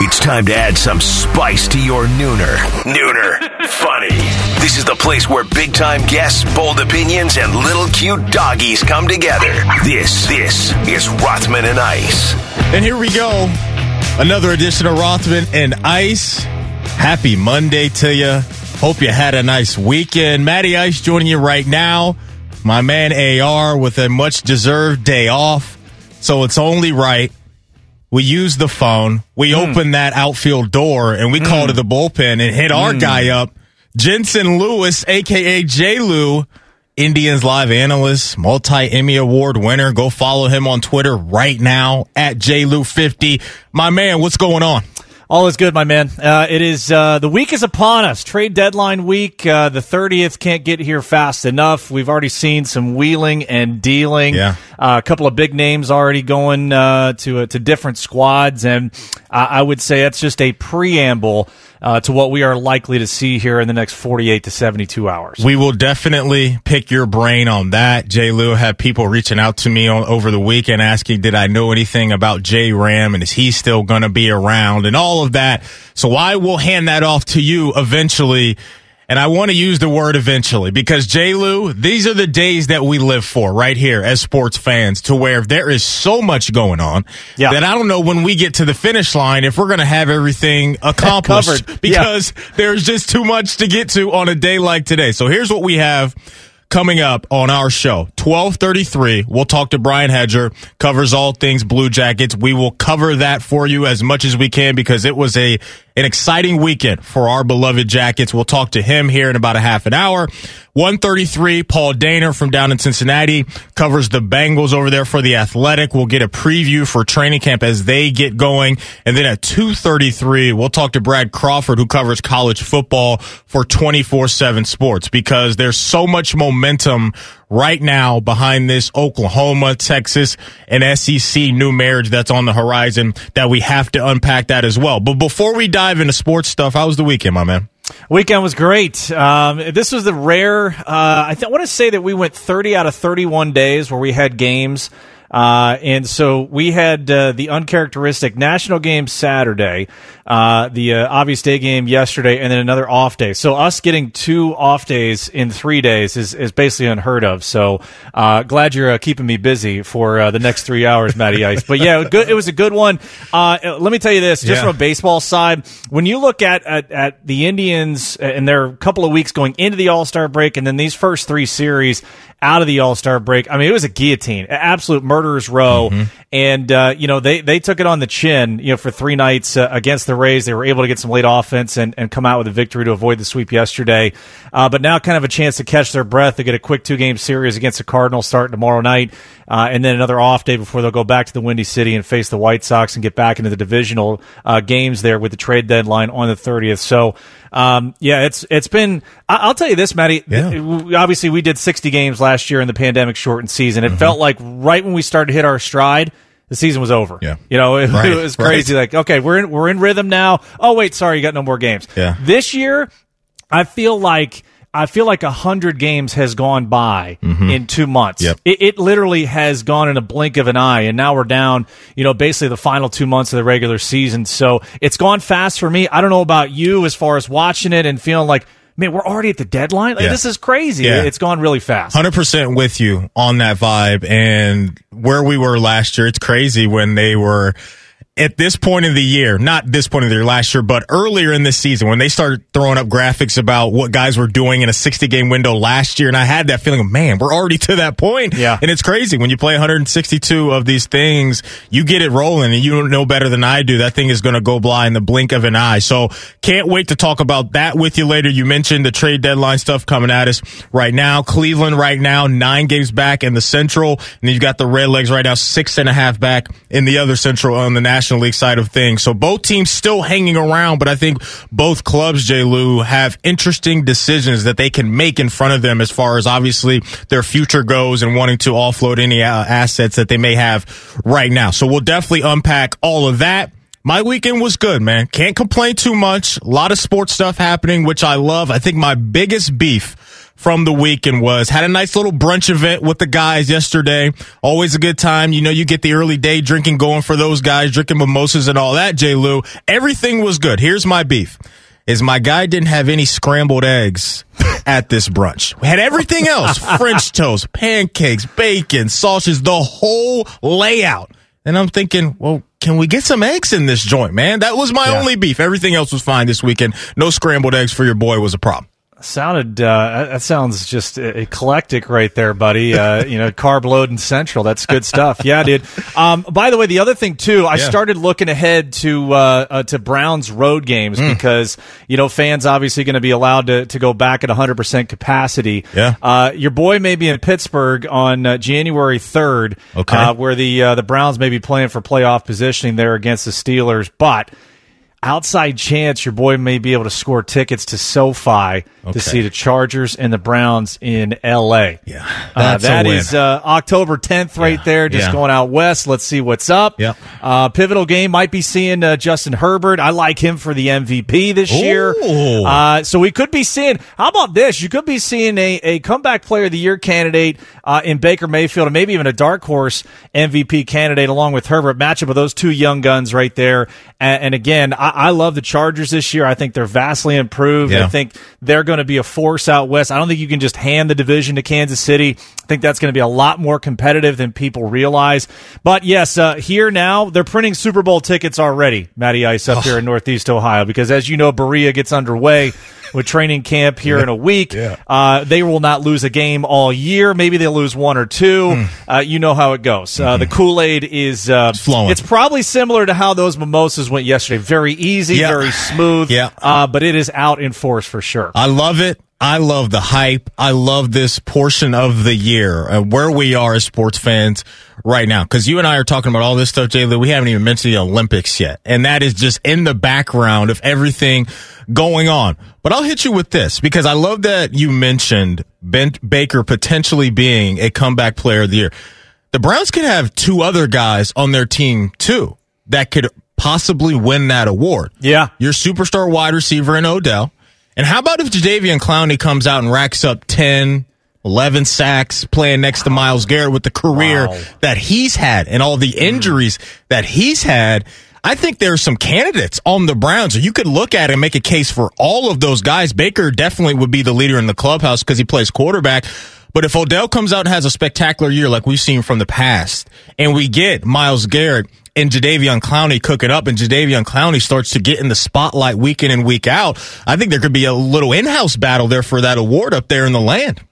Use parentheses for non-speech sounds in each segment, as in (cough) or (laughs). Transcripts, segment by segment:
It's time to add some spice to your nooner. Nooner. Funny. This is the place where big time guests, bold opinions, and little cute doggies come together. This, this is Rothman and Ice. And here we go. Another edition of Rothman and Ice. Happy Monday to you. Hope you had a nice weekend. Matty Ice joining you right now. My man AR with a much deserved day off. So it's only right we use the phone. We mm. opened that outfield door and we mm. called to the bullpen and hit our mm. guy up, Jensen Lewis, aka J. Lou, Indians live analyst, multi Emmy Award winner. Go follow him on Twitter right now at J. Lou 50. My man, what's going on? All is good, my man. Uh, it is uh, the week is upon us. Trade deadline week. Uh, the thirtieth can't get here fast enough. We've already seen some wheeling and dealing. Yeah. Uh, a couple of big names already going uh, to uh, to different squads, and I would say that's just a preamble uh, to what we are likely to see here in the next 48 to 72 hours. We will definitely pick your brain on that. Jay Lou had people reaching out to me on, over the weekend asking, did I know anything about J Ram and is he still going to be around and all of that. So I will hand that off to you eventually and I want to use the word eventually because J. Lou, these are the days that we live for right here as sports fans to where there is so much going on yeah. that I don't know when we get to the finish line if we're going to have everything (laughs) accomplished because yeah. there's just too much to get to on a day like today. So here's what we have coming up on our show 1233 we'll talk to brian hedger covers all things blue jackets we will cover that for you as much as we can because it was a an exciting weekend for our beloved Jackets. We'll talk to him here in about a half an hour. 133, Paul Dehner from down in Cincinnati covers the Bengals over there for the Athletic. We'll get a preview for training camp as they get going. And then at 233, we'll talk to Brad Crawford, who covers college football for 24-7 sports because there's so much momentum right now behind this Oklahoma, Texas, and SEC new marriage that's on the horizon that we have to unpack that as well. But before we dive into sports stuff, how was the weekend, my man? Weekend was great. Um, this was the rare. Uh, I, th- I want to say that we went 30 out of 31 days where we had games. Uh, and so we had uh, the uncharacteristic national game Saturday, uh, the uh, obvious day game yesterday, and then another off day. So us getting two off days in three days is, is basically unheard of. So uh, glad you're uh, keeping me busy for the next three hours, Matty Ice. But yeah, good, it was a good one. let me tell you this, just yeah. from a baseball side, when you look at, at, at the Indians and their couple of weeks going into the All Star break, and then these first three series out of the All Star break. I mean, it was a guillotine, absolute murderer's row, mm-hmm. and uh, you know they they took it on the chin. You know, for three nights uh, against the Rays, they were able to get some late offense and, and come out with a victory to avoid the sweep yesterday. Uh, but now, kind of a chance to catch their breath. They get a quick two game series against the Cardinals starting tomorrow night, uh, and then another off day before they'll go back to the Windy City and face the White Sox and get back into the divisional uh, games there with the trade deadline on the thirtieth. So. Um, yeah, it's it's been. I'll tell you this, Matty. Yeah. Obviously, we did 60 games last year in the pandemic shortened season. It mm-hmm. felt like right when we started to hit our stride, the season was over. Yeah, you know, (laughs) it, right. it was crazy. Right. Like, okay, we're in we're in rhythm now. Oh wait, sorry, you got no more games. Yeah, this year, I feel like I feel like a hundred games has gone by mm-hmm. in two months. Yep. It, it, literally has gone in a blink of an eye, and now we're down. You know, basically the final two months of the regular season. So it's gone fast for me. I don't know about you as far as watching it and feeling like. Man, we're already at the deadline. Like, yeah. This is crazy. Yeah. It's gone really fast. Hundred percent with you on that vibe, and where we were last year. It's crazy when they were at this point of the year, not this point of the year last year, but earlier in this season when they started throwing up graphics about what guys were doing in a 60 game window last year. And I had that feeling of, man, we're already to that point. Yeah. And it's crazy when you play 162 of these things, you get it rolling and you know better than I do. That thing is going to go by in the blink of an eye. So can't wait to talk about that with you later. You mentioned the trade deadline stuff coming at us right now. Cleveland right now, nine games back in the central. And you've got the Redlegs right now, six and a half back in the other central on the national National League side of things. So both teams still hanging around, but I think both clubs, J. Lou, have interesting decisions that they can make in front of them as far as obviously their future goes and wanting to offload any uh, assets that they may have right now. So we'll definitely unpack all of that. My weekend was good, man. Can't complain too much. A lot of sports stuff happening, which I love. I think my biggest beef from the weekend was had a nice little brunch event with the guys yesterday. Always a good time. You know, you get the early day drinking going for those guys, drinking mimosas and all that, J. Lou. Everything was good. Here's my beef. Is my guy didn't have any scrambled eggs at this brunch. We had everything else. (laughs) French toast, pancakes, bacon, sausages, the whole layout. And I'm thinking, well, can we get some eggs in this joint, man? That was my yeah. only beef. Everything else was fine this weekend. No scrambled eggs for your boy was a problem. Sounded uh, that sounds just eclectic right there, buddy. Uh, you know, (laughs) carb load and central. That's good stuff. Yeah, dude. Um, by the way, the other thing too, I yeah. started looking ahead to uh, uh to Browns road games mm. because you know fans obviously going to be allowed to, to go back at 100 percent capacity. Yeah. Uh, your boy may be in Pittsburgh on uh, January 3rd, okay. where the the Browns may be playing for playoff positioning there against the Steelers, but outside chance your boy may be able to score tickets to SoFi okay. to see the Chargers and the Browns in LA. Yeah, uh, that is uh, October 10th right yeah. there, just yeah. going out west. Let's see what's up. Yeah. Uh, pivotal game might be seeing uh, Justin Herbert. I like him for the MVP this Ooh. year. Uh, so we could be seeing. How about this? You could be seeing a, a comeback player of the year candidate uh, in Baker Mayfield, and maybe even a dark horse MVP candidate along with Herbert. Matchup of those two young guns right there. And, and again, I, I, love the Chargers this year. I think they're vastly improved. Yeah. I think they're going to be a force out west. I don't think you can just hand the division to Kansas City. I think that's going to be a lot more competitive than people realize. But yes, uh, here now they're printing Super Bowl tickets already, Matty Ice up oh. here in Northeast Ohio, because as you know, Berea gets underway with training camp here in a week. Yeah. Uh, they will not lose a game all year. Maybe they'll lose one or two. Mm. Uh, you know how it goes. Uh, mm-hmm. The Kool Aid is uh, it's flowing. It's probably similar to how those mimosas went yesterday. Very easy, yeah. very smooth. Yeah. Uh, but it is out in force for sure. I love it. I love the hype. I love this portion of the year uh, where we are as sports fans right now. Cause you and I are talking about all this stuff, Jay We haven't even mentioned the Olympics yet. And that is just in the background of everything going on. But I'll hit you with this because I love that you mentioned Ben Baker potentially being a comeback player of the year. The Browns could have two other guys on their team too that could possibly win that award. Yeah. Your superstar wide receiver in Odell and how about if Jadeveon Clowney comes out and racks up 10, 11 sacks playing next to Myles Garrett with the career wow. that he's had and all the injuries that he's had? I think there are some candidates on the Browns. You could look at it and make a case for all of those guys. Baker definitely would be the leader in the clubhouse because he plays quarterback. But if Odell comes out and has a spectacular year like we've seen from the past, and we get Myles Garrett and Jadeveon Clowney cook it up, and Jadeveon Clowney starts to get in the spotlight week in and week out, I think there could be a little in-house battle there for that award up there in the land.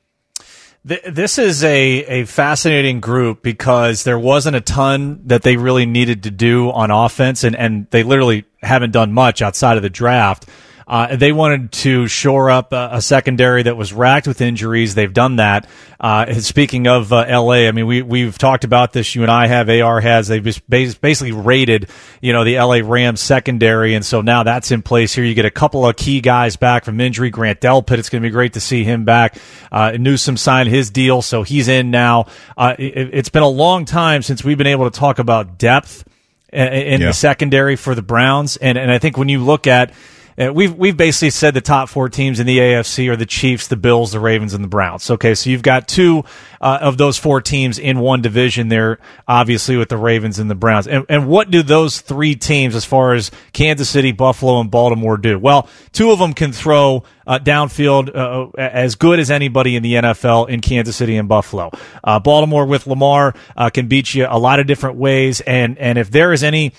This is a, a fascinating group because there wasn't a ton that they really needed to do on offense, and, and they literally haven't done much outside of the draft. Uh, they wanted to shore up a, a, secondary that was racked with injuries. They've done that. Uh, speaking of uh, L.A., I mean, we we've talked about this. You and I have. AR has. They've just basically raided, you know, the L.A. Rams secondary, and so now that's in place. Here, you get a couple of key guys back from injury. Grant Delpit. It's going to be great to see him back. Uh, Newsome signed his deal, so he's in now. Uh, it, it's been a long time since we've been able to talk about depth in yeah. the secondary for the Browns, and and I think when you look at we've we've basically said the top four teams in the AFC are the Chiefs, the Bills, the Ravens, and the Browns. Okay, so you've got two uh, of those four teams in one division there, obviously with the Ravens and the Browns. And, and what do those three teams, as far as Kansas City, Buffalo, and Baltimore, do? Well, two of them can throw uh, downfield uh, as good as anybody in the NFL in Kansas City and Buffalo. Uh, Baltimore with Lamar uh, can beat you a lot of different ways, and and if there is any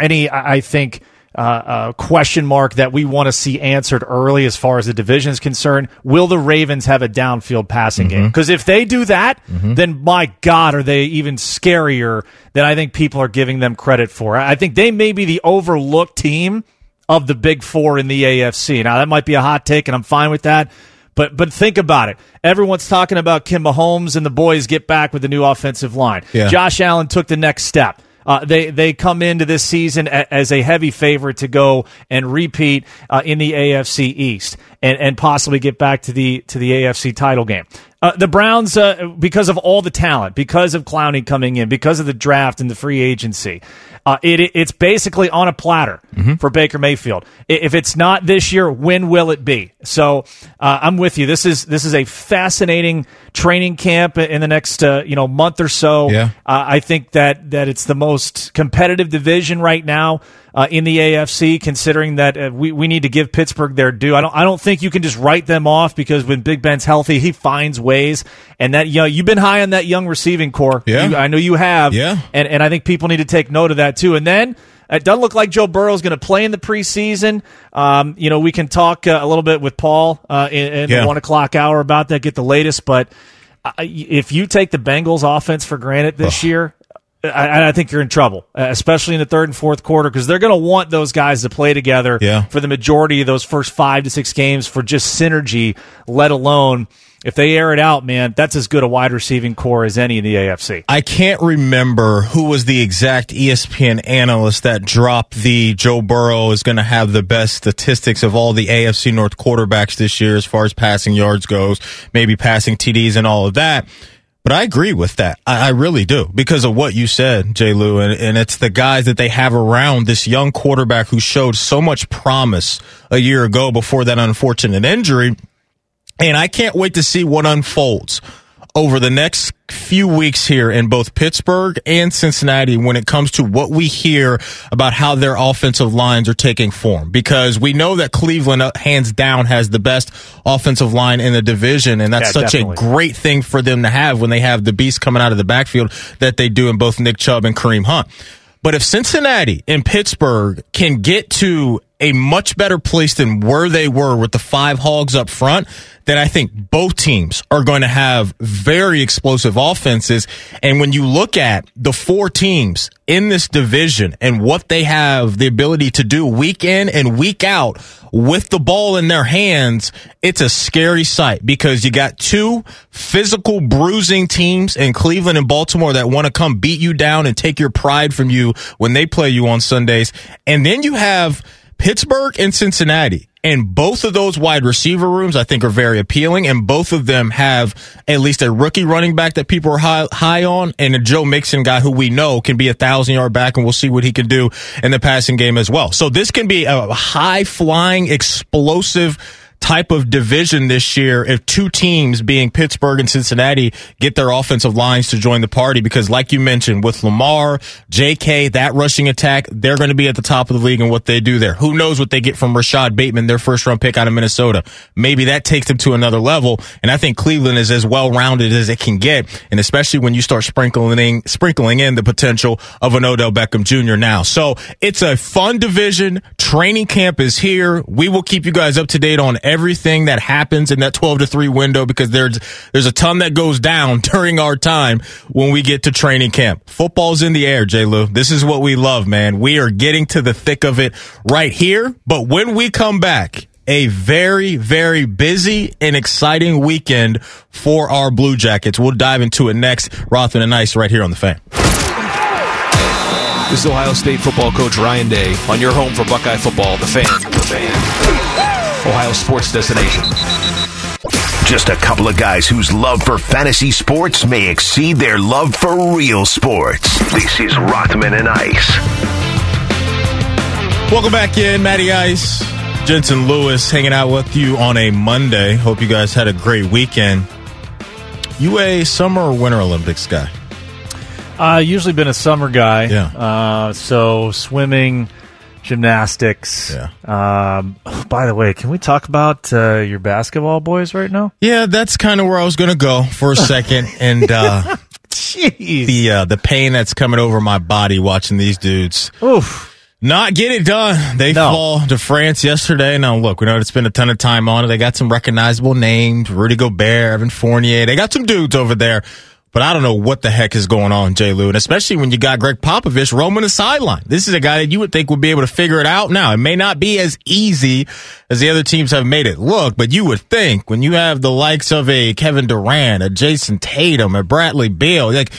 any, I think uh, uh, question mark that we want to see answered early as far as the division is concerned. Will the Ravens have a downfield passing mm-hmm. game? Because if they do that, mm-hmm. then my God, are they even scarier than I think people are giving them credit for? I think they may be the overlooked team of the big four in the AFC. Now, that might be a hot take, and I'm fine with that. But but think about it. Everyone's talking about Kim Mahomes and the boys get back with the new offensive line. Yeah. Josh Allen took the next step. Uh, they they come into this season a, as a heavy favorite to go and repeat uh, in the AFC East and, and possibly get back to the to the AFC title game. Uh, the Browns, uh, because of all the talent, because of Clowney coming in, because of the draft and the free agency, uh, it, it's basically on a platter mm-hmm. for Baker Mayfield. If it's not this year, when will it be? So uh, I'm with you. This is this is a fascinating training camp in the next uh, you know month or so. Yeah. Uh, I think that that it's the most competitive division right now uh, in the AFC, considering that uh, we, we need to give Pittsburgh their due. I don't I don't think you can just write them off because when Big Ben's healthy, he finds ways. And that you know you've been high on that young receiving corps. Yeah, you, I know you have. Yeah, and and I think people need to take note of that too. And then. It doesn't look like Joe Burrow is going to play in the preseason. Um, you know, we can talk uh, a little bit with Paul uh, in, in yeah. the one o'clock hour about that, get the latest. But uh, if you take the Bengals offense for granted this year, I, I, think you're in trouble, uh, especially in the third and fourth quarter, because they're going to want those guys to play together yeah. for the majority of those first five to six games for just synergy, let alone if they air it out, man, that's as good a wide receiving corps as any in the AFC. I can't remember who was the exact ESPN analyst that dropped the Joe Burrow is going to have the best statistics of all the AFC North quarterbacks this year as far as passing yards goes, maybe passing TDs and all of that. But I agree with that. I, I, really do because of what you said, Jay Lou, and, and it's the guys that they have around this young quarterback who showed so much promise a year ago before that unfortunate injury. And I can't wait to see what unfolds over the next few weeks here in both Pittsburgh and Cincinnati when it comes to what we hear about how their offensive lines are taking form. Because we know that Cleveland, uh, hands down, has the best offensive line in the division, and that's yeah, such definitely. a great thing for them to have when they have the beast coming out of the backfield that they do in both Nick Chubb and Kareem Hunt. But if Cincinnati and Pittsburgh can get to a much better place than where they were with the five hogs up front, then I think both teams are going to have very explosive offenses. And when you look at the four teams in this division and what they have the ability to do week in and week out with the ball in their hands, it's a scary sight because you got two physical bruising teams in Cleveland and Baltimore that want to come beat you down and take your pride from you when they play you on Sundays. And then you have Pittsburgh and Cincinnati. And both of those wide receiver rooms, I think, are very appealing. And both of them have at least a rookie running back that people are high, high on and a Joe Mixon guy who we know can be a thousand yard back and we'll see what he can do in the passing game as well. So this can be a high flying, explosive type of division this year if two teams being Pittsburgh and Cincinnati get their offensive lines to join the party because like you mentioned with Lamar, JK, that rushing attack, they're going to be at the top of the league and what they do there. Who knows what they get from Rashod Bateman, their first round pick out of Minnesota. Maybe that takes them to another level. And I think Cleveland is as well rounded as it can get. And especially when you start sprinkling, sprinkling in the potential of an Odell Beckham Jr. now. So it's a fun division. Training camp is here. We will keep you guys up to date on every everything that happens in that 12 to 3 window because there's there's a ton that goes down (laughs) during our time when we get to training camp. Football's in the air, J. Lou. This is what we love, man. We are getting to the thick of it right here. But when we come back, a very, very busy and exciting weekend for our Blue Jackets. We'll dive into it next. Rothman and Ice right here on the fan. This is Ohio State football coach Ryan Day on your home for Buckeye football, the fan. The fan. Ohio sports destination. Just a couple of guys whose love for fantasy sports may exceed their love for real sports. This is Rothman and Ice. Welcome back in, Matty Ice. Jensen Lewis hanging out with you on a Monday. Hope you guys had a great weekend. You a summer or winter Olympics guy? Uh, usually been a summer guy. Yeah. Uh, so swimming, gymnastics. Yeah. Um, by the way, can we talk about uh, your basketball boys right now? Yeah, that's kind of where I was going to go for a second, (laughs) and uh, the uh, the pain that's coming over my body watching these dudes. Oof. Not get it done. They no. fall to France yesterday. Now, look, we know it's been a ton of time on it. They got some recognizable names: Rudy Gobert, Evan Fournier. They got some dudes over there but I don't know what the heck is going on, Jay Lou. And especially when you got Gregg Popovich roaming the sideline. This is a guy that you would think would be able to figure it out. Now, it may not be as easy as the other teams have made it look, but you would think when you have the likes of a Kevin Durant, a Jayson Tatum, a Bradley Beal, like,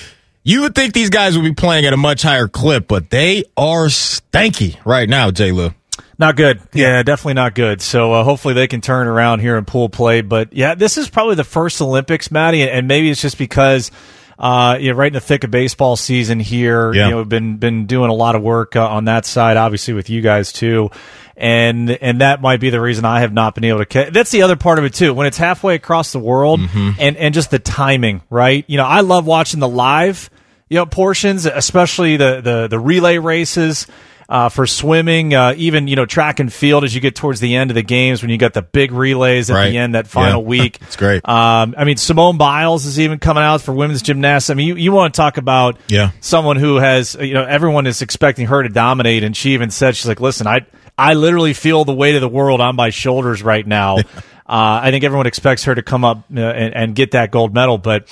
You would think these guys would be playing at a much higher clip, but they are stanky right now, J. Lou. Not good. Yeah, definitely not good. So uh, hopefully they can turn around here and pool play. But yeah, this is probably the first Olympics, Matty, and maybe it's just because uh, you know, right in the thick of baseball season here. Yeah. You know, we've been been doing a lot of work uh, on that side, obviously with you guys too, and and that might be the reason I have not been able to. Ca- That's the other part of it too. When it's halfway across the world, and and just the timing, right? You know, I love watching the live, you know, portions, especially the the the relay races uh, for swimming, uh, even you know track and field as you get towards the end of the games when you got the big relays at Right. the end that final Yeah. (laughs) week. It's great. Um, I mean, Simone Biles is even coming out for women's gymnastics. I mean, you, you want to talk about Yeah. someone who has you know everyone is expecting her to dominate, and she even said she's like, listen, I I literally feel the weight of the world on my shoulders right now. (laughs) uh, I think everyone expects her to come up uh, and, and get that gold medal, but.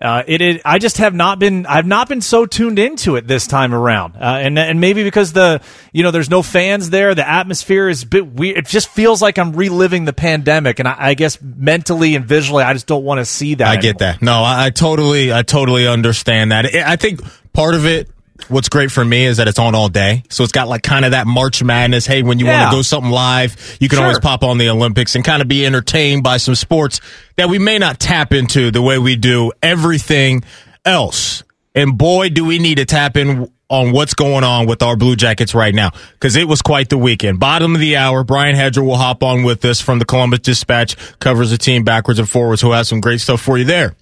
Uh, it, it, I just have not been, I've not been so tuned into it this time around, uh, and and maybe because the, you know, there's no fans there, the atmosphere is a bit weird. It just feels like I'm reliving the pandemic, and I, I guess mentally and visually, I just don't want to see that. I get that. No, I, I totally, I totally understand that. I I think part of it, what's great for me is that it's on all day, so it's got like kind of that March Madness. Hey, when you Yeah. want to go something live, you can Sure. always pop on the Olympics and kind of be entertained by some sports that we may not tap into the way we do everything else. And boy, do we need to tap in on what's going on with our Blue Jackets right now because it was quite the weekend. Bottom of the hour, Brian Hedger will hop on with us from the Columbus Dispatch, covers the team backwards and forwards, who has some great stuff for you there.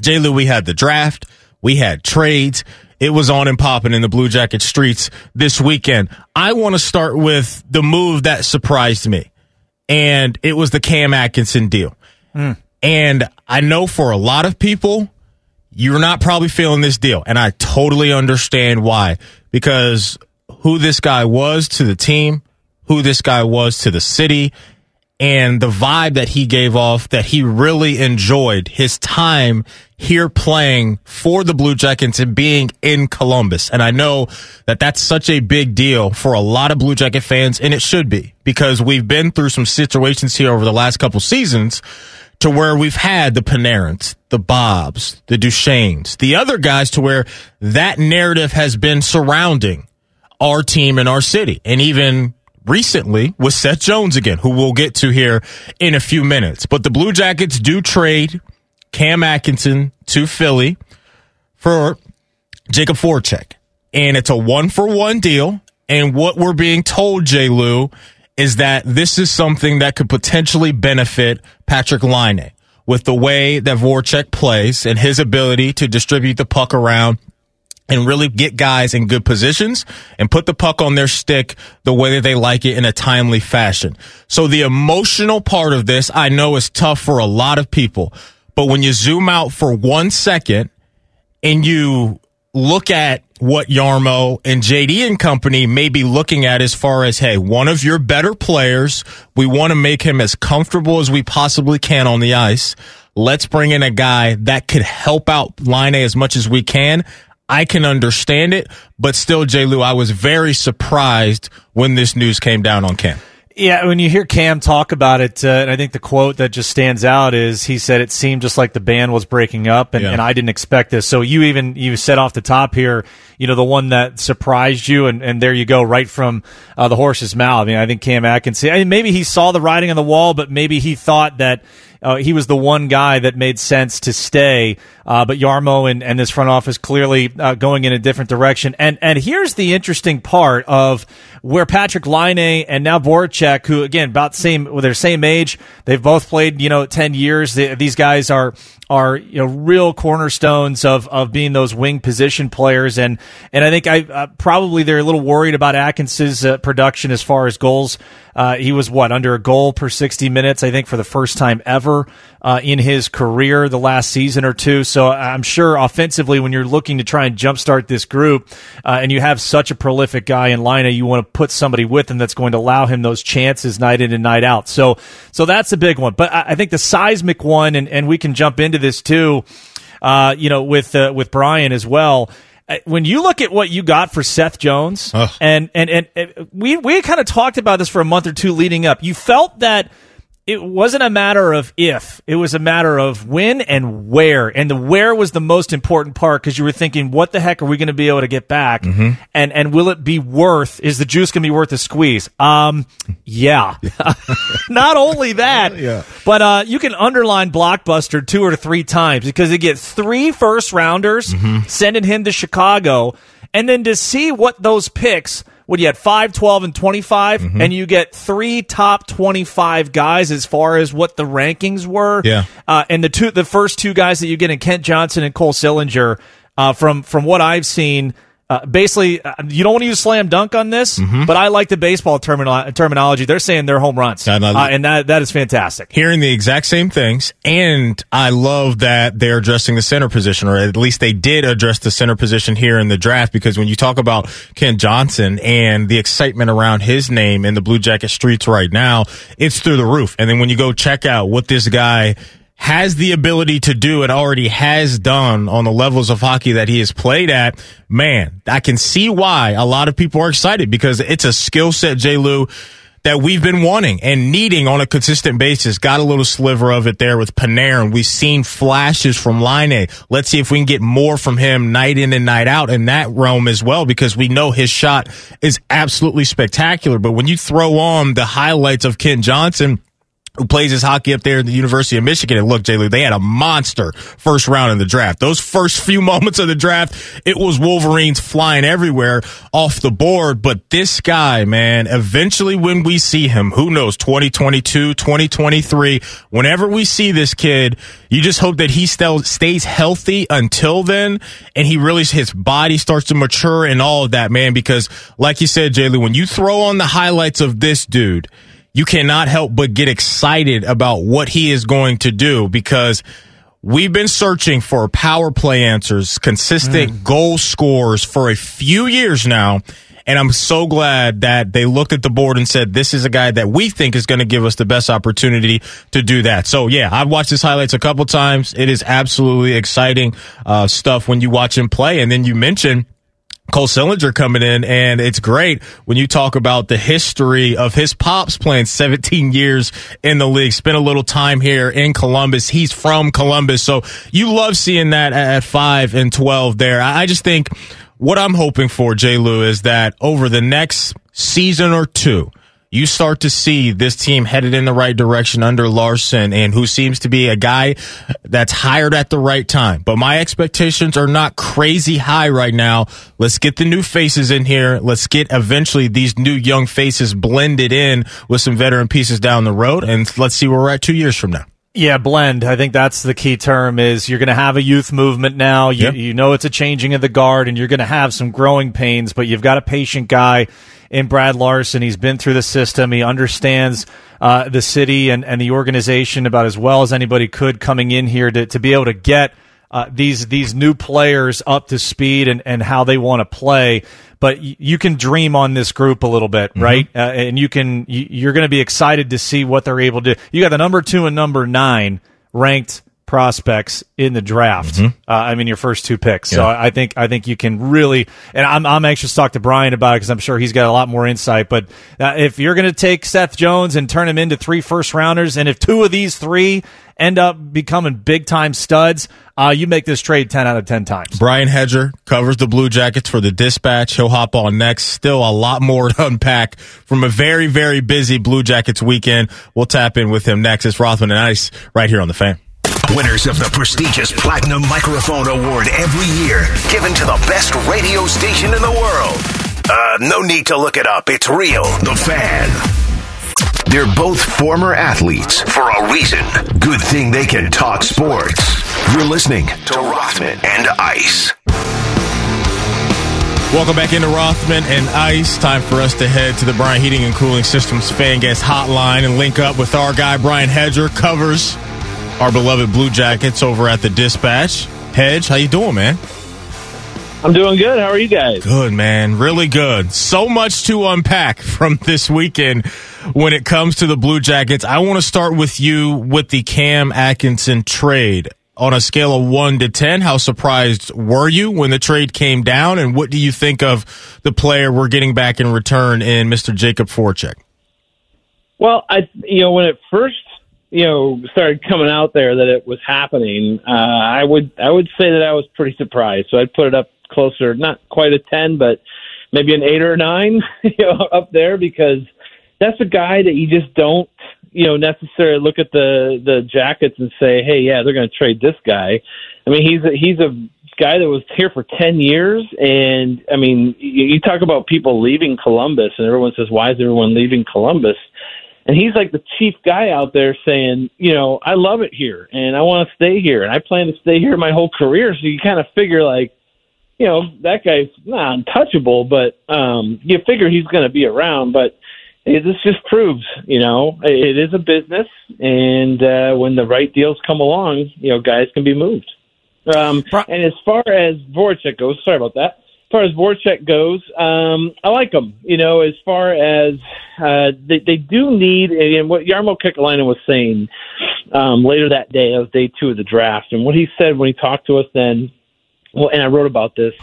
J. Lou, we had the draft, we had trades. It was on and popping in the Blue Jacket streets this weekend. I want to start with the move that surprised me, and it was the Cam Atkinson deal. Hmm. And I know for a lot of people, you're not probably feeling this deal, and I totally understand why. Because who this guy was to the team, who this guy was to the city, and the vibe that he gave off that he really enjoyed his time here playing for the Blue Jackets and being in Columbus. And I know that that's such a big deal for a lot of Blue Jacket fans, and it should be because we've been through some situations here over the last couple seasons to where we've had the Panarins, the Bobs, the Duchenes, the other guys to where that narrative has been surrounding our team and our city. And even recently with Seth Jones again, who we'll get to here in a few minutes. But the Blue Jackets do trade Cam Atkinson to Philly for Jakub Voracek. And it's a one for one deal. And what we're being told, J. Lou, is that this is something that could potentially benefit Patrik Laine with the way that Voracek plays and his ability to distribute the puck around and really get guys in good positions and put the puck on their stick the way that they like it in a timely fashion. So the emotional part of this, I know is tough for a lot of people, but when you zoom out for one second and you look at what Jarmo and JD and company may be looking at as far as, hey, one of your better players, we want to make him as comfortable as we possibly can on the ice. Let's bring in a guy that could help out Laine as much as we can. I can understand it, but still, J. Lou, I was very surprised when this news came down on Cam. Yeah, when you hear Cam talk about it, uh, and I think the quote that just stands out is he said it seemed just like the band was breaking up, and, Yeah. and I didn't expect this. So you even you said off the top here, you know, the one that surprised you, and, and there you go, right from uh, the horse's mouth. I mean, I think Cam Atkinson. I mean, maybe he saw the writing on the wall, but maybe he thought that. Uh, he was the one guy that made sense to stay, uh, but Jarmo and, and this front office clearly uh, going in a different direction. And and here's the interesting part of where Patrik Laine and now Voracek, who again about same with their same age, they've both played you know ten years. They, these guys are are you know real cornerstones of of being those wing position players. And and I think I uh, probably they're a little worried about Atkinson's uh, production as far as goals. Uh, he was what under a goal per 60 minutes, I think, for the first time ever uh, in his career the last season or two. So I'm sure offensively, when you're looking to try and jumpstart this group, uh, and you have such a prolific guy in Laine, you want to put somebody with him that's going to allow him those chances night in and night out. So, so that's a big one. But I, I think the seismic one, and, and we can jump into this too. Uh, you know, with uh, with Brian as well. Uh, When you look at what you got for Seth Jones, and, and and and we we kind of talked about this for a month or two leading up. You felt that it wasn't a matter of if, it was a matter of when and where. And the where was the most important part because you were thinking, what the heck are we going to be able to get back? Mm-hmm. And and will it be worth, is the juice going to be worth the squeeze? Um, yeah. (laughs) (laughs) Not only that, (laughs) yeah. but uh, you can underline Blockbuster two or three times because you get three first rounders mm-hmm. sending him to Chicago. And then to see what those picks – what you had 5, 12, and 25, mm-hmm. and you get three top 25 guys as far as what the rankings were. Yeah. Uh, and the two, the first two guys that you get in Kent Johnson and Cole Sillinger, uh, from, from what I've seen, uh, basically, uh, you don't want to use slam dunk on this, mm-hmm. but I like the baseball termino- terminology. They're saying they're home runs, uh, and that that is fantastic. Hearing the exact same things, and I love that they're addressing the center position, or at least they did address the center position here in the draft. Because when you talk about Kent Johnson and the excitement around his name in the Blue Jacket streets right now, it's through the roof. And then when you go check out what this guy has the ability to do and already has done on the levels of hockey that he has played at, man, I can see why a lot of people are excited because it's a skill set, J. Lou, that we've been wanting and needing on a consistent basis. Got a little sliver of it there with Panarin. We've seen flashes from Laine. Let's see if we can get more from him night in and night out in that realm as well, because we know his shot is absolutely spectacular. But when you throw on the highlights of Kent Johnson, who plays his hockey up there at the University of Michigan. And look, Jay Lou, they had a monster first round in the draft. Those first few (laughs) moments of the draft, it was Wolverines flying everywhere off the board. But this guy, man, eventually when we see him, who knows, 2022, 2023, whenever we see this kid, you just hope that he still stays healthy until then. And he really, his body starts to mature and all of that, man, because like you said, Jay Lou, when you throw on the highlights of this dude, you cannot help but get excited about what he is going to do because we've been searching for power play answers, consistent mm. goal scores for a few years now. And I'm so glad that they looked at the board and said, this is a guy that we think is going to give us the best opportunity to do that. So yeah, I've watched his highlights a couple times. It is absolutely exciting uh, stuff when you watch him play. And then you mentioned Cole Sillinger coming in, and it's great when you talk about the history of his pops playing 17 years in the league, spent a little time here in Columbus. He's from Columbus, so you love seeing that at 5 and 12 there. I just think what I'm hoping for, Jay Lou, is that over the next season or two, you start to see this team headed in the right direction under Larsen and who seems to be a guy that's hired at the right time. But my expectations are not crazy high right now. Let's get the new faces in here. Let's get eventually these new young faces blended in with some veteran pieces down the road. And let's see where we're at two years from now. Yeah, blend. I think that's the key term is you're going to have a youth movement now. You, yep. you know it's a changing of the guard and you're going to have some growing pains, but you've got a patient guy in Brad Larsen. He's been through the system. He understands uh, the city and, and the organization about as well as anybody could coming in here to, to be able to get uh, these these new players up to speed and, and how they want to play. But y- you can dream on this group a little bit, mm-hmm. right? Uh, and you can you, are going to be excited to see what they're able to. do. You got the number two and number nine ranked prospects in the draft. Mm-hmm. Uh, I mean, your first two picks. Yeah. So I think I think you can really, and I'm I'm anxious to talk to Brian about it because I'm sure he's got a lot more insight. But uh, if you're going to take Seth Jones and turn him into three first rounders, and if two of these three end up becoming big time studs, uh, you make this trade 10 out of 10 times. Brian Hedger covers the Blue Jackets for the dispatch. He'll hop on next. Still a lot more (laughs) to unpack from a very, very busy Blue Jackets weekend. We'll tap in with him next. It's Rothman and Ice right here on the fan. Winners of the prestigious Platinum Microphone Award every year, given to the best radio station in the world. Uh, no need to look it up. It's real. The Fan. They're both former athletes for a reason. Good thing they can talk sports. You're listening to Rothman and Ice. Welcome back into Rothman and Ice. Time for us to head to the Brian Heating and Cooling Systems fan guest hotline and link up with our guy Brian Hedger. Covers our beloved Blue Jackets over at the Dispatch. Hedge, how you doing, man? I'm doing good. How are you guys? Good, man. Really good. So much to unpack (laughs) from this weekend when it comes to the Blue Jackets. I want to start with you with the Cam Atkinson trade. On a scale of 1 to 10, how surprised were you when the trade came down? And what do you think of the player we're getting back in return in Mr. Jakub Voracek? Well, I you know when it first you know started coming out there that it was happening, uh, I would I would say that I was pretty surprised. So I'd put it up closer, not quite a ten, but maybe an eight or a nine, (laughs) you know, up there because that's a guy that you just don't you know necessarily look at the the jackets and say, hey, yeah, they're going to trade this guy. I mean, he's a, he's a guy that was here for 10 years. And I mean, you, you talk about people leaving Columbus, and everyone says, why is everyone leaving Columbus? And he's like the chief guy out there saying, you know, I love it here and I want to stay here and I plan to stay here my whole career. So you kind of figure like, you know, that guy's not untouchable, but um, you figure he's going to be around. But this just proves, you know, it is a business, and uh, when the right deals come along, you know, guys can be moved. Um, and as far as Voracek goes, sorry about that. Far as Voracek goes, um, I like him. You know, as far as uh, they, they do need, and what Jarmo Kekalainen was saying um, later that day, that was day two of the draft, and what he said when he talked to us then, well, and I wrote about this,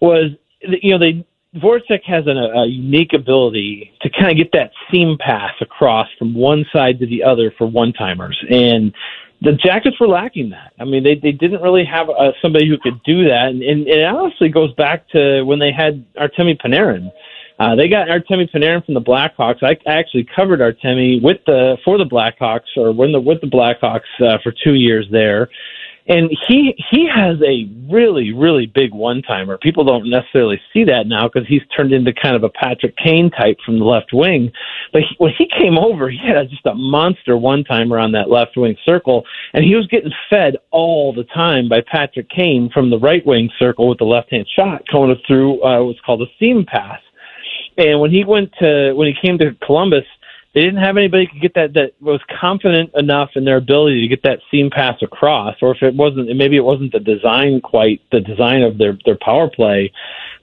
was you know they Voracek has an, a unique ability to kind of get that seam pass across from one side to the other for one timers, and the Jackets were lacking that. I mean, they they didn't really have uh, somebody who could do that, and, and it honestly goes back to when they had Artemi Panarin. Uh, they got Artemi Panarin from the Blackhawks. I actually covered Artemi with the for the Blackhawks or when the with the Blackhawks uh, for two years there and he he has a really really big one timer. People don't necessarily see that now because he's turned into kind of a Patrick Kane type from the left wing. But he, when he came over, he had just a monster one timer on that left wing circle, and he was getting fed all the time by Patrick Kane from the right wing circle with the left hand shot coming through uh, what's called a seam pass. And when he went to when he came to Columbus they didn't have anybody could get that that was confident enough in their ability to get that seam pass across, or if it wasn't, maybe it wasn't the design quite the design of their their power play,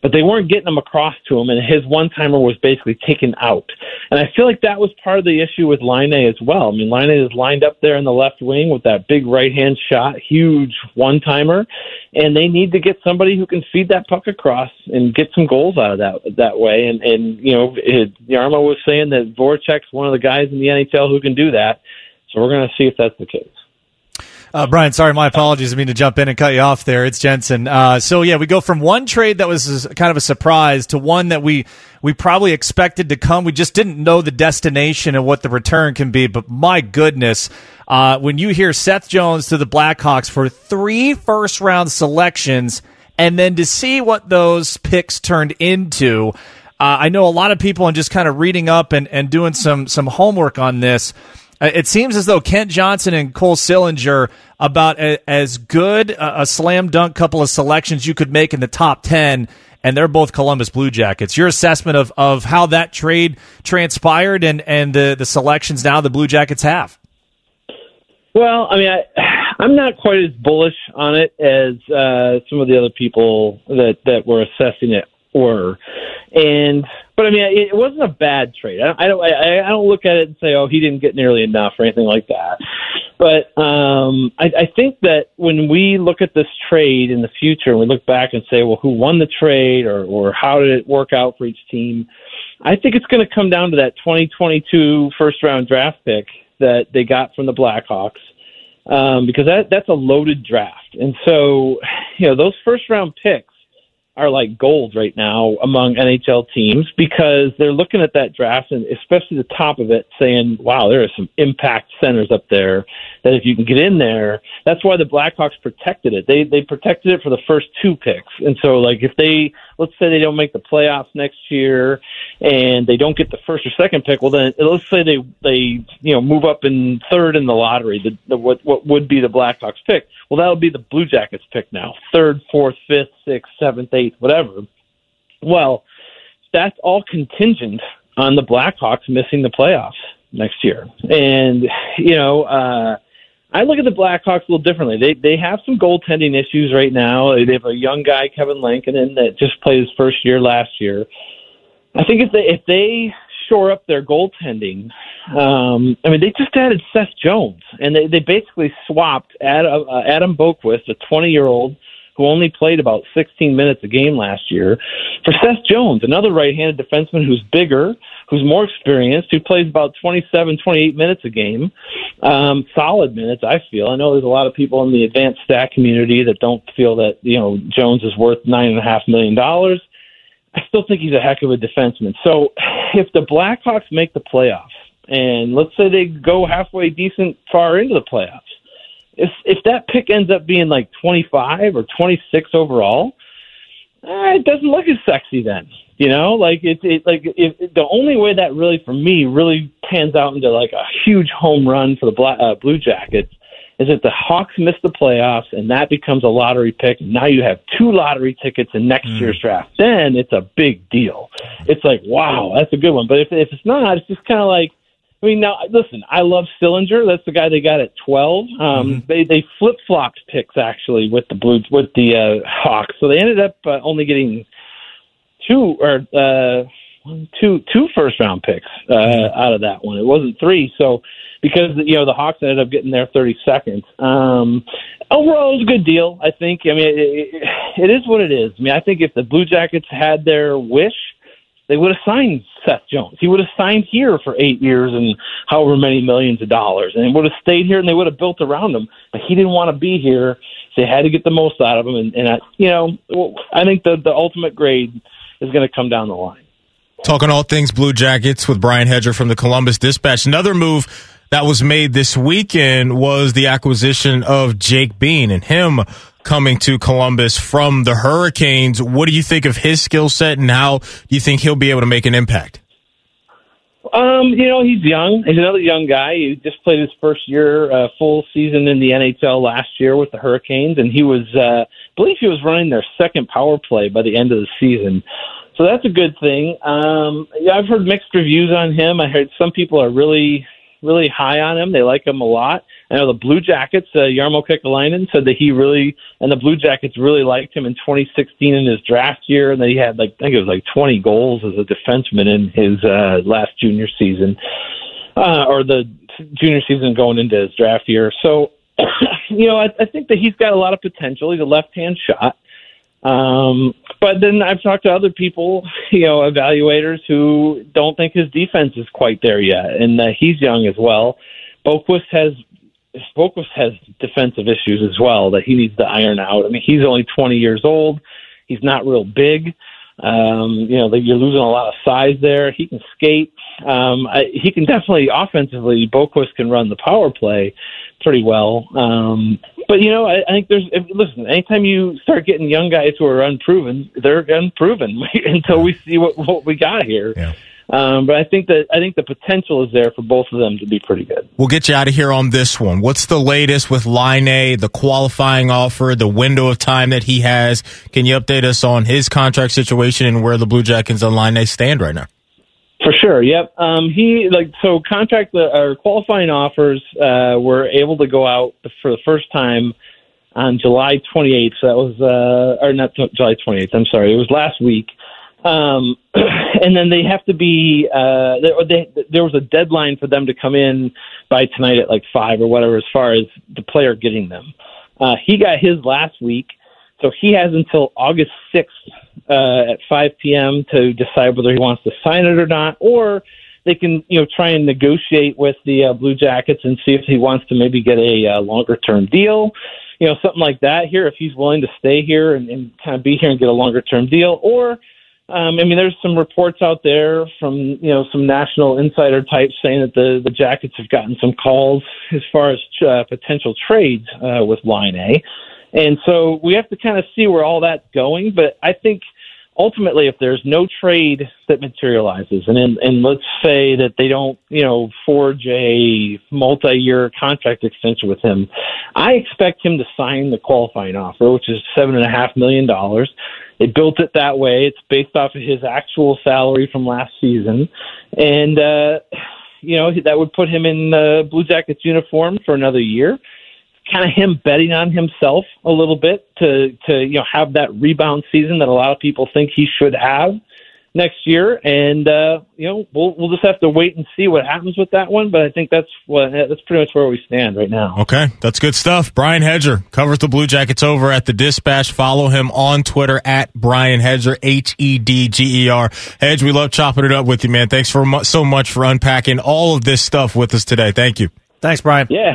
but they weren't getting them across to him, and his one timer was basically taken out. And I feel like that was part of the issue with Laine as well. I mean, Laine is lined up there in the left wing with that big right hand shot, huge one timer, and they need to get somebody who can feed that puck across and get some goals out of that that way. And and you know, it, Jarmo was saying that Voracek's one of the guys in the NHL who can do that. So we're going to see if that's the case. Uh, Brian, sorry, my apologies. I mean to jump in and cut you off there. It's Jensen. Uh, so yeah, we go from one trade that was kind of a surprise to one that we we probably expected to come. We just didn't know the destination and what the return can be. But my goodness, uh, when you hear Seth Jones to the Blackhawks for three first round selections, and then to see what those picks turned into. Uh, I know a lot of people and just kind of reading up and, and doing some some homework on this it seems as though Kent Johnson and Cole Sillinger about a, as good a, a, slam dunk couple of selections you could make in the top 10 and they're both Columbus Blue Jackets. Your assessment of, of how that trade transpired and, and the, the selections now the Blue Jackets have? Well, I mean, I, (sighs) I'm not quite as bullish on it as uh, some of the other people that, that were assessing it were. And but I mean, it wasn't a bad trade. I don't, I, I don't look at it and say, oh, he didn't get nearly enough or anything like that. But um, I, I think that when we look at this trade in the future and we look back and say, well, who won the trade or, or how did it work out for each team? I think it's going to come down to that 2022 first round draft pick that they got from the Blackhawks um, because that that's a loaded draft, and so you know those first round picks are like gold right now among NHL teams because they're looking at that draft and especially the top of it saying, wow, there are some impact centers up there that if you can get in there, that's why the Blackhawks protected it. They they protected it for the first two picks. And so like if they let's say they don't make the playoffs next year and they don't get the first or second pick, well then let's say they they you know move up in third in the lottery, the, the what what would be the Blackhawks pick. Well that'll be the Blue Jackets pick now. Third, fourth, fifth, sixth, seventh, eighth, whatever. Well, that's all contingent on the Blackhawks missing the playoffs next year. And you know, uh I look at the Blackhawks a little differently. They they have some goaltending issues right now. They have a young guy, Kevin Lankinen, that just played his first year last year. I think if they if they shore up their goaltending, um, I mean they just added Seth Jones, and they they basically swapped Adam, uh, Adam Boqvist, a 20 year old who only played about 16 minutes a game last year, for Seth Jones, another right-handed defenseman who's bigger, who's more experienced, who plays about 27, 28 minutes a game. um, solid minutes. I feel. I know there's a lot of people in the advanced stat community that don't feel that you know Jones is worth nine and a half million dollars. I still think he's a heck of a defenseman. So if the Blackhawks make the playoffs, and let's say they go halfway decent far into the playoffs, if if that pick ends up being like 25 or 26 overall, eh, it doesn't look as sexy then. You know, like it's it, like if, the only way that really for me really pans out into like a huge home run for the Black, uh, Blue Jackets is if the Hawks miss the playoffs and that becomes a lottery pick. Now you have two lottery tickets in next mm. year's draft. Then it's a big deal. It's like wow, that's a good one. But if if it's not, it's just kind of like. I mean, now listen. I love Sillinger. That's the guy they got at twelve. Um, mm-hmm. They they flip flopped picks actually with the Blue with the uh, Hawks, so they ended up uh, only getting two or uh, two two first round picks uh, out of that one. It wasn't three. So because you know the Hawks ended up getting there 32nd. Um, overall, it was a good deal. I think. I mean, it, it, it is what it is. I mean, I think if the Blue Jackets had their wish, they would have signed Seth Jones. He would have signed here for eight years and however many millions of dollars, and would have stayed here and they would have built around him. But he didn't want to be here. So they had to get the most out of him, and, and I, you know, I think the the ultimate grade is going to come down the line. Talking all things Blue Jackets with Brian Hedger from the Columbus Dispatch. Another move that was made this weekend was the acquisition of Jake Bean and him coming to Columbus from the Hurricanes. What do you think of his skill set and how do you think he'll be able to make an impact? Um, you know, he's young. He's another young guy. He just played his first year, uh, full season in the NHL last year with the Hurricanes, and he was, uh, I believe, he was running their second power play by the end of the season. So that's a good thing. Um, yeah, I've heard mixed reviews on him. I heard some people are really, really high on him. They like him a lot. I know the Blue Jackets, uh, Jarmo Kekalainen said that he really, and the Blue Jackets really liked him in 2016 in his draft year, and that he had like, I think it was like 20 goals as a defenseman in his uh, last junior season, uh, or the junior season going into his draft year. So, (clears throat) you know, I, I think that he's got a lot of potential. He's a left-hand shot. Um, but then I've talked to other people, (laughs) you know, evaluators who don't think his defense is quite there yet, and that he's young as well. Boqvist has Boqvist has defensive issues as well that he needs to iron out. I mean, he's only 20 years old. He's not real big. Um, you know, you're losing a lot of size there. He can skate. Um, I, he can definitely offensively. Boqvist can run the power play pretty well. Um, but you know, I, I think there's if, listen. Anytime you start getting young guys who are unproven, they're unproven (laughs) until we see what what we got here. Yeah. Um, but I think that I think the potential is there for both of them to be pretty good. We'll get you out of here on this one. What's the latest with Laine, the qualifying offer, the window of time that he has? Can you update us on his contract situation and where the Blue Jackets and Laine stand right now? For sure. Yep. Um, he like so contract uh, or qualifying offers uh, were able to go out for the first time on July 28th. So that was uh, or not July 28th. I'm sorry. It was last week. Um, (clears throat) and then they have to be uh, there, they, there was a deadline for them to come in by tonight at like five or whatever, as far as the player getting them. Uh, he got his last week, so he has until August sixth uh, at five p.m. to decide whether he wants to sign it or not, or they can you know try and negotiate with the uh, Blue Jackets and see if he wants to maybe get a uh, longer term deal you know, something like that here if he's willing to stay here and, and kind of be here and get a longer term deal, or um, I mean, there's some reports out there from you know some national insider types saying that the the Jackets have gotten some calls as far as uh, potential trades uh, with Laine, and so we have to kind of see where all that's going. But I think ultimately, if there's no trade that materializes, and in, and let's say that they don't, you know, forge a multi-year contract extension with him, I expect him to sign the qualifying offer, which is seven and a half million dollars. They built it that way. It's based off of his actual salary from last season, and uh, you know that would put him in the Blue Jackets uniform for another year kind of him betting on himself a little bit to to you know have that rebound season that a lot of people think he should have next year, and uh, you know we'll we'll just have to wait and see what happens with that one. But I think that's what that's pretty much where we stand right now. Okay, that's good stuff. Brian Hedger covers the Blue Jackets over at the Dispatch. Follow him on Twitter at Brian Hedger H E D G E R. Hedge, we love chopping it up with you, man. Thanks for so much for unpacking all of this stuff with us today. Thank you. Thanks, Brian. Yeah.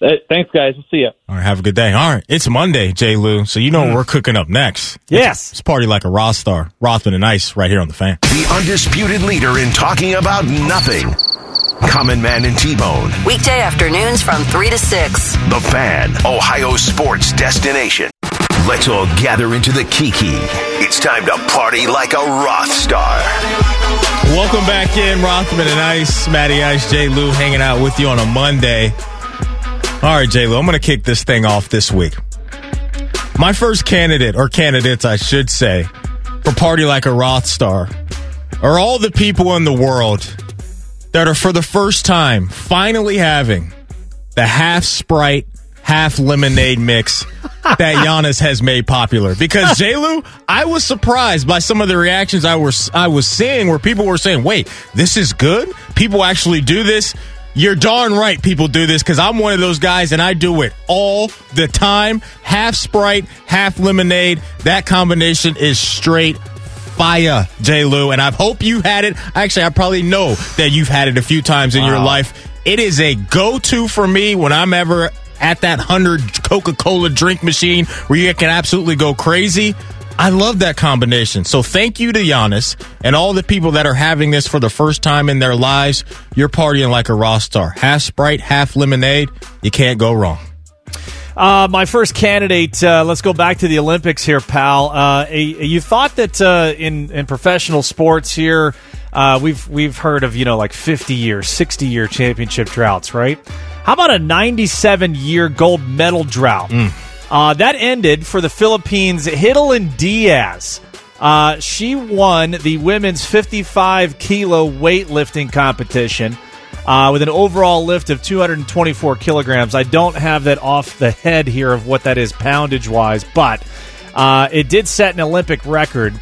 Thanks, guys. We'll see you. All right, have a good day. All right, it's Monday, J. Lou, so you know hmm. what we're cooking up next. Yes. It's party like a Roth star. Rothman and Ice right here on the fan. The undisputed leader in talking about nothing. Common Man and T-Bone. Weekday afternoons from 3 to 6. The Fan, Ohio sports destination. Let's all gather into the Kiki. It's time to party like a Roth star. Welcome back in, Rothman and Ice. Matty Ice, J. Lou hanging out with you on a Monday. All right, J. Lou, I'm going to kick this thing off this week. My first candidate, or candidates, I should say, for Party Like a Roth Star are all the people in the world that are for the first time finally having the half Sprite, half lemonade mix that (laughs) Giannis has made popular. Because J. Lou, I was surprised by some of the reactions I was I was seeing where people were saying, "Wait, this is good. People actually do this." You're darn right people do this because I'm one of those guys and I do it all the time. Half Sprite, half lemonade. That combination is straight fire, J. Lou. And I hope you had it. Actually, I probably know that you've had it a few times in your life. It is a go to for me when I'm ever at that 100 Coca Cola drink machine where you can absolutely go crazy. I love that combination. So thank you to Giannis and all the people that are having this for the first time in their lives. You're partying like a Roth star. Half Sprite, half lemonade. You can't go wrong. Uh, my first candidate. Uh, let's go back to the Olympics here, pal. Uh, you thought that uh, in in professional sports here, uh, we've we've heard of you know like fifty year, sixty year championship droughts, right? How about a ninety seven year gold medal drought? Uh, that ended for the Philippines. Hidilyn Diaz. Uh, she won the women's 55 kilo weightlifting competition uh, with an overall lift of 224 kilograms. I don't have that off the head here of what that is poundage wise, but uh, it did set an Olympic record,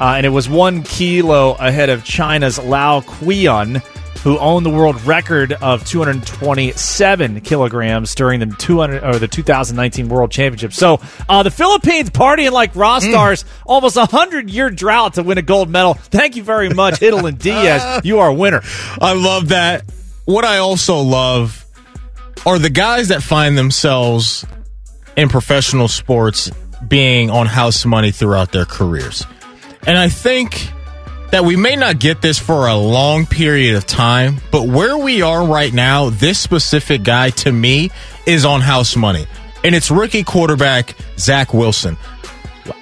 uh, and it was one kilo ahead of China's Lao Qian, who owned the world record of 227 kilograms during the 200 or the 2019 World Championship. So uh, the Philippines partying like Roth stars, almost a hundred year drought to win a gold medal. Thank you very much, (laughs) Hidilyn Diaz. You are a winner. I love that. What I also love are the guys that find themselves in professional sports being on house money throughout their careers. And I think that we may not get this for a long period of time, but where we are right now, this specific guy to me is on house money. And it's rookie quarterback Zach Wilson.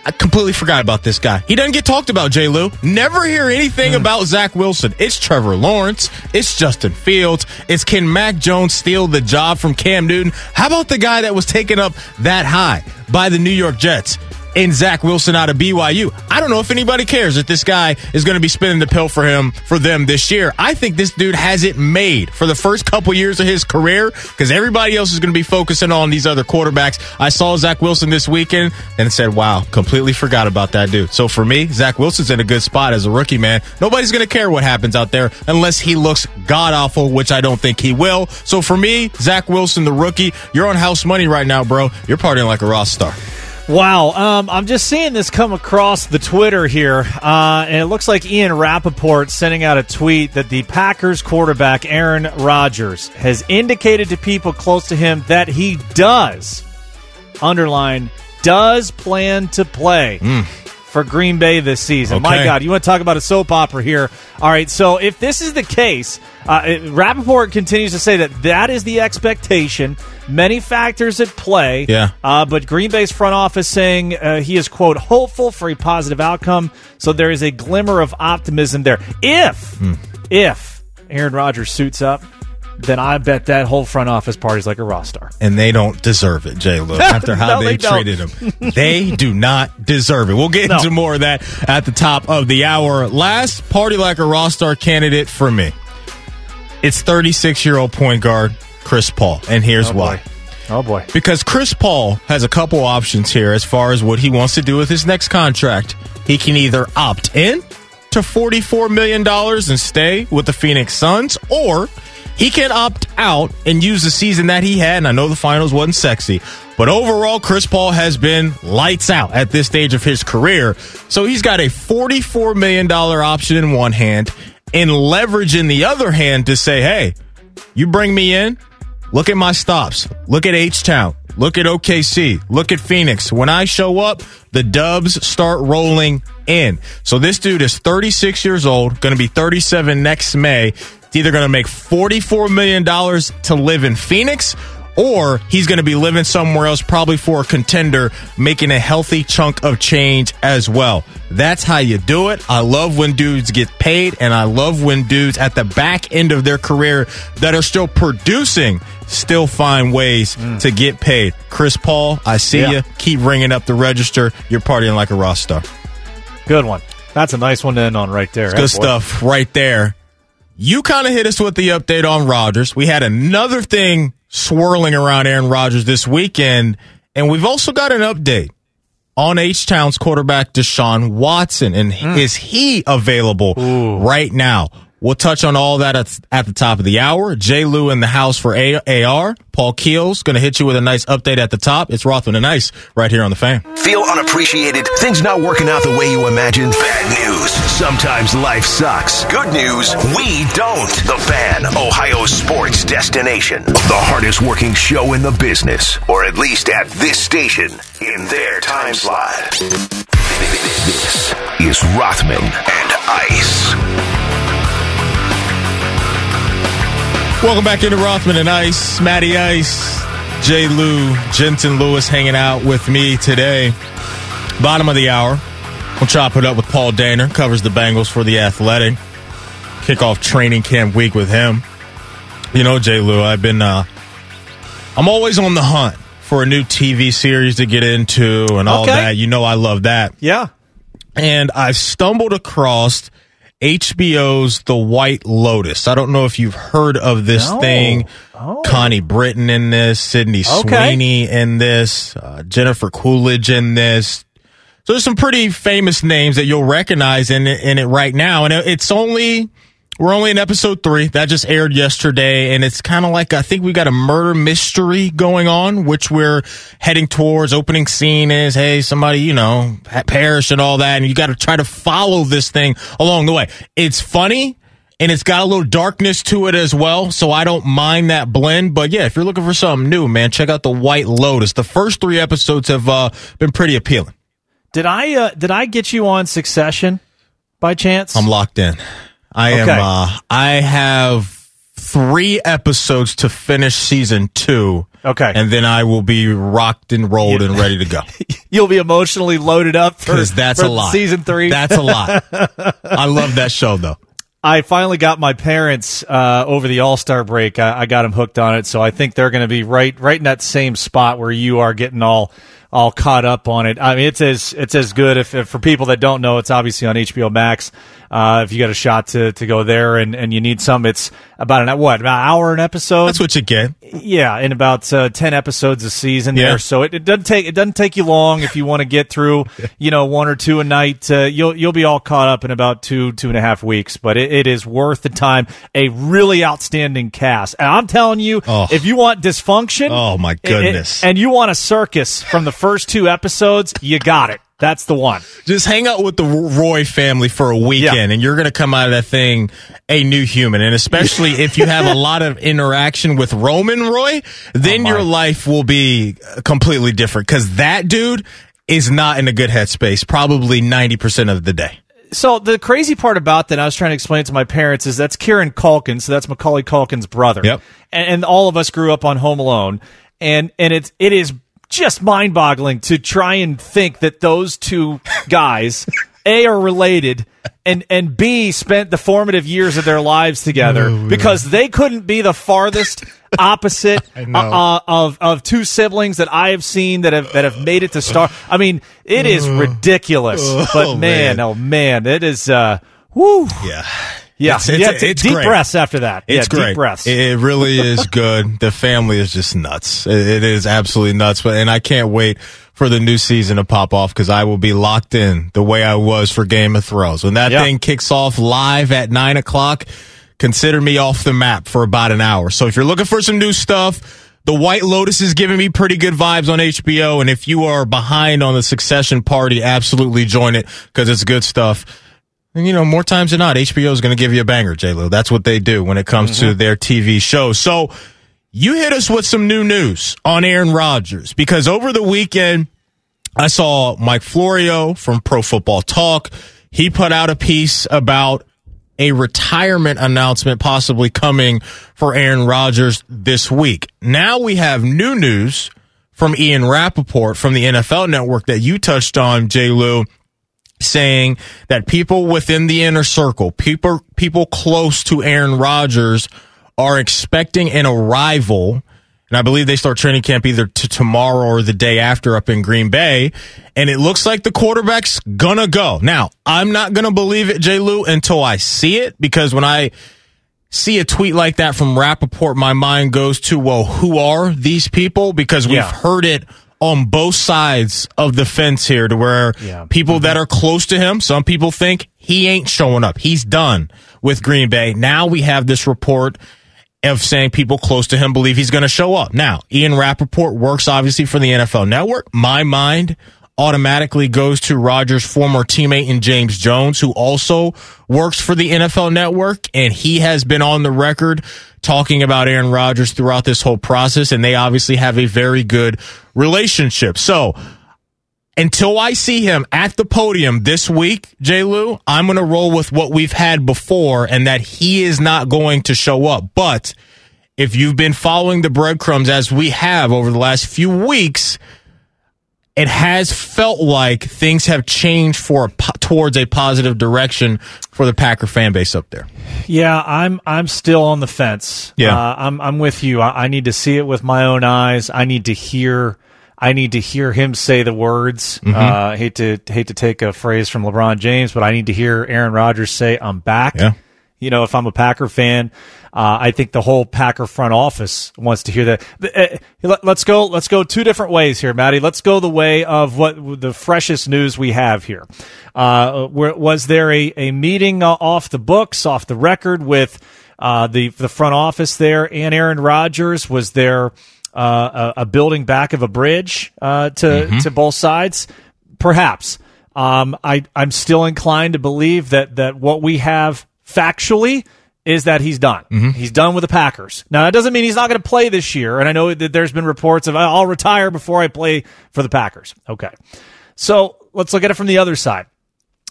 I completely forgot about this guy. He doesn't get talked about, J. Lou. Never hear anything hmm. about Zach Wilson. It's Trevor Lawrence. It's Justin Fields. It's can Mac Jones steal the job from Cam Newton? How about the guy that was taken up that high by the New York Jets? And Zach Wilson out of BYU. I don't know if anybody cares that this guy is going to be spinning the pill for him for them this year. I think this dude has it made for the first couple years of his career because everybody else is going to be focusing on these other quarterbacks. I saw Zach Wilson this weekend and said, wow, completely forgot about that dude. So for me, Zach Wilson's in a good spot as a rookie, man. Nobody's going to care what happens out there unless he looks god awful, which I don't think he will. So for me, Zach Wilson, the rookie, you're on house money right now, bro. You're partying like a Roth star. Wow. Um, I'm just seeing this come across the Twitter here, uh, and it looks like Ian Rapoport sending out a tweet that the Packers quarterback, Aaron Rodgers, has indicated to people close to him that he does, underline, does plan to play. For Green Bay this season. My God, you want to talk about a soap opera here? All right, so if this is the case, uh, it- Rapoport continues to say that that is the expectation. Many factors at play. Yeah. Uh, but Green Bay's front office saying uh, he is, quote, hopeful for a positive outcome. So there is a glimmer of optimism there. If, if Aaron Rodgers suits up, then I bet that whole front office party's like a Roth star. and they don't deserve it, Jay Lo. (laughs) After how No, they, they treated him, they do not deserve it. We'll get No. into more of that at the top of the hour. Last party like a Roth Star candidate for me. It's 36 year old point guard Chris Paul, and here's Oh, why. Oh, boy. Because Chris Paul has a couple options here as far as what he wants to do with his next contract. He can either opt in to $44 million and stay with the Phoenix Suns, or he can opt out and use the season that he had. And I know the finals wasn't sexy, but overall, Chris Paul has been lights out at this stage of his career. So he's got a $44 million option in one hand and leverage in the other hand to say, hey, you bring me in, Look at my stops. Look at H Town. Look at OKC. Look at Phoenix. When I show up, the dubs start rolling in. So this dude is 36 years old, going to be 37 next May. It's either going to make $44 million to live in Phoenix or he's going to be living somewhere else, probably for a contender, making a healthy chunk of change as well. That's how you do it. I love when dudes get paid, and I love when dudes at the back end of their career that are still producing still find ways mm. to get paid. Chris Paul, I see yeah. you. Keep ringing up the register. You're partying like a rock star. Good one. That's a nice one to end on right there. Good stuff right there. You kind of hit us with the update on Rodgers. We had another thing swirling around Aaron Rodgers this weekend. And we've also got an update on H Town's quarterback, Deshaun Watson. And mm. is he available Ooh. right now? We'll touch on all that at, at the top of the hour. J. Lou in the house for A- AR. Paul Keels going to hit you with a nice update at the top. It's Rothman and Ice right here on the fan. Feel unappreciated? Things not working out the way you imagined? Bad news. Sometimes life sucks. Good news. We don't. The fan, Ohio sports destination. The hardest working show in the business, or at least at this station in their time slot. This is Rothman and Ice. Welcome back into Rothman and Ice. Matty Ice, Jay Lou, Jensen Lewis hanging out with me today. Bottom of the hour. We'll chop it up with Paul Dehner, covers the Bengals for the Athletic. Kick off training camp week with him. You know, Jay Lou, I've been, uh, I'm always on the hunt for a new TV series to get into and all okay. that. You know, I love that. Yeah. And I stumbled across HBO's The White Lotus. I don't know if you've heard of this no. thing. Oh. Connie Britton in this, Sydney okay. Sweeney in this, uh, Jennifer Coolidge in this. So there's some pretty famous names that you'll recognize in it, in it right now. And it's only we're only in episode three. That just aired yesterday, and it's kind of like I think we got a murder mystery going on, which we're heading towards. Opening scene is, hey, somebody, you know, perished and all that, and you got to try to follow this thing along the way. It's funny, and it's got a little darkness to it as well, so I don't mind that blend. But yeah, if you're looking for something new, man, check out the White Lotus. The first three episodes have uh, been pretty appealing. Did I uh, did I get you on Succession by chance? I'm locked in. I okay. am. Uh, I have three episodes to finish season two. Okay, and then I will be rocked and rolled yeah. and ready to go. (laughs) You'll be emotionally loaded up because that's for a lot. Season three. That's a lot. (laughs) I love that show though. I finally got my parents uh, over the All Star break. I, I got them hooked on it, so I think they're going to be right, right in that same spot where you are getting all all caught up on it. I mean, it's as it's as good. If, if for people that don't know, it's obviously on HBO Max. Uh, if you got a shot to, to go there and, and you need some, it's about an what about an hour an episode. That's what you get. Yeah, in about uh, ten episodes a season yeah. there. So it, it doesn't take it doesn't take you long if you want to get through you know one or two a night. Uh, you'll you'll be all caught up in about two two and a half weeks. But it, it is worth the time. A really outstanding cast. And I'm telling you, oh. if you want dysfunction, oh my goodness, it, and you want a circus from the first two episodes, you got it. That's the one. Just hang out with the Roy family for a weekend, yeah. and you're going to come out of that thing a new human. And especially (laughs) if you have a lot of interaction with Roman Roy, then oh your life will be completely different because that dude is not in a good headspace probably 90% of the day. So the crazy part about that, I was trying to explain to my parents, is that's Kieran Culkin, so that's Macaulay Culkin's brother. Yep. And, and all of us grew up on Home Alone, and and it's it is just mind boggling to try and think that those two guys, (laughs) A, are related, and, and B, spent the formative years of their lives together oh, because they couldn't be the farthest (laughs) opposite uh, uh, of, of two siblings that I have seen that have, that have made it to star. I mean, it is ridiculous, oh, but man, man, oh man, it is, uh, whoo. Yeah. Yeah, it's, it's, it's deep great. breaths after that. It's yeah, great. Deep breaths. It really (laughs) is good. the family is just nuts. it is absolutely nuts. But and I can't wait for the new season to pop off because I will be locked in the way I was for Game of Thrones when that thing kicks off live at nine o'clock. Consider me off the map for about an hour. So if you're looking for some new stuff. The White Lotus is giving me pretty good vibes on HBO, and if you are behind on the Succession party, absolutely join it because it's good stuff. And you know, more times than not, HBO is going to give you a banger, J Lo. That's what they do when it comes mm-hmm. to their TV shows. So you hit us with some new news on Aaron Rodgers because over the weekend, I saw Mike Florio from Pro Football Talk. He put out a piece about a retirement announcement possibly coming for Aaron Rodgers this week. Now we have new news from Ian Rapoport from the NFL network that you touched on, J. Lou, saying that people within the inner circle, people people close to Aaron Rodgers are expecting an arrival and I believe they start training camp either to tomorrow or the day after up in Green Bay. And it looks like the quarterback's gonna go. Now, I'm not gonna believe it, J. Lou, until I see it, because when I see a tweet like that from Rapoport, my mind goes to, well, who are these people? Because we've Yeah. heard it on both sides of the fence here to where Yeah. people that mm-hmm. are close to him, some people think he ain't showing up. He's done with Green Bay. Now we have this report of saying people close to him believe he's going to show up. Now, Ian Rapoport works obviously for the NFL Network. My mind automatically goes to Rodgers' former teammate in James Jones, who also works for the NFL Network, and he has been on the record talking about Aaron Rodgers throughout this whole process, and they obviously have a very good relationship. So, until I see him at the podium this week, J. Lou, I'm going to roll with what we've had before and that he is not going to show up. But if you've been following the breadcrumbs as we have over the last few weeks, it has felt like things have changed for a, po- towards a positive direction for the Packer fan base up there. Yeah, I'm I'm still on the fence. Yeah. uh, I'm I'm with you. I, I need to see it with my own eyes. I need to hear. I need to hear him say the words. Mm-hmm. Uh, hate to hate to take a phrase from LeBron James, but I need to hear Aaron Rodgers say, "I'm back." Yeah. You know, if I'm a Packer fan, uh, I think the whole Packer front office wants to hear that. Let- Let's go. Let's go two different ways here, Matty. Let's go the way of what the freshest news we have here. Uh, was there a, a meeting uh, off the books, off the record with uh, the the front office there and Aaron Rodgers? Was there uh, a, a building back of a bridge uh, to to both sides? Perhaps. Um, I I'm still inclined to believe that that what we have factually is that he's done. He's done with the Packers. Now that doesn't mean he's not going to play this year. And I know that there's been reports of I'll retire before I play for the Packers. Okay, so let's look at it from the other side.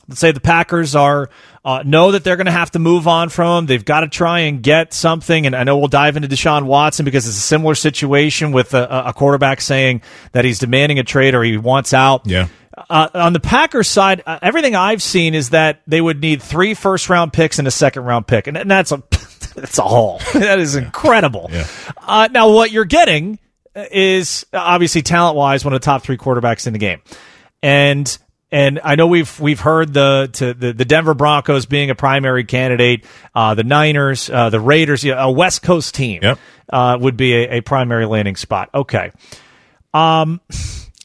Let's say the Packers are uh, know that they're going to have to move on from him. They've got to try and get something. And I know we'll dive into Deshaun Watson because it's a similar situation with a, a quarterback saying that he's demanding a trade or he wants out. Yeah. Uh, on the Packers side, uh, everything I've seen is that they would need three first round picks and a second round pick, and, and that's a (laughs) that's a haul. (laughs) that is incredible. Uh, now, what you're getting is obviously talent wise one of the top three quarterbacks in the game, and and I know we've we've heard the to the, the Denver Broncos being a primary candidate, uh, the Niners, uh, the Raiders, yeah, a West Coast team Yep. uh, would be a, a primary landing spot. Okay. Um,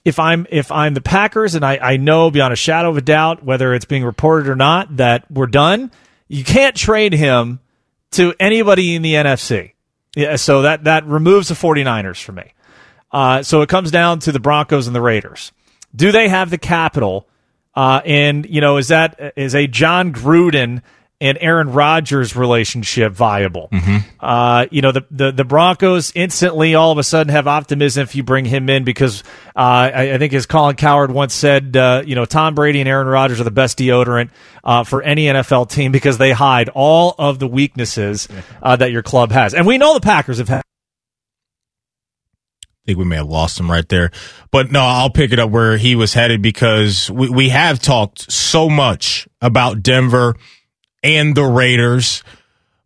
if I'm if I'm the Packers and I, I know beyond a shadow of a doubt whether it's being reported or not that we're done, you can't trade him to anybody in the NFC. Yeah, so that that removes the 49ers for me. Uh, so it comes down to the Broncos and the Raiders. Do they have the capital? Uh, and you know, is that is a Jon Gruden and Aaron Rodgers relationship viable? Uh, you know, the, the the Broncos instantly all of a sudden have optimism if you bring him in because uh, I, I think as Colin Cowherd once said, uh, you know, Tom Brady and Aaron Rodgers are the best deodorant uh, for any NFL team because they hide all of the weaknesses uh, that your club has, and we know the Packers have had. I think we may have lost him right there. But no, I'll pick it up where he was headed because we, we have talked so much about Denver and the Raiders.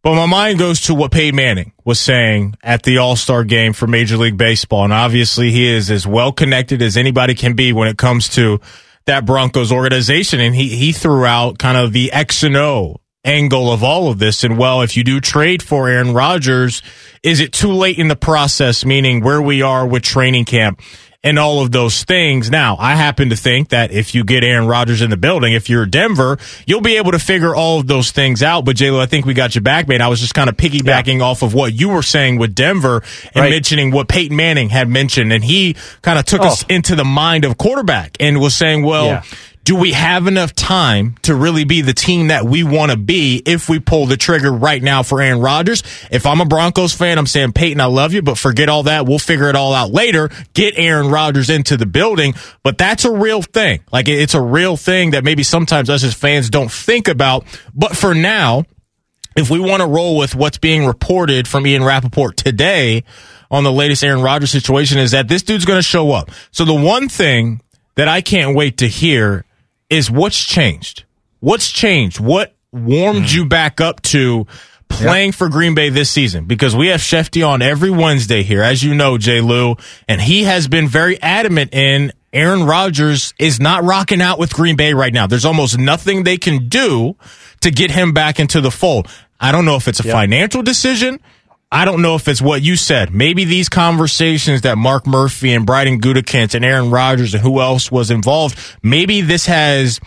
But my mind goes to what Peyton Manning was saying at the All Star game for Major League Baseball. And obviously, he is as well connected as anybody can be when it comes to that Broncos organization. And he, he threw out kind of the X and O angle of all of this. And well, if you do trade for Aaron Rodgers, is it too late in the process? Meaning where we are with training camp and all of those things. Now, I happen to think that if you get Aaron Rodgers in the building, if you're Denver, you'll be able to figure all of those things out. But JLo, I think we got you back, man. I was just kind of piggybacking off of what you were saying with Denver and Right. mentioning what Peyton Manning had mentioned. And he kind of took oh. us Oh. into the mind of quarterback and was saying, well, Yeah. Do we have enough time to really be the team that we want to be if we pull the trigger right now for Aaron Rodgers? If I'm a Broncos fan, I'm saying, Peyton, I love you, but forget all that. We'll figure it all out later. Get Aaron Rodgers into the building. But that's a real thing. Like it's a real thing that maybe sometimes us as fans don't think about. But for now, if we want to roll with what's being reported from Ian Rapoport today on the latest Aaron Rodgers situation is that this dude's going to show up. So the one thing that I can't wait to hear is what's changed. What's changed? What warmed mm. you back up to playing yep. for Green Bay this season? Because we have Schefty on every Wednesday here, as you know, Jay Lou, and he has been very adamant in Aaron Rodgers is not rocking out with Green Bay right now. There's almost nothing they can do to get him back into the fold. I don't know if it's a yep. financial decision. I don't know if it's what you said. Maybe these conversations that Mark Murphy and Brian Gutekunst and Aaron Rodgers and who else was involved, maybe this has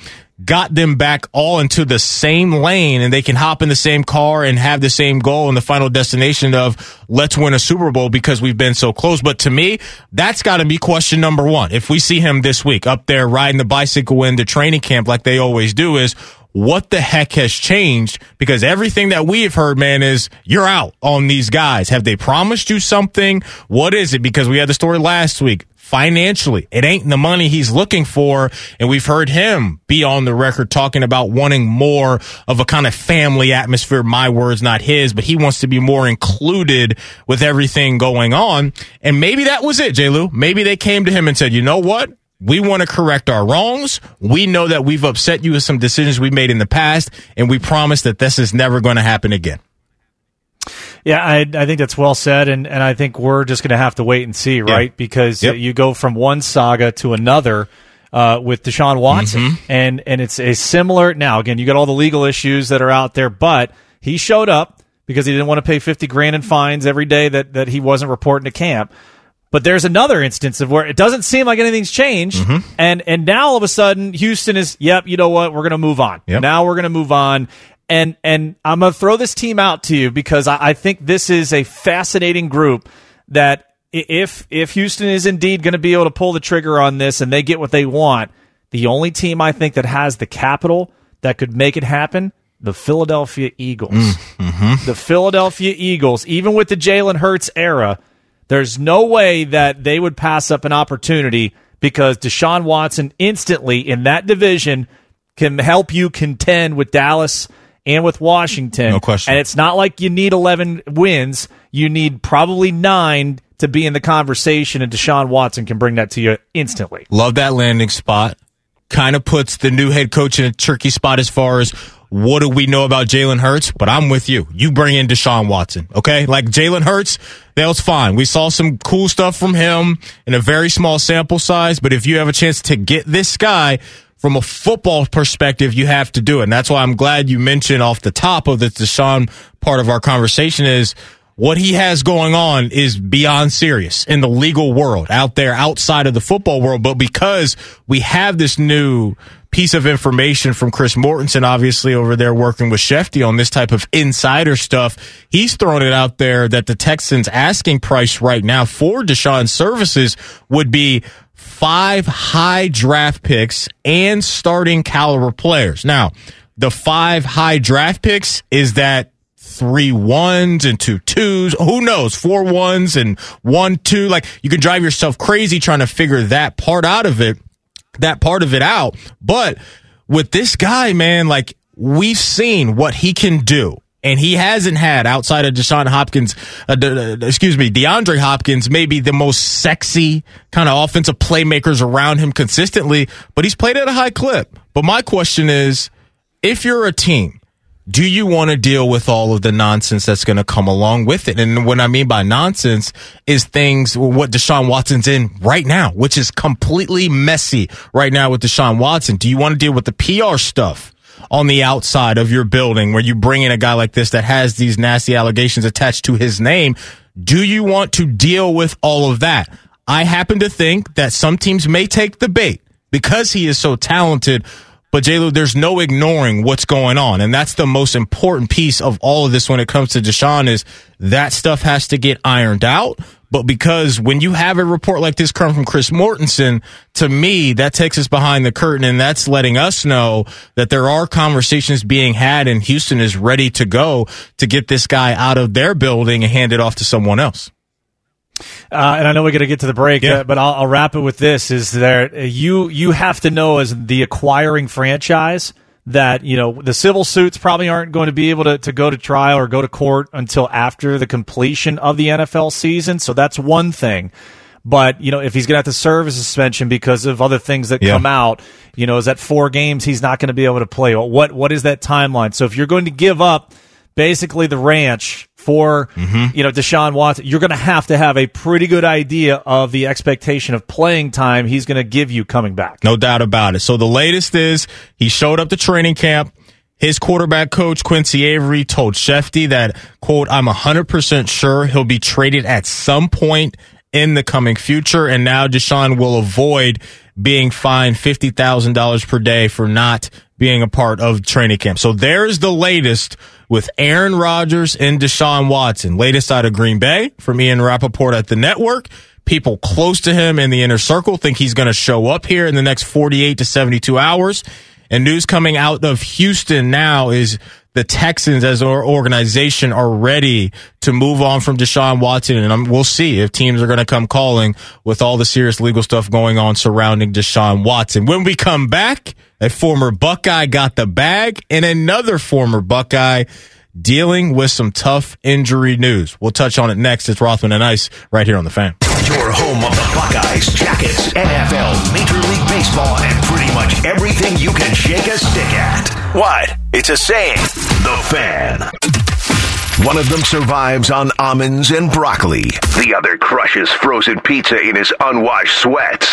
got them back all into the same lane and they can hop in the same car and have the same goal and the final destination of let's win a Super Bowl because we've been so close. But to me, that's got to be question number one. If we see him this week up there riding the bicycle in the training camp like they always do is what the heck has changed? Because everything that we've heard, man, is you're out on these guys. Have they promised you something? What is it? Because we had the story last week. Financially, it ain't the money he's looking for. And we've heard him be on the record talking about wanting more of a kind of family atmosphere. My words, not his, but he wants to be more included with everything going on. And maybe that was it, J. Lou. Maybe they came to him and said, you know what? We want to correct our wrongs. We know that we've upset you with some decisions we made in the past, and we promise that this is never going to happen again. Yeah, I, I think that's well said, and, and I think we're just going to have to wait and see, right? Yeah. Because yep. you go from one saga to another uh, with Deshaun Watson, mm-hmm. and and it's a similar. Now, again, you got all the legal issues that are out there, but he showed up because he didn't want to pay fifty grand in fines every day that that he wasn't reporting to camp. But there's another instance of where it doesn't seem like anything's changed, mm-hmm. and and now all of a sudden Houston is, yep, you know what, we're going to move on. Yep. Now we're going to move on, and and I'm going to throw this team out to you because I, I think this is a fascinating group that if if Houston is indeed going to be able to pull the trigger on this and they get what they want, the only team I think that has the capital that could make it happen the Philadelphia Eagles. Mm-hmm. The Philadelphia Eagles, even with the Jalen Hurts era, there's no way that they would pass up an opportunity because Deshaun Watson instantly in that division can help you contend with Dallas and with Washington. No question. And it's not like you need 11 wins. You need probably nine to be in the conversation, and Deshaun Watson can bring that to you instantly. Love that landing spot. Kind of puts the new head coach in a tricky spot as far as what do we know about Jalen Hurts? But I'm with you. You bring in Deshaun Watson, okay? Like Jalen Hurts, that was fine. We saw some cool stuff from him in a very small sample size, but if you have a chance to get this guy from a football perspective, you have to do it. And that's why I'm glad you mentioned off the top of the Deshaun part of our conversation is what he has going on is beyond serious in the legal world out there outside of the football world. But because we have this new piece of information from Chris Mortensen, obviously over there working with Schefty on this type of insider stuff. He's thrown it out there that the Texans asking price right now for Deshaun's services would be five high draft picks and starting caliber players. Now, the five high draft picks is that three ones and two twos. Who knows? Four ones and one two. Like you can drive yourself crazy trying to figure that part out of it that part of it out. But with this guy, man, like we've seen what he can do. And he hasn't had outside of Deshaun Hopkins, uh, d- excuse me, DeAndre Hopkins, maybe the most sexy kind of offensive playmakers around him consistently, but he's played at a high clip. But my question is, if you're a team do you want to deal with all of the nonsense that's going to come along with it? And what I mean by nonsense is things, what Deshaun Watson's in right now, which is completely messy right now with Deshaun Watson. Do you want to deal with the PR stuff on the outside of your building where you bring in a guy like this that has these nasty allegations attached to his name? Do you want to deal with all of that? I happen to think that some teams may take the bait because he is so talented but JLo, there's no ignoring what's going on. And that's the most important piece of all of this when it comes to Deshaun is that stuff has to get ironed out But because when you have a report like this come from Chris Mortensen, to me, that takes us behind the curtain and that's letting us know that there are conversations being had and Houston is ready to go to get this guy out of their building and hand it off to someone else. Uh, and I know we got to get to the break, yeah. uh, but I'll, I'll, wrap it with this: is that you you have to know as the acquiring franchise that you know the civil suits probably aren't going to be able to, to go to trial or go to court until after the completion of the NFL season. So that's one thing. But you know, if he's going to have to serve a suspension because of other things that yeah. come out, you know, is that four games he's not going to be able to play? What what is that timeline? So if you're going to give up basically the ranch for mm-hmm. you know Deshaun Watson, you're going to have to have a pretty good idea of the expectation of playing time he's going to give you coming back. No doubt about it. So the latest is he showed up to training camp. His quarterback coach Quincy Avery told Schefty that quote I'm 100% sure he'll be traded at some point in the coming future and now Deshaun will avoid being fined $50,000 per day for not being a part of training camp. So there's the latest with Aaron Rodgers and Deshaun Watson. Latest out of Green Bay from Ian Rapoport at the network. People close to him in the inner circle think he's going to show up here in the next 48 to 72 hours. And news coming out of Houston now is the Texans as an organization are ready to move on from Deshaun Watson. And we'll see if teams are going to come calling with all the serious legal stuff going on surrounding Deshaun Watson. When we come back, a former Buckeye got the bag, and another former Buckeye dealing with some tough injury news. We'll touch on it next. It's Rothman and Ice right here on the fan. Your home of the Buckeyes, Jackets, NFL, Major League Baseball, and pretty much everything you can shake a stick at. What? It's a saying. The fan. One of them survives on almonds and broccoli. The other crushes frozen pizza in his unwashed sweats.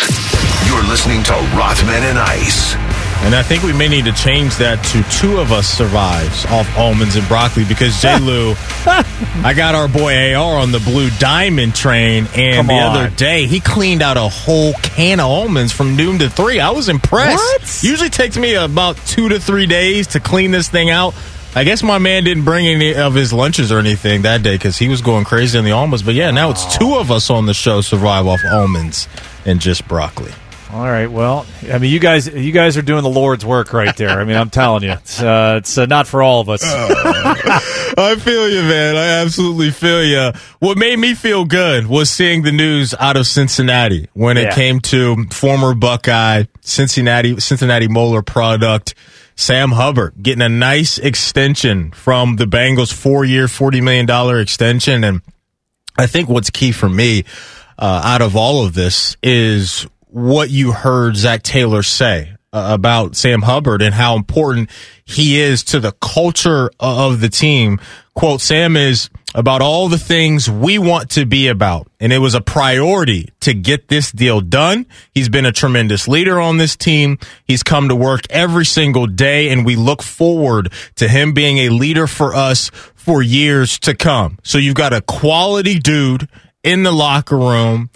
You're listening to Rothman and Ice. And I think we may need to change that to two of us survives off almonds and broccoli because J. (laughs) Lou, I got our boy AR on the blue diamond train, and Come the on. other day he cleaned out a whole can of almonds from noon to three. I was impressed. What? Usually takes me about two to three days to clean this thing out. I guess my man didn't bring any of his lunches or anything that day because he was going crazy on the almonds. But yeah, now it's two of us on the show survive off almonds and just broccoli. All right. Well, I mean, you guys, you guys are doing the Lord's work right there. I mean, I'm telling you, it's, uh, it's uh, not for all of us. (laughs) I feel you, man. I absolutely feel you. What made me feel good was seeing the news out of Cincinnati when it yeah. came to former Buckeye Cincinnati Cincinnati Moeller product. Sam Hubbard getting a nice extension from the Bengals, four year, $40 million extension. And I think what's key for me uh, out of all of this is what you heard Zac Taylor say uh, about Sam Hubbard and how important he is to the culture of the team. Quote, Sam is about all the things we want to be about. And it was a priority to get this deal done. He's been a tremendous leader on this team. He's come to work every single day and we look forward to him being a leader for us for years to come. So you've got a quality dude in the locker room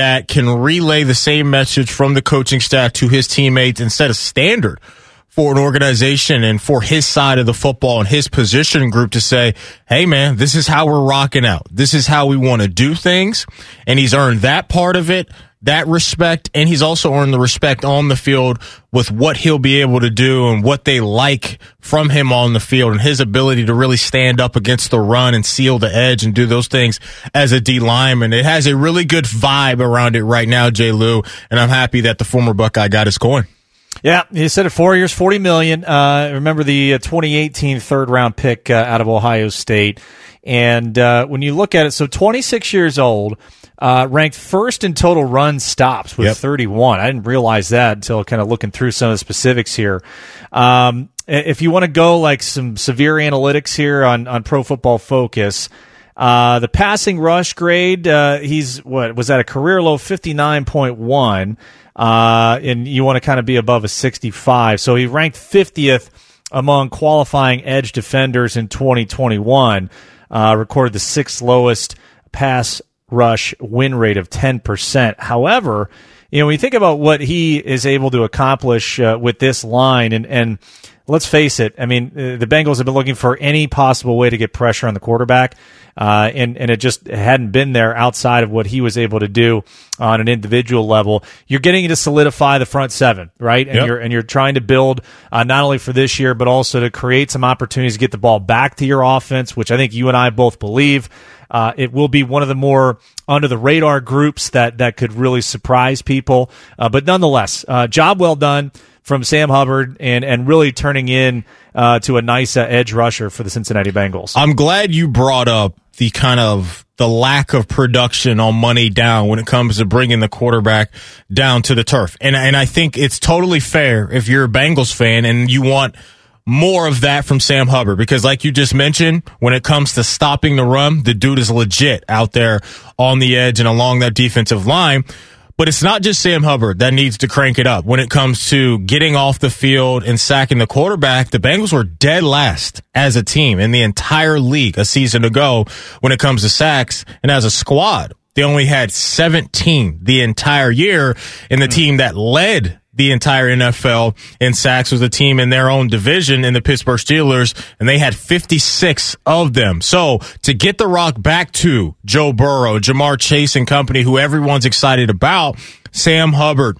that can relay the same message from the coaching staff to his teammates and set a standard for an organization and for his side of the football and his position group to say, Hey man, this is how we're rocking out. This is how we want to do things. And he's earned that part of it that respect, and he's also earned the respect on the field with what he'll be able to do and what they like from him on the field and his ability to really stand up against the run and seal the edge and do those things as a D lineman. It has a really good vibe around it right now, Jay Lou, and I'm happy that the former Buckeye got his coin. Yeah, he said it four years, forty million. Uh, remember the uh, 2018 third round pick uh, out of Ohio State, and uh, when you look at it, so 26 years old uh, ranked first in total run stops with yep. 31. I didn't realize that until kind of looking through some of the specifics here. Um, if you want to go like some severe analytics here on, on Pro Football Focus, uh, the passing rush grade, uh, he's what was that a career low 59.1. Uh, and you want to kind of be above a 65. So he ranked 50th among qualifying edge defenders in 2021. Uh, recorded the sixth lowest pass rush win rate of 10%. However, you know, when you think about what he is able to accomplish uh, with this line and, and let's face it. I mean, uh, the Bengals have been looking for any possible way to get pressure on the quarterback, uh, and and it just hadn't been there outside of what he was able to do on an individual level. You're getting to solidify the front seven, right? And Yep. you're and you're trying to build uh, not only for this year but also to create some opportunities to get the ball back to your offense, which I think you and I both believe. Uh, it will be one of the more under the radar groups that that could really surprise people. Uh, but nonetheless, uh, job well done from Sam Hubbard and and really turning in uh, to a nice edge rusher for the Cincinnati Bengals. I'm glad you brought up the kind of the lack of production on money down when it comes to bringing the quarterback down to the turf. And and I think it's totally fair if you're a Bengals fan and you want more of that from Sam Hubbard because like you just mentioned, when it comes to stopping the run, the dude is legit out there on the edge and along that defensive line. But it's not just Sam Hubbard that needs to crank it up when it comes to getting off the field and sacking the quarterback. The Bengals were dead last as a team in the entire league a season ago when it comes to sacks and as a squad. They only had 17 the entire year and the hmm. team that led the entire NFL in sacks was a team in their own division in the Pittsburgh Steelers, and they had 56 of them. So to get the rock back to Joe Burrow, Ja'Marr Chase and company, who everyone's excited about, Sam Hubbard,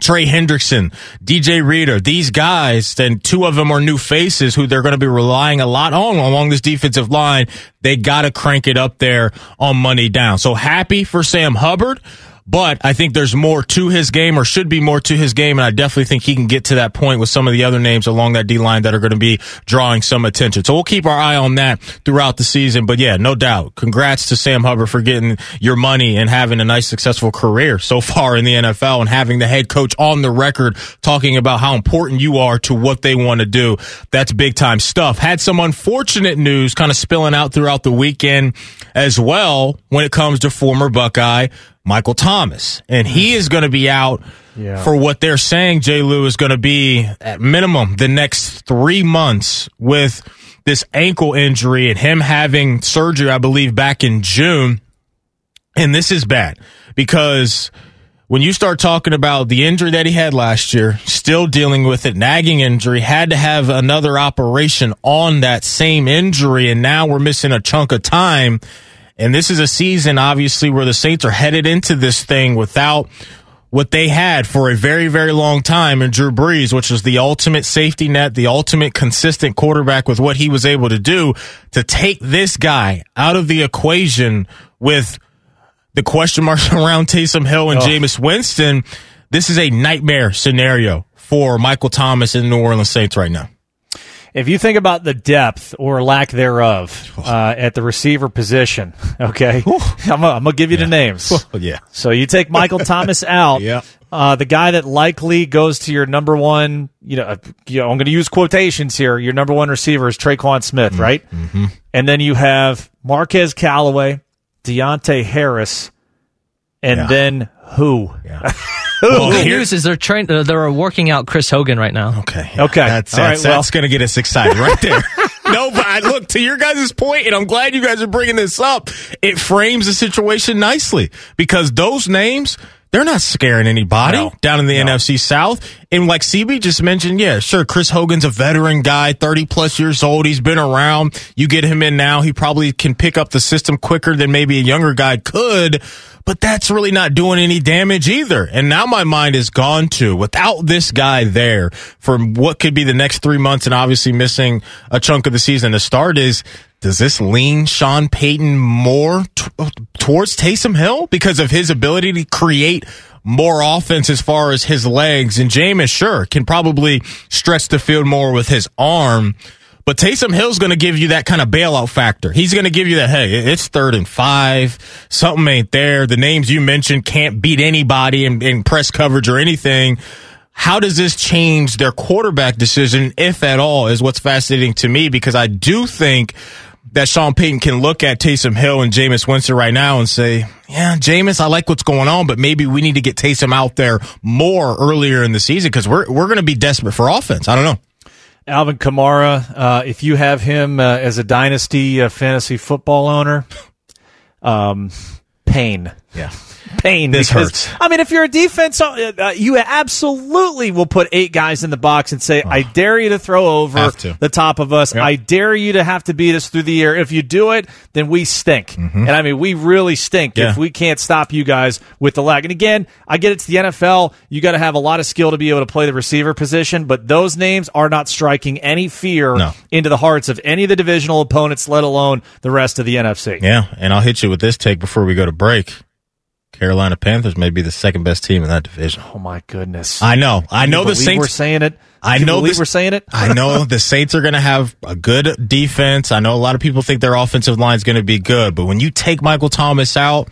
Trey Hendrickson, DJ Reader, these guys, then two of them are new faces who they're going to be relying a lot on along this defensive line. They got to crank it up there on money down. So happy for Sam Hubbard. But I think there's more to his game, or should be more to his game, and I definitely think he can get to that point with some of the other names along that D line that are going to be drawing some attention. So we'll keep our eye on that throughout the season. But yeah, no doubt, congrats to Sam Hubbard for getting your money and having a nice, successful career so far in the NFL, and having the head coach on the record talking about how important you are to what they want to do. That's big time stuff. Had some unfortunate news kind of spilling out throughout the weekend as well when it comes to former Buckeye Michael Thomas. And he is going to be out Yeah. for what they're saying, Jay Lou, is going to be at minimum the next three months with this ankle injury and him having surgery, I believe, back in June. And this is bad because when you start talking about the injury that he had last year, still dealing with it, nagging injury, had to have another operation on that same injury, and now we're missing a chunk of time. And this is a season, obviously, where the Saints are headed into this thing without what they had for a very, very long time in Drew Brees, which was the ultimate safety net, the ultimate consistent quarterback with what he was able to do to take this guy out of the equation with the question marks (laughs) around Taysom Hill and Jameis Winston. This is a nightmare scenario for Michael Thomas and the New Orleans Saints right now. If you think about the depth or lack thereof uh, at the receiver position, (laughs) okay, I'm going to give you the names. yeah. So you take Michael (laughs) Thomas out. Yeah. Uh, the guy that likely goes to your number one, you know, uh, you know I'm going to use quotations here. Your number one receiver is Tre'Quan Smith, right? Mm-hmm. And then you have Marquez Callaway, Deonte Harris, and Yeah. then who? (laughs) Well, Good here- news is they're trying. Uh, they're working out Chris Hogan right now. Okay. Okay. That's, All right, that's, well- that's going to get us excited right there. (laughs) no, but I, look, to your guys' point, and I'm glad you guys are bringing this up, it frames the situation nicely because those names, they're not scaring anybody No. down in the NFC South. And like CB just mentioned, yeah, sure, Chris Hogan's a veteran guy, 30 plus years old. He's been around. You get him in now, he probably can pick up the system quicker than maybe a younger guy could. But that's really not doing any damage either. And now my mind is gone to without this guy there for what could be the next three months and obviously missing a chunk of the season to start is does this lean Sean Payton more t- towards Taysom Hill because of his ability to create more offense as far as his legs? And Jameis, sure, can probably stretch the field more with his arm. But Taysom Hill's going to give you that kind of bailout factor. He's going to give you that, hey, it's third and five. Something ain't there. The names you mentioned can't beat anybody in, in press coverage or anything. How does this change their quarterback decision, if at all, is what's fascinating to me because I do think that Sean Payton can look at Taysom Hill and Jameis Winston right now and say, yeah, Jameis, I like what's going on, but maybe we need to get Taysom out there more earlier in the season because we're, we're going to be desperate for offense. I don't know. Alvin Kamara, uh, if you have him uh, as a dynasty uh, fantasy football owner, um, pain. Yeah. Pain. This because, hurts. I mean, if you're a defense, uh, uh, you absolutely will put eight guys in the box and say, "I dare you to throw over to. the top of us. Yep. I dare you to have to beat us through the air. If you do it, then we stink. And I mean, we really stink Mm-hmm. Yeah. if we can't stop you guys with the lag. And again, I get it's the NFL. You got to have a lot of skill to be able to play the receiver position, but those names are not striking any fear No. into the hearts of any of the divisional opponents, let alone the rest of the NFC. Yeah, and I'll hit you with this take before we go to break. Carolina Panthers may be the second best team in that division. Oh my goodness! I know. I know the Saints We're saying it. I know this- we're saying it. I know the Saints are going to have a good defense. I know a lot of people think their offensive line is going to be good, but when you take Michael Thomas out,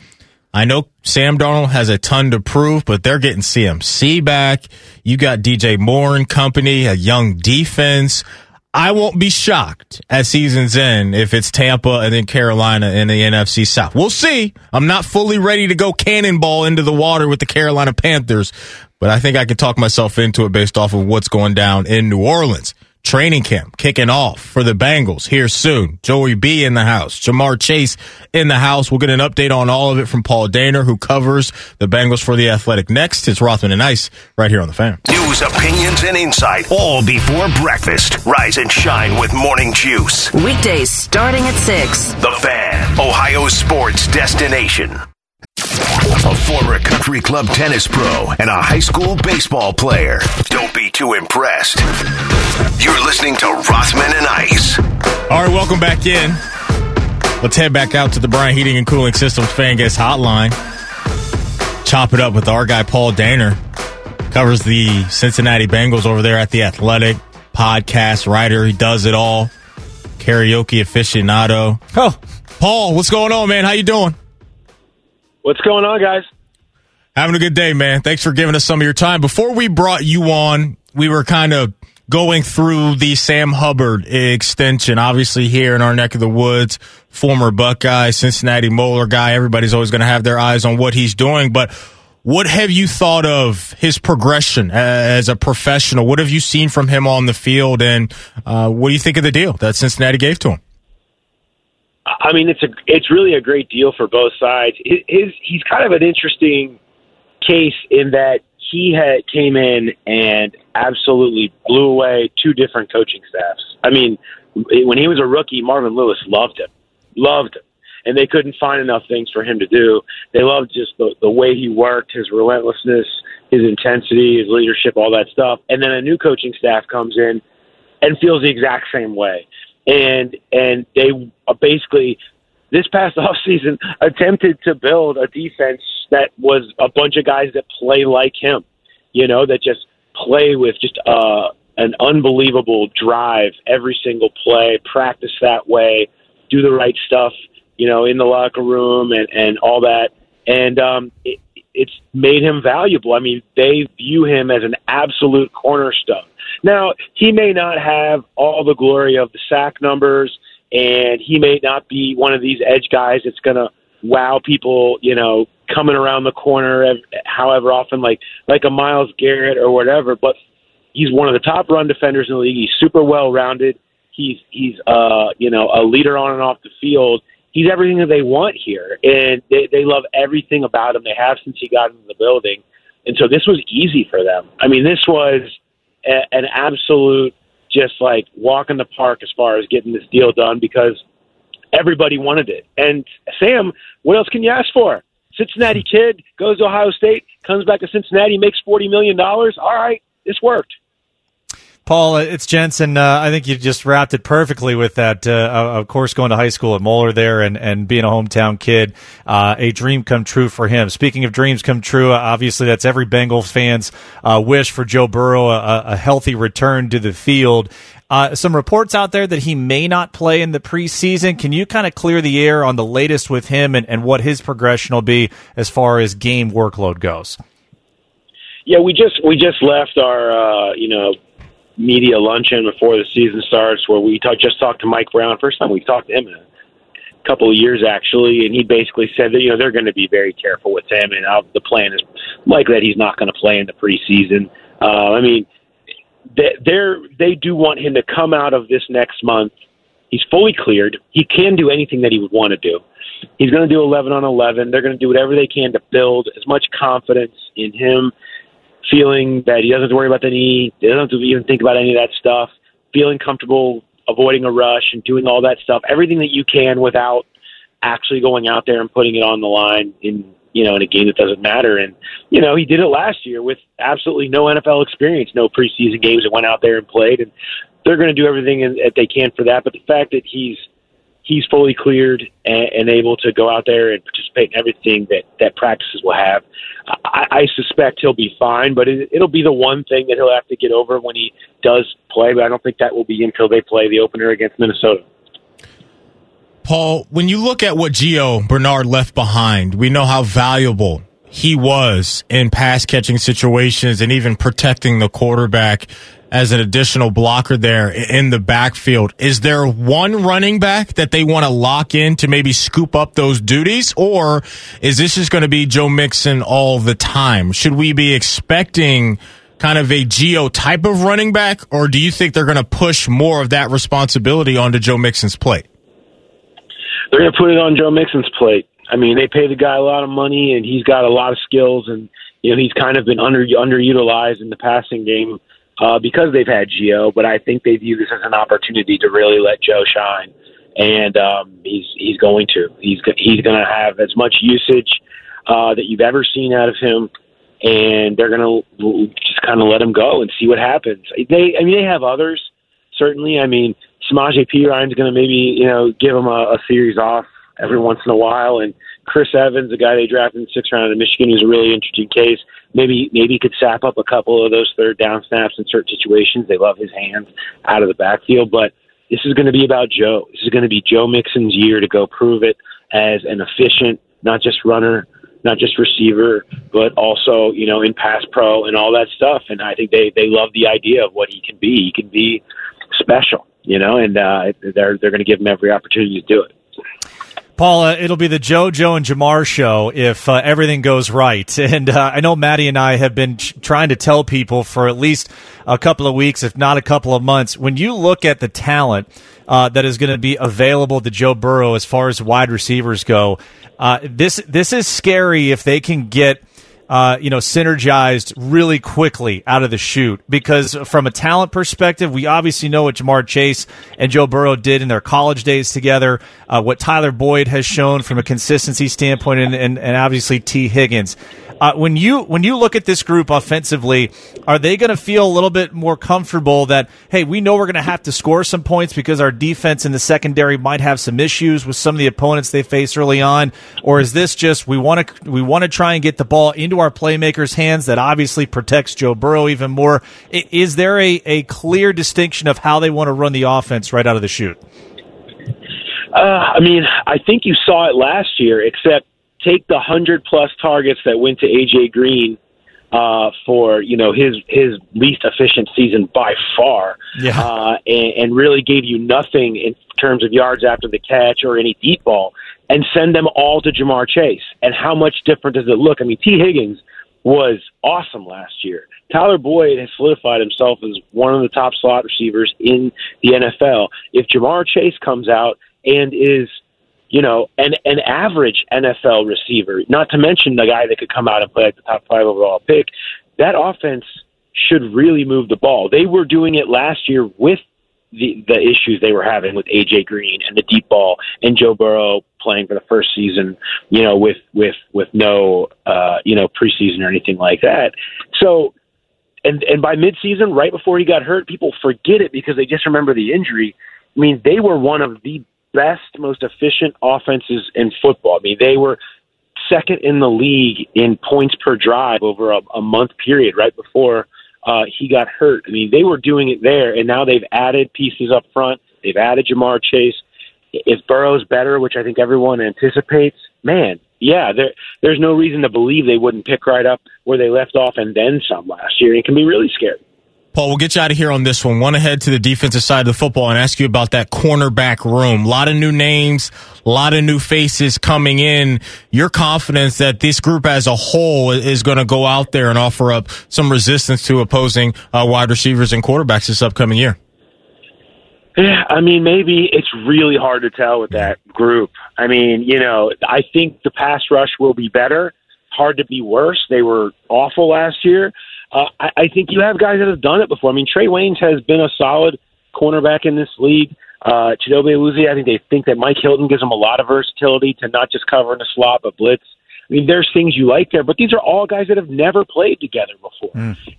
I know Sam Darnold has a ton to prove, but they're getting CMC back. You got DJ Moore and company, a young defense. I won't be shocked at season's end if it's Tampa and then Carolina in the NFC South. We'll see. I'm not fully ready to go cannonball into the water with the Carolina Panthers, but I think I can talk myself into it based off of what's going down in New Orleans. Training camp kicking off for the Bengals here soon. Joey B in the house. Ja'Marr Chase in the house. We'll get an update on all of it from Paul Dehner, who covers the Bengals for the Athletic. Next, it's Rothman and Ice right here on the fan. News, opinions, and insight all before breakfast. Rise and shine with Morning Juice. Weekdays starting at 6. The Fan, Ohio sports destination. A former country club tennis pro and a high school baseball player. Don't be too impressed. You're listening to Rothman and Ice. All right, welcome back in. Let's head back out to the Bryant Heating and Cooling Systems fan guest hotline. Chop it up with our guy Paul Dehner. Covers the Cincinnati Bengals over there at the Athletic. Podcast writer, he does it all. Karaoke aficionado. Oh, Paul, what's going on, man? How you doing? What's going on, guys? Having a good day, man. Thanks for giving us some of your time. Before we brought you on, we were kind of going through the Sam Hubbard extension. Obviously, here in our neck of the woods, former Buckeye, Cincinnati Moeller guy. Everybody's always going to have their eyes on what he's doing. But what have you thought of his progression as a professional? What have you seen from him on the field? And uh, what do you think of the deal that Cincinnati gave to him? I mean, it's a it's really a great deal for both sides. His, his he's kind of an interesting case in that he had came in and absolutely blew away two different coaching staffs. I mean, when he was a rookie, Marvin Lewis loved him, loved him, and they couldn't find enough things for him to do. They loved just the the way he worked, his relentlessness, his intensity, his leadership, all that stuff. And then a new coaching staff comes in and feels the exact same way. And and they basically this past (laughs) off season attempted to build a defense that was a bunch of guys that play like him, you know, that just play with just uh, an unbelievable drive every single play, practice that way, do the right stuff, you know, in the locker room and and all that. And um, it, it's made him valuable. I mean, they view him as an absolute cornerstone. Now, he may not have all the glory of the sack numbers, and he may not be one of these edge guys that's going to wow people, you know, coming around the corner ev- however often, like like a Myles Garrett or whatever. But he's one of the top run defenders in the league. He's super well rounded. He's he's uh you know a leader on and off the field. He's everything that they want here, and they they love everything about him. They have since he got into the building, and so this was easy for them. I mean, this was a, an absolute just like walk in the park as far as getting this deal done because everybody wanted it. And Sam, what else can you ask for? Cincinnati kid goes to Ohio State, comes back to Cincinnati, makes forty million dollars. All right, this worked. Paul, it's Jensen. Uh, I think you just wrapped it perfectly with that. Uh, of course, going to high school at Moeller there and, and being a hometown kid, uh, a dream come true for him. Speaking of dreams come true, uh, obviously that's every Bengals fan's uh, wish for Joe Burrow, a, a healthy return to the field. Uh, some reports out there that he may not play in the preseason. Can you kind of clear the air on the latest with him and, and what his progression will be as far as game workload goes? Yeah, we just we just left our you know media luncheon before the season starts, where we talk, just talked to Mike Brown. First time we've talked to him in a couple of years, actually, and he basically said that you know they're going to be very careful with him, and uh, the plan is likely that he's not going to play in the preseason. Uh, I mean, they, they do want him to come out of this next month. He's fully cleared. He can do anything that he would want to do. He's going to do 11 on 11. They're going to do whatever they can to build as much confidence in him, feeling that he doesn't have to worry about the knee, he doesn't have to even think about any of that stuff, feeling comfortable avoiding a rush and doing all that stuff, everything that you can without actually going out there and putting it on the line in you know in a game that doesn't matter. And you know he did it last year with absolutely no NFL experience, no preseason games that went out there and played, and they're going to do everything that they can for that. But the fact that he's he's fully cleared and, and able to go out there and participate in everything that that practices will have. I, I suspect he'll be fine, but it, it'll be the one thing that he'll have to get over when he does play. But I don't think that will be until they play the opener against Minnesota. Paul, when you look at what Gio Bernard left behind, we know how valuable he was in pass catching situations and even protecting the quarterback as an additional blocker there in the backfield. Is there one running back that they want to lock in to maybe scoop up those duties, or is this just going to be Joe Mixon all the time? Should we be expecting kind of a Gio type of running back, or do you think they're going to push more of that responsibility onto Joe Mixon's plate? They're going to put it on Joe Mixon's plate. I mean, they pay the guy a lot of money, and he's got a lot of skills, and you know he's kind of been under underutilized in the passing game uh, because they've had Gio. But I think they view this as an opportunity to really let Joe shine, and um, he's he's going to. He's he's going to have as much usage uh, that you've ever seen out of him, and they're going to just kind of let him go and see what happens. They, I mean, they have others certainly. I mean, Samaje Perine's going to maybe you know give him a, a series off every once in a while, and Chris Evans, the guy they drafted in the sixth round of Michigan, is a really interesting case. Maybe maybe he could sap up a couple of those third down snaps in certain situations. They love his hands out of the backfield, but this is going to be about Joe. This is going to be Joe Mixon's year to go prove it as an efficient, not just runner, not just receiver, but also you know in pass pro and all that stuff. And I think they they love the idea of what he can be. He can be special, you know, and uh, they're they're going to give him every opportunity to do it. Paula, it'll be the Joe, Joe, and Ja'Marr show if uh, everything goes right. (laughs) And uh, I know Matty and I have been ch- trying to tell people for at least a couple of weeks, if not a couple of months, when you look at the talent uh, that is going to be available to Joe Burrow as far as wide receivers go, uh, this this is scary if they can get uh, you know, synergized really quickly out of the chute. Because from a talent perspective, we obviously know what Ja'Marr Chase and Joe Burrow did in their college days together, uh, what Tyler Boyd has shown from a consistency standpoint, and, and, and obviously Tee Higgins. Uh, when you when you look at this group offensively, are they going to feel a little bit more comfortable that hey, we know we're going to have to score some points because our defense in the secondary might have some issues with some of the opponents they face early on, or is this just we want to we want to try and get the ball into our playmakers' hands that obviously protects Joe Burrow even more? Is there a, a clear distinction of how they want to run the offense right out of the chute? Uh, I mean, I think you saw it last year, except take the hundred plus targets that went to AJ Green uh, for you know his his least efficient season by far, yeah. uh, and, and really gave you nothing in terms of yards after the catch or any deep ball, and send them all to Ja'Marr Chase. And how much different does it look? I mean, Tee Higgins was awesome last year. Tyler Boyd has solidified himself as one of the top slot receivers in the NFL. If Jamar Chase comes out and is you know, an an average NFL receiver, not to mention the guy that could come out and play at the top five overall pick, that offense should really move the ball. They were doing it last year with the the issues they were having with AJ Green and the deep ball and Joe Burrow playing for the first season, you know, with with with no uh, you know, preseason or anything like that. So and and by midseason, right before he got hurt, people forget it because they just remember the injury. I mean, they were one of the best, most efficient offenses in football. I mean, they were second in the league in points per drive over a, a month period right before uh, he got hurt. I mean, they were doing it there, and now they've added pieces up front. They've added Ja'Marr Chase. If Burrow's better, which I think everyone anticipates, man, yeah, there, there's no reason to believe they wouldn't pick right up where they left off and then some last year. It can be really scary. Paul, we'll get you out of here on this one. Want to head to the defensive side of the football and ask you about that cornerback room. A lot of new names, a lot of new faces coming in. Your confidence that this group as a whole is going to go out there and offer up some resistance to opposing uh, wide receivers and quarterbacks this upcoming year? Yeah, I mean, maybe it's really hard to tell with that group. I mean, you know, I think the pass rush will be better. Hard to be worse. They were awful last year. Uh, I, I think you have guys that have done it before. I mean, Trae Waynes has been a solid cornerback in this league. Uh, Chidobe Awuzie, I think they think that Mike Hilton gives them a lot of versatility to not just cover in the slot, but blitz. I mean, there's things you like there, but these are all guys that have never played together before.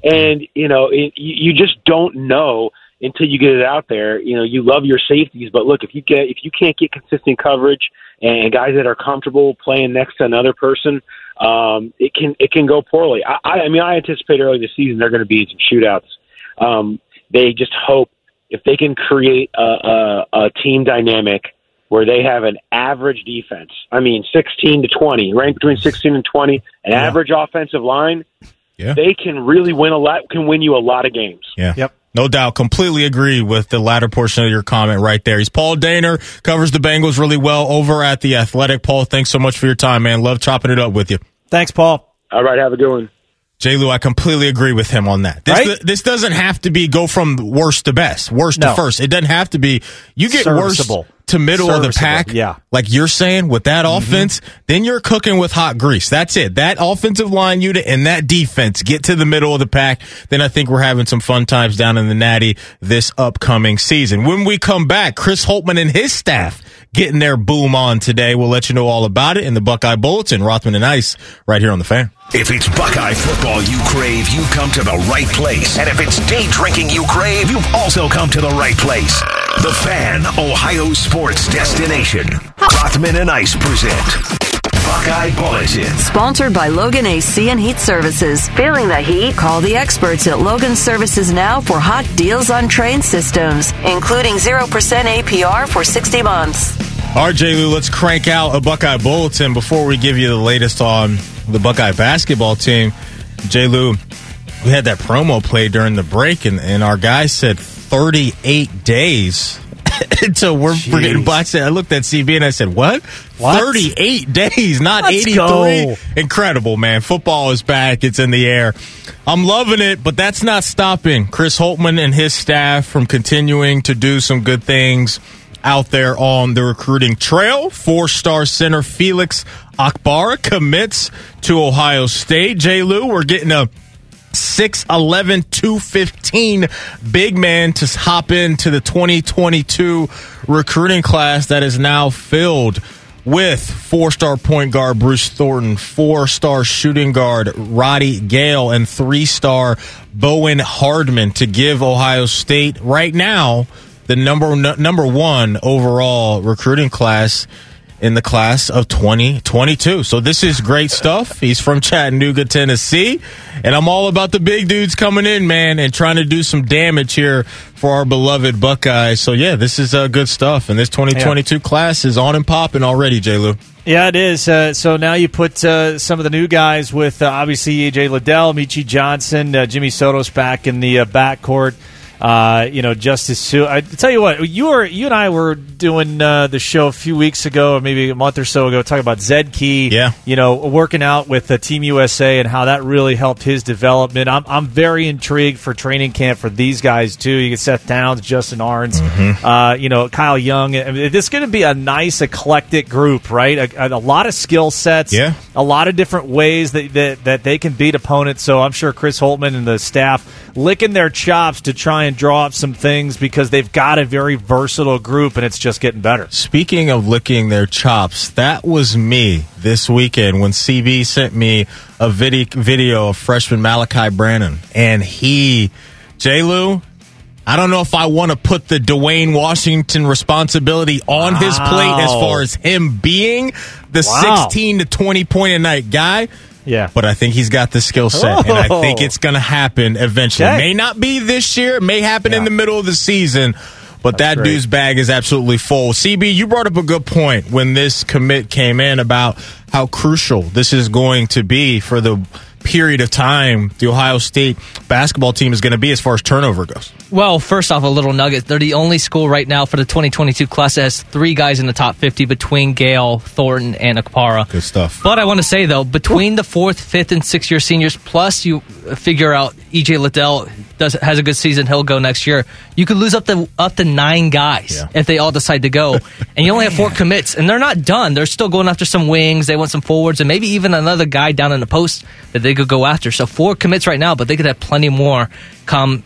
And, you know, it, you just don't know until you get it out there. You know, you love your safeties, but look, if you get if you can't get consistent coverage and guys that are comfortable playing next to another person, um, it can it can go poorly. I, I I mean, I anticipate early this season they're going to be in some shootouts. Um, they just hope if they can create a, a, a team dynamic where they have an average defense. I mean, 16 to 20, ranked between 16 and 20, an average offensive line. Yeah. They can really win a lot. Can win you a lot of games. Yeah. Yep. No doubt. Completely agree with the latter portion of your comment right there. He's Paul Dehner, covers the Bengals really well over at The Athletic. Paul, thanks so much for your time, man. Love chopping it up with you. Thanks, Paul. All right, have a good one. J. Lou, I completely agree with him on that. This, Right? this doesn't have to be go from worst to best, worst No. to first. It doesn't have to be. You get Serviceable. worst to middle of the pack. yeah. Like you're saying with that mm-hmm. offense, then you're cooking with hot grease. That's it. That offensive line unit and that defense get to the middle of the pack. Then I think we're having some fun times down in the Natty this upcoming season. When we come back, Chris Holtmann and his staff getting their boom on today. We'll let you know all about it in the Buckeye Bulletin. Rothman and Ice right here on the fan. If it's Buckeye football you crave, you come to the right place. And if it's day drinking you crave, you've also come to the right place. The Fan, Ohio sports destination. Rothman and Ice present Buckeye Bulletin. Sponsored by Logan AC and Heat Services. Feeling the heat? Call the experts at Logan Services now for hot deals on Trane systems, including 0% APR for 60 months. All right, J. Lou, let's crank out a Buckeye Bulletin before we give you the latest on the Buckeye basketball team. J. Lou, we had that promo play during the break, and, and our guy said 38 days (laughs) until we're, we're getting by. I I looked at CB and I said, what? What? 38 (laughs) days, not Let's 83. go. Incredible, man. Football is back. It's in the air. I'm loving it, but that's not stopping Chris Holtmann and his staff from continuing to do some good things out there on the recruiting trail. Four star center Felix Okpara commits to Ohio State. J. Lou, we're getting a 6'11, 215 big man to hop into the 2022 recruiting class that is now filled with four star point guard Bruce Thornton, four star shooting guard Roddy Gayle, and three star Bowen Hardman to give Ohio State right now the number number one overall recruiting class in the class of 2022. So this is great stuff. He's from Chattanooga, Tennessee, and I'm all about the big dudes coming in, man, and trying to do some damage here for our beloved Buckeyes. So yeah, this is uh, good stuff, and this 2022 class is on and popping already, J. Lou. Yeah, it is. Uh, so now you put uh, some of the new guys with uh, obviously EJ Liddell, Meechie Johnson, uh, Jimmy Sotos back in the uh, backcourt. Uh, you know, Justice Sue. I tell you what, you were you and I were doing uh, the show a few weeks ago, or maybe a month or so ago, talking about Zed Key. Yeah. you know, working out with uh, Team USA and how that really helped his development. I'm I'm very intrigued for training camp for these guys too. You get Seth Towns, Justin Ahrens, uh, you know, Kyle Young. I mean, This is going to be a nice eclectic group, right? A, a lot of skill sets. Yeah. a lot of different ways that, that that they can beat opponents. So I'm sure Chris Holtmann and the staff licking their chops to try and draw up some things because they've got a very versatile group and it's just getting better. Speaking of licking their chops, that was me this weekend when CB sent me a video, video of freshman Malaki Branham. And he, J. Lou, I don't know if I want to put the Duane Washington responsibility on his plate as far as him being the Wow. 16 to 20 point a night guy. Yeah. But I think he's got the skill set, and I Oh. think it's going to happen eventually. Okay. May not be this year, it may happen in the middle of the season, but That's that great. dude's bag is absolutely full. CB, you brought up a good point when this commit came in about how crucial this is going to be for the period of time the Ohio State basketball team is going to be as far as turnover goes. Well, first off, a little nugget. They're the only school right now for the 2022 class that has three guys in the top 50 between Gayle, Thornton, and Okpara. Good stuff. But I want to say, though, between the fourth, fifth, and sixth year seniors, plus you figure out EJ Liddell, does has a good season, he'll go next year. You could lose up to up to nine guys Yeah. if they all decide to go, (laughs) and you only have four commits, and they're not done. They're still going after some wings. They want some forwards, and maybe even another guy down in the post that they could go after. So four commits right now, but they could have plenty more come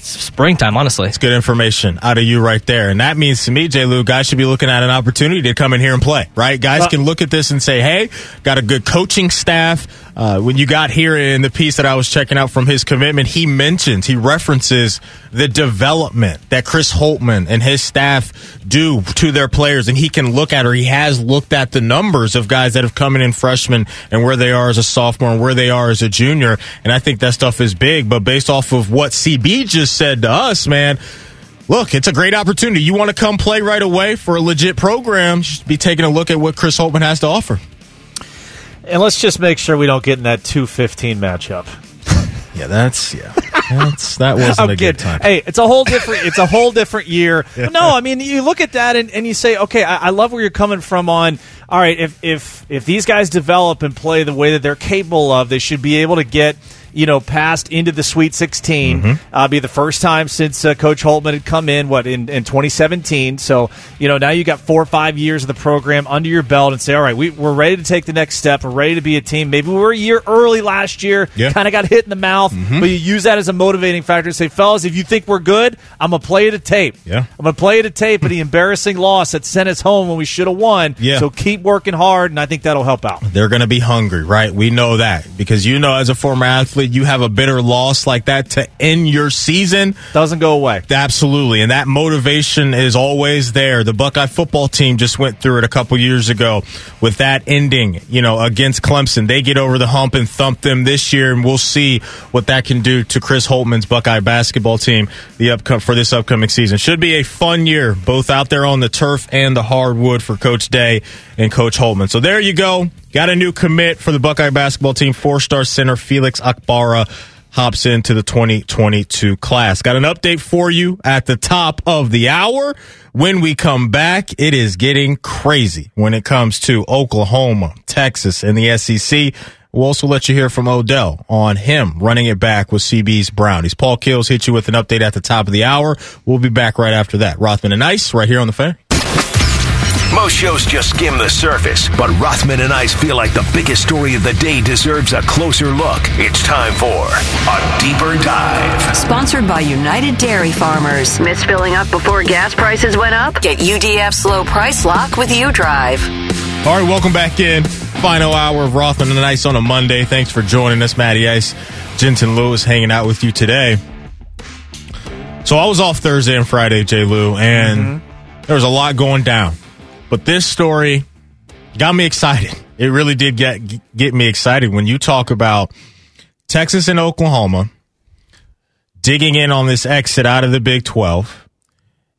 springtime. Honestly, It's good information out of you right there. And that means to me, J. Lou, guys should be looking at an opportunity to come in here and play, right? Guys Uh, can look at this and say, hey, got a good coaching staff. Uh, when you got here in the piece that I was checking out from his commitment, he mentions, he references the development that Chris Holtmann and his staff do to their players. And he can look at, or he has looked at the numbers of guys that have come in in freshmen and where they are as a sophomore and where they are as a junior. And I think that stuff is big. But based off of what CB just said to us, man, look, it's a great opportunity. You want to come play right away for a legit program, just be taking a look at what Chris Holtmann has to offer. And let's just make sure we don't get in that 215 matchup. Yeah, that's yeah. That's that (laughs) wasn't I'm a kidding. good time. Hey, it's a whole different. It's a whole different year. (laughs) But no, I mean, you look at that and, and you say, okay, I, I love where you're coming from. On all right, if if if these guys develop and play the way that they're capable of, they should be able to get you know passed into the Sweet 16. Mm-hmm. Uh, be the first time since uh, Coach Holtmann had come in. What in, in 2017? So you know now you got four or five years of the program under your belt, and say, all right, we, we're ready to take the next step. We're ready to be a team. Maybe we were a year early last year. Yeah. Kind of got hit in the mouth, Mm-hmm. but you use that as a motivating factor to say, fellas, if you think we're good, I'm gonna play you to tape. Yeah. I'm gonna play you to tape of the embarrassing loss that sent us home when we should have won. Yeah. So keep working hard, and I think that'll help out. They're going to be hungry, right? We know that because you know, as a former athlete, you have a bitter loss like that to end your season. Doesn't go away. Absolutely. And that motivation is always there. The Buckeye football team just went through it a couple years ago with that ending, you know, against Clemson. They get over the hump and thump them this year, and we'll see what that can do to Chris Holtmann's Buckeye basketball team the upcom- for this upcoming season. Should be a fun year, both out there on the turf and the hardwood for Coach Day and Coach Holtmann. So there you go. Got a new commit for the Buckeye basketball team. Four star center Felix Okpara hops into the 2022 class. Got an update for you at the top of the hour. When we come back, it is getting crazy when it comes to Oklahoma, Texas, and the SEC. We'll also let you hear from Odell on him running it back with CB's Brownies. Paul Keels hit you with an update at the top of the hour. We'll be back right after that. Rothman and Ice right here on the fan. Most shows just skim the surface, but Rothman and I feel like the biggest story of the day deserves a closer look. It's time for a deeper dive. Sponsored by United Dairy Farmers. Miss filling up before gas prices went up? Get UDF's low price lock with UDrive. All right, welcome back in. Final hour of Rothman and Ice on a Monday. Thanks for joining us, Matty Ice. Jensen Lewis hanging out with you today. So I was off Thursday and Friday, J. Lou, and mm-hmm. there was a lot going down. But this story got me excited. It really did get get me excited when you talk about Texas and Oklahoma digging in on this exit out of the Big 12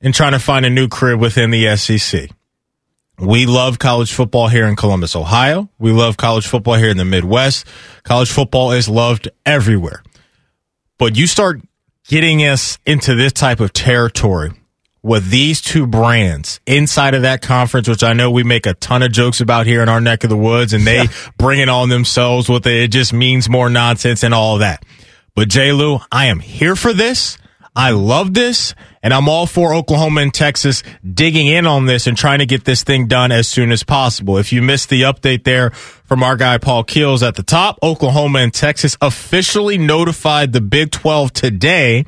and trying to find a new crib within the SEC. We love college football here in Columbus, Ohio. We love college football here in the Midwest. College football is loved everywhere. But you start getting us into this type of territory with these two brands inside of that conference, which I know we make a ton of jokes about here in our neck of the woods, and they (laughs) bring it on themselves with it. It just means more nonsense and all of that. But J. Lou, I am here for this. I love this, and I'm all for Oklahoma and Texas digging in on this and trying to get this thing done as soon as possible. If you missed the update there from our guy Paul Keels at the top, Oklahoma and Texas officially notified the Big 12 today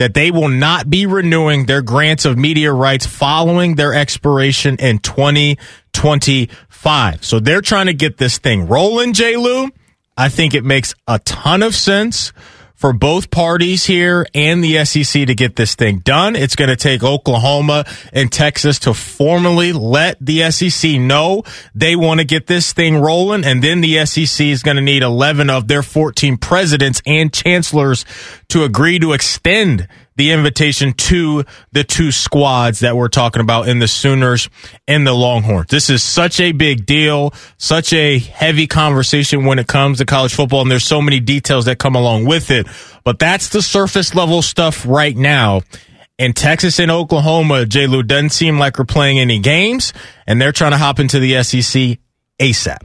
that they will not be renewing their grants of media rights following their expiration in 2025. So they're trying to get this thing rolling, J. Lou. I think it makes a ton of sense for both parties here and the SEC to get this thing done. It's going to take Oklahoma and Texas to formally let the SEC know they want to get this thing rolling. And then the SEC is going to need 11 of their 14 presidents and chancellors to agree to extend the invitation to the two squads that we're talking about in the Sooners and the Longhorns. This is such a big deal, such a heavy conversation when it comes to college football, and there's so many details that come along with it. But that's the surface level stuff right now. And Texas and Oklahoma, J. Lou, doesn't seem like we're playing any games, and they're trying to hop into the SEC ASAP.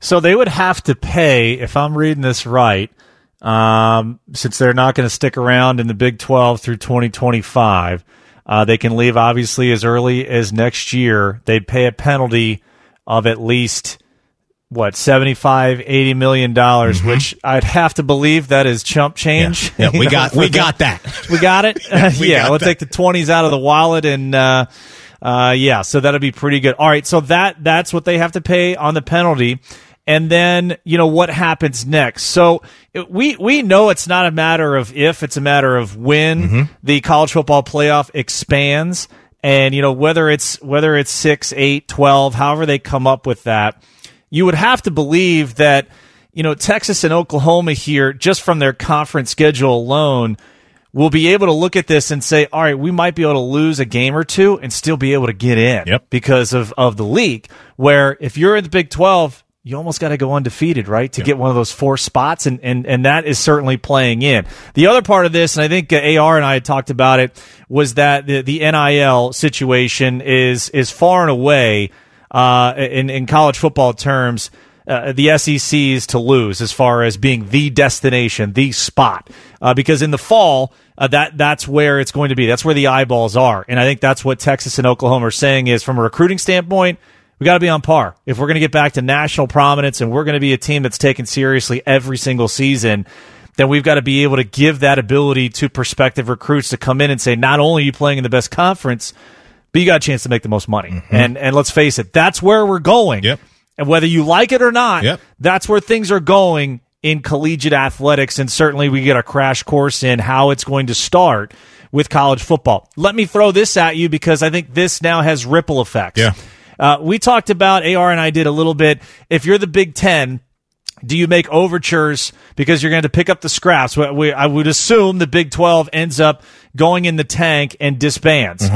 So they would have to pay, if I'm reading this right, um, since they're not going to stick around in the Big 12 through 2025. Uh, they can leave obviously as early as next year. They'd pay a penalty of at least what 75 80 million dollars Mm-hmm. which i'd have to believe that is chump change Yeah, (laughs) You we got we got that. (laughs) we got it. (laughs) We yeah, we'll that. take the twenties out of the wallet, and uh, uh, yeah, so that'll be pretty good. All right, so that that's what they have to pay on the penalty, and then you know what happens next. So we we know it's not a matter of if; it's a matter of when Mm-hmm. the college football playoff expands, and you know whether it's whether it's six, eight, twelve, however they come up with that. You would have to believe that you know Texas and Oklahoma here, just from their conference schedule alone will be able to look at this and say, all right, we might be able to lose a game or two and still be able to get in Yep. because of, of the league. Where if you're in the Big 12, you almost got to go undefeated, right, to get one of those four spots, and, and and that is certainly playing in. The other part of this, and I think uh, Ar and I had talked about it, was that the the NIL situation is is far and away uh, in in college football terms uh, the is to lose as far as being the destination, the spot. Uh, because in the fall, uh, that that's where it's going to be. That's where the eyeballs are, and I think that's what Texas and Oklahoma are saying is from a recruiting standpoint. We got to be on par if we're going to get back to national prominence, and we're going to be a team that's taken seriously every single season. Then we've got to be able to give that ability to prospective recruits to come in and say, not only are you playing in the best conference, but you got a chance to make the most money. Mm-hmm. And and let's face it, that's where we're going. Yep. And whether you like it or not, Yep. that's where things are going in collegiate athletics. And certainly we get a crash course in how it's going to start with college football. Let me throw this at you because I think this now has ripple effects. Yeah. Uh, we talked about, AR and I did a little bit. If you're the Big Ten, do you make overtures because you're going to pick up the scraps? We- we- I would assume the Big 12 ends up going in the tank and disbands.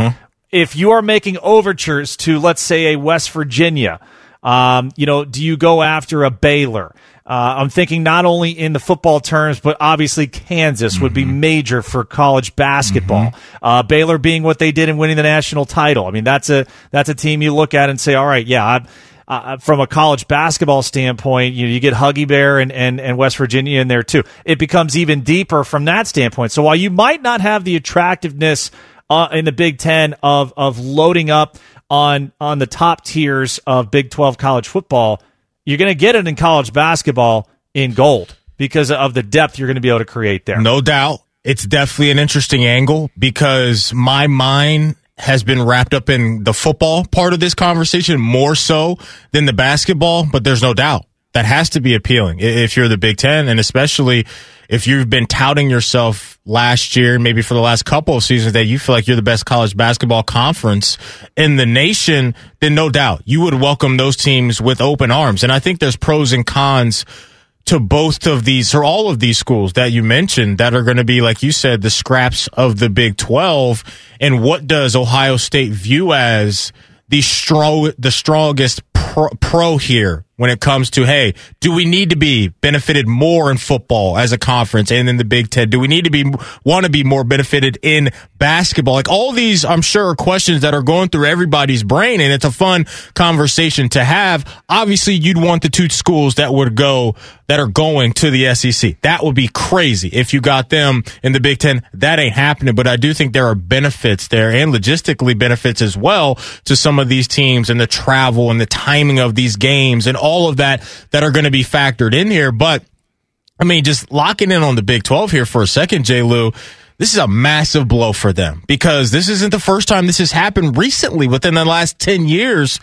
If you are making overtures to, let's say, a West Virginia, um, you know, do you go after a Baylor? Uh, I'm thinking not only in the football terms, but obviously Kansas would be major for college basketball. Uh, Baylor being what they did in winning the national title. I mean, that's a that's a team you look at and say, all right, yeah, I, uh, from a college basketball standpoint, you know, you get Huggy Bear and, and, and West Virginia in there too. It becomes even deeper from that standpoint. So while you might not have the attractiveness uh, in the Big Ten of of loading up on on the top tiers of Big Twelve college football, you're going to get it in college basketball in gold because of the depth you're going to be able to create there. No doubt. It's definitely an interesting angle because my mind has been wrapped up in the football part of this conversation more so than the basketball, but there's no doubt that has to be appealing if you're the Big Ten and especially if you've been touting yourself last year, maybe for the last couple of seasons that you feel like you're the best college basketball conference in the nation, then no doubt you would welcome those teams with open arms. And I think there's pros and cons to both of these or all of these schools that you mentioned that are going to be, like you said, the scraps of the Big 12. And what does Ohio State view as the strong, the strongest pro, pro here when it comes to, hey, do we need to be benefited more in football as a conference and in the Big Ten? Do we need to be, want to be more benefited in basketball? Like all these, I'm sure are questions that are going through everybody's brain and it's a fun conversation to have. Obviously you'd want the two schools that would go, that are going to the SEC. That would be crazy if you got them in the Big Ten. That ain't happening, but I do think there are benefits there and logistically benefits as well to some of these teams and the travel and the timing of these games and all of that that are going to be factored in here. But I mean, just locking in on the Big 12 here for a second, J. Lou, this is a massive blow for them because this isn't the first time this has happened recently within the last 10 years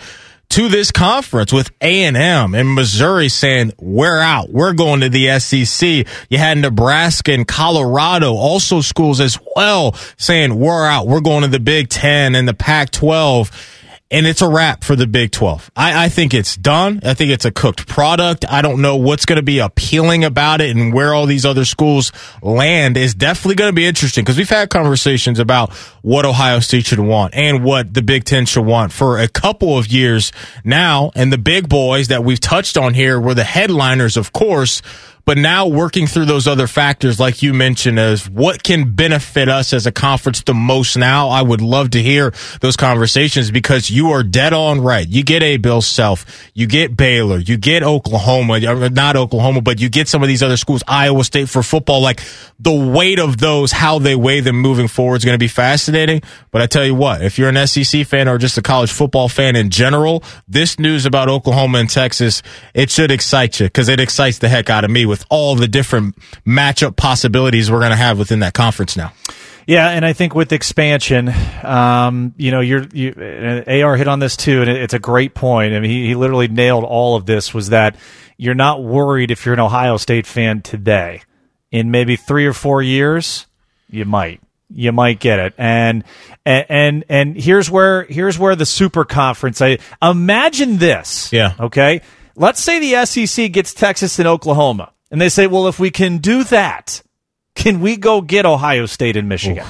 to this conference with A&M and Missouri saying, we're out. We're going to the SEC. You had Nebraska and Colorado, also schools as well saying, we're out. We're going to the Big 10 and the Pac 12 and it's a wrap for the Big 12. I, I think it's done. I think it's a cooked product. I don't know what's going to be appealing about it and where all these other schools land is definitely going to be interesting because we've had conversations about what Ohio State should want and what the Big 10 should want for a couple of years now. And the big boys that we've touched on here were the headliners, of course, But now working through those other factors, like you mentioned, as what can benefit us as a conference the most now, I would love to hear those conversations because you are dead on right. You get a Bill Self, you get Baylor, you get Oklahoma, uh, not Oklahoma, but you get some of these other schools, Iowa State for football. Like the weight of those, how they weigh them moving forward is going to be fascinating. But I tell you what, if you're an SEC fan or just a college football fan in general, this news about Oklahoma and Texas, it should excite you because it excites the heck out of me with all the different matchup possibilities we're going to have within that conference now. Yeah, and I think with expansion, um, you know, you're you, AR hit on this too, and it's a great point. I mean, he, he literally nailed all of this. Was that you're not worried if you're an Ohio State fan today? In maybe three or four years, you might you might get it. And and and here's where here's where the super conference. I imagine this. Yeah. Okay. Let's say the SEC gets Texas and Oklahoma. And they say, well, if we can do that, can we go get Ohio State and Michigan?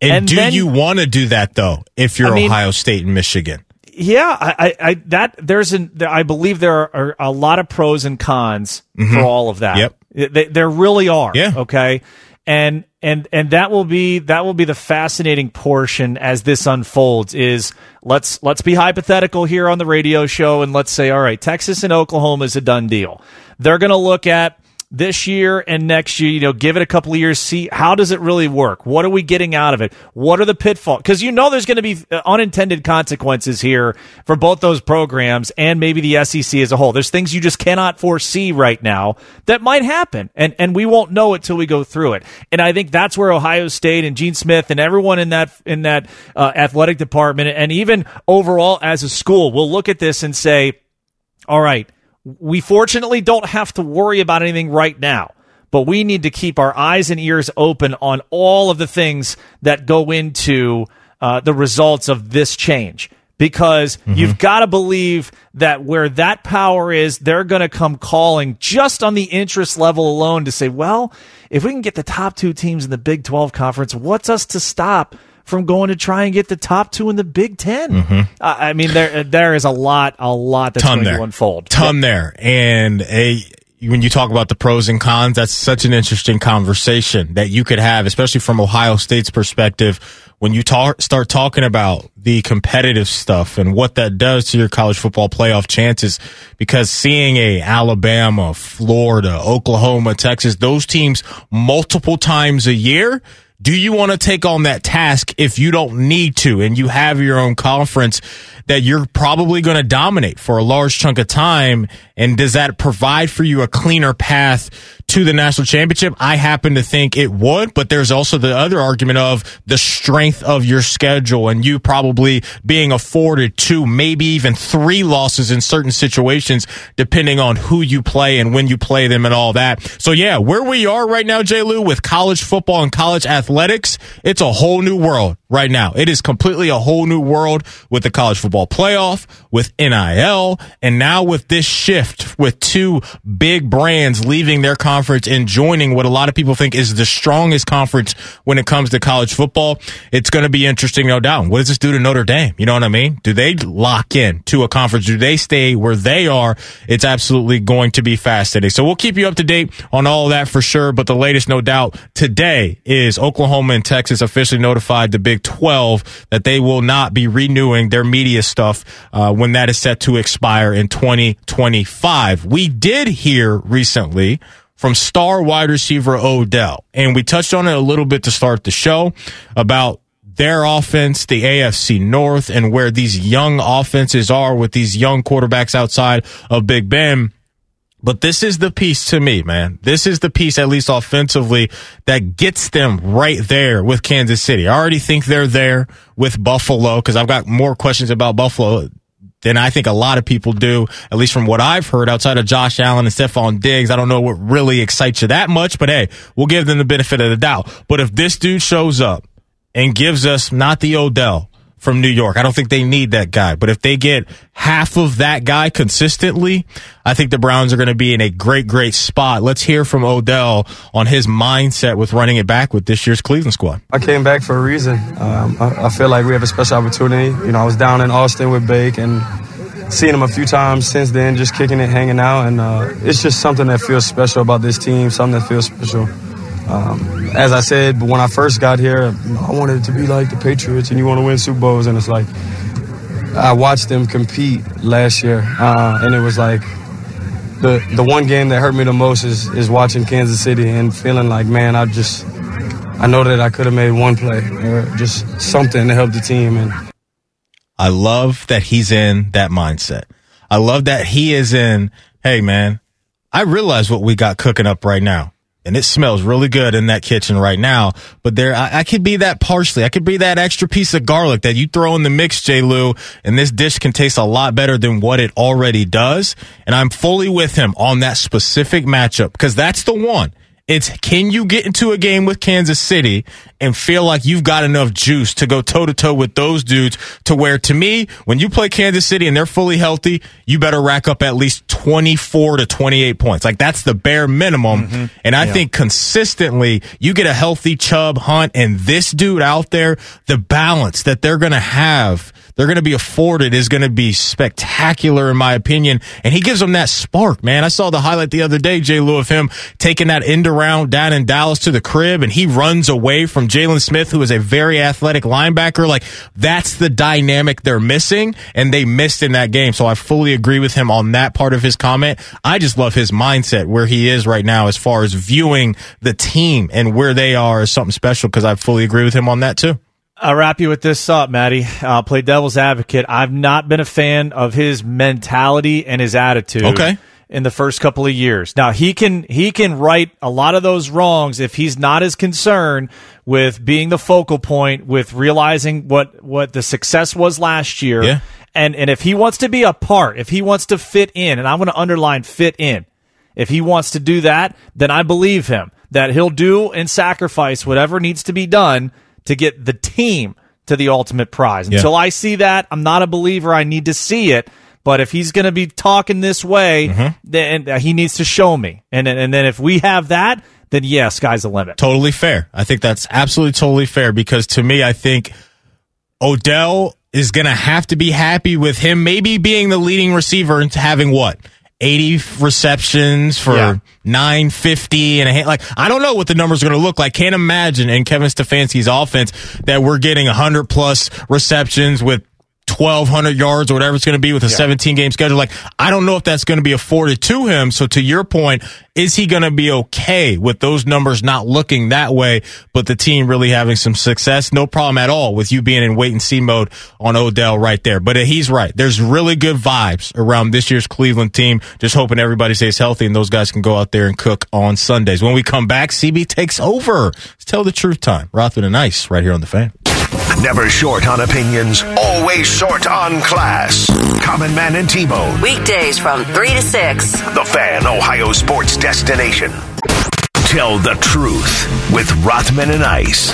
And, and, do then, you want to do that though? If you're I mean, Ohio State and Michigan, yeah, I, I, that there's an, I believe there are, are a lot of pros and cons mm-hmm. for all of that. Yep, they, there really are. Yeah. Okay, and and and that will be that will be the fascinating portion as this unfolds. Is let's let's be hypothetical here on the radio show and let's say, all right, Texas and Oklahoma is a done deal. They're going to look at this year and next year, you know, give it a couple of years, see how does it really work? What are we getting out of it? What are the pitfalls? Because you know there's going to be uh, unintended consequences here for both those programs and maybe the SEC as a whole. There's things you just cannot foresee right now that might happen, and and we won't know it till we go through it. And I think that's where Ohio State and Gene Smith and everyone in that in that uh, athletic department and even overall as a school will look at this and say, all right we fortunately don't have to worry about anything right now, but we need to keep our eyes and ears open on all of the things that go into uh, the results of this change. Because mm-hmm. you've got to believe that where that power is, they're going to come calling just on the interest level alone to say, well, if we can get the top two teams in the Big 12 conference, what's us to stop from going to try and get the top two in the Big 10 mm-hmm. uh, I mean, there there is a lot, a lot that's Ton going there. to unfold. Ton yeah. there, and a when you talk about the pros and cons, that's such an interesting conversation that you could have, especially from Ohio State's perspective. When you talk, start talking about the competitive stuff and what that does to your college football playoff chances, because seeing a Alabama, Florida, Oklahoma, Texas, those teams multiple times a year, do you want to take on that task if you don't need to and you have your own conference that you're probably going to dominate for a large chunk of time? And does that provide for you a cleaner path to the national championship? I happen to think it would, but there's also the other argument of the strength of your schedule and you probably being afforded two, maybe even three losses in certain situations, depending on who you play and when you play them and all that. So yeah, where we are right now, J. Lou, with college football and college athletics, it's a whole new world right now. It is completely a whole new world with the college football playoff, with NIL, and now with this shift with two big brands leaving their conference and joining what a lot of people think is the strongest conference when it comes to college football. It's going to be interesting, no doubt. What does this do to Notre Dame? You know what I mean? Do they lock in to a conference? Do they stay where they are? It's absolutely going to be fascinating. So we'll keep you up to date on all of that for sure. But the latest, no doubt, today is Oklahoma and Texas officially notified the Big Big 12 that they will not be renewing their media stuff uh, when that is set to expire in 2025. We did hear recently from star wide receiver Odell, and we touched on it a little bit to start the show about their offense, the AFC North, and where these young offenses are with these young quarterbacks outside of Big Ben. But this is the piece to me, man. This is the piece, at least offensively, that gets them right there with Kansas City. I already think they're there with Buffalo because I've got more questions about Buffalo than I think a lot of people do, at least from what I've heard outside of Josh Allen and Stefon Diggs. I don't know what really excites you that much, but hey, we'll give them the benefit of the doubt. But if this dude shows up and gives us not the Odell, from New York. I don't think they need that guy. But if they get half of that guy consistently, I think the Browns are going to be in a great, great spot. Let's hear from Odell on his mindset with running it back with this year's Cleveland squad. I came back for a reason. Um, I, I, feel like we have a special opportunity. You know, I was down in Austin with Bake and seen him a few times since then, just kicking it, hanging out, and uh, it's just something that feels special about this team. Something that feels special. Um, as I said, when I first got here, I wanted it to be like the Patriots, and you want to win Super Bowls, and it's like I watched them compete last year, uh, and it was like the the one game that hurt me the most is is watching Kansas City and feeling like, man, I just I know that I could have made one play or just something to help the team. And I love that he's in that mindset. I love that he is in, hey man, I realize what we got cooking up right now. And it smells really good in that kitchen right now. But there, I, I could be that parsley. I could be that extra piece of garlic that you throw in the mix, J. Lou, and this dish can taste a lot better than what it already does. And I'm fully with him on that specific matchup because that's the one. It's can you get into a game with Kansas City and feel like you've got enough juice to go toe to toe with those dudes to where to me, when you play Kansas City and they're fully healthy, you better rack up at least 24 to 28 points. Like that's the bare minimum. Mm-hmm. And I yeah. think consistently you get a healthy Chubb Hunt and this dude out there, the balance that they're going to have they're going to be afforded is going to be spectacular, in my opinion. And he gives them that spark, man. I saw the highlight the other day, Jay Lou, of him taking that end around down in Dallas to the crib, and he runs away from Jaylon Smith, who is a very athletic linebacker. Like, that's the dynamic they're missing, and they missed in that game. So I fully agree with him on that part of his comment. I just love his mindset where he is right now as far as viewing the team and where they are as something special because I fully agree with him on that too. I'll wrap you with this thought, Maddie. I'll play devil's advocate. I've not been a fan of his mentality and his attitude. Okay. In the first couple of years. Now he can he can right a lot of those wrongs if he's not as concerned with being the focal point, with realizing what what the success was last year. Yeah. And and if he wants to be a part, if he wants to fit in, and I'm going to underline fit in. If he wants to do that, then I believe him that he'll do and sacrifice whatever needs to be done to get the team to the ultimate prize. Until yeah. I see that, I'm not a believer. I need to see it. But if he's going to be talking this way, mm-hmm. then uh, he needs to show me. And and then if we have that, then yeah, sky's the limit. Totally fair. I think that's absolutely totally fair because to me, I think Odell is going to have to be happy with him maybe being the leading receiver and having what 80 receptions for yeah. 950 and a, like I don't know what the numbers are going to look like. Can't imagine in Kevin Stefanski's offense that we're getting 100 plus receptions with 1200 yards or whatever it's going to be with a yeah. 17 game schedule. Like, I don't know if that's going to be afforded to him. So to your point, is he going to be okay with those numbers not looking that way, but the team really having some success? No problem at all with you being in wait and see mode on Odell right there. But he's right. There's really good vibes around this year's Cleveland team. Just hoping everybody stays healthy and those guys can go out there and cook on Sundays. When we come back, CB takes over. Let's tell the truth time. Rothman and Ice right here on the fan. Never short on opinions, always short on class. Common Man and T-Bone. Weekdays from 3 to 6. The Fan, Ohio sports destination. Tell the truth with Rothman and Ice.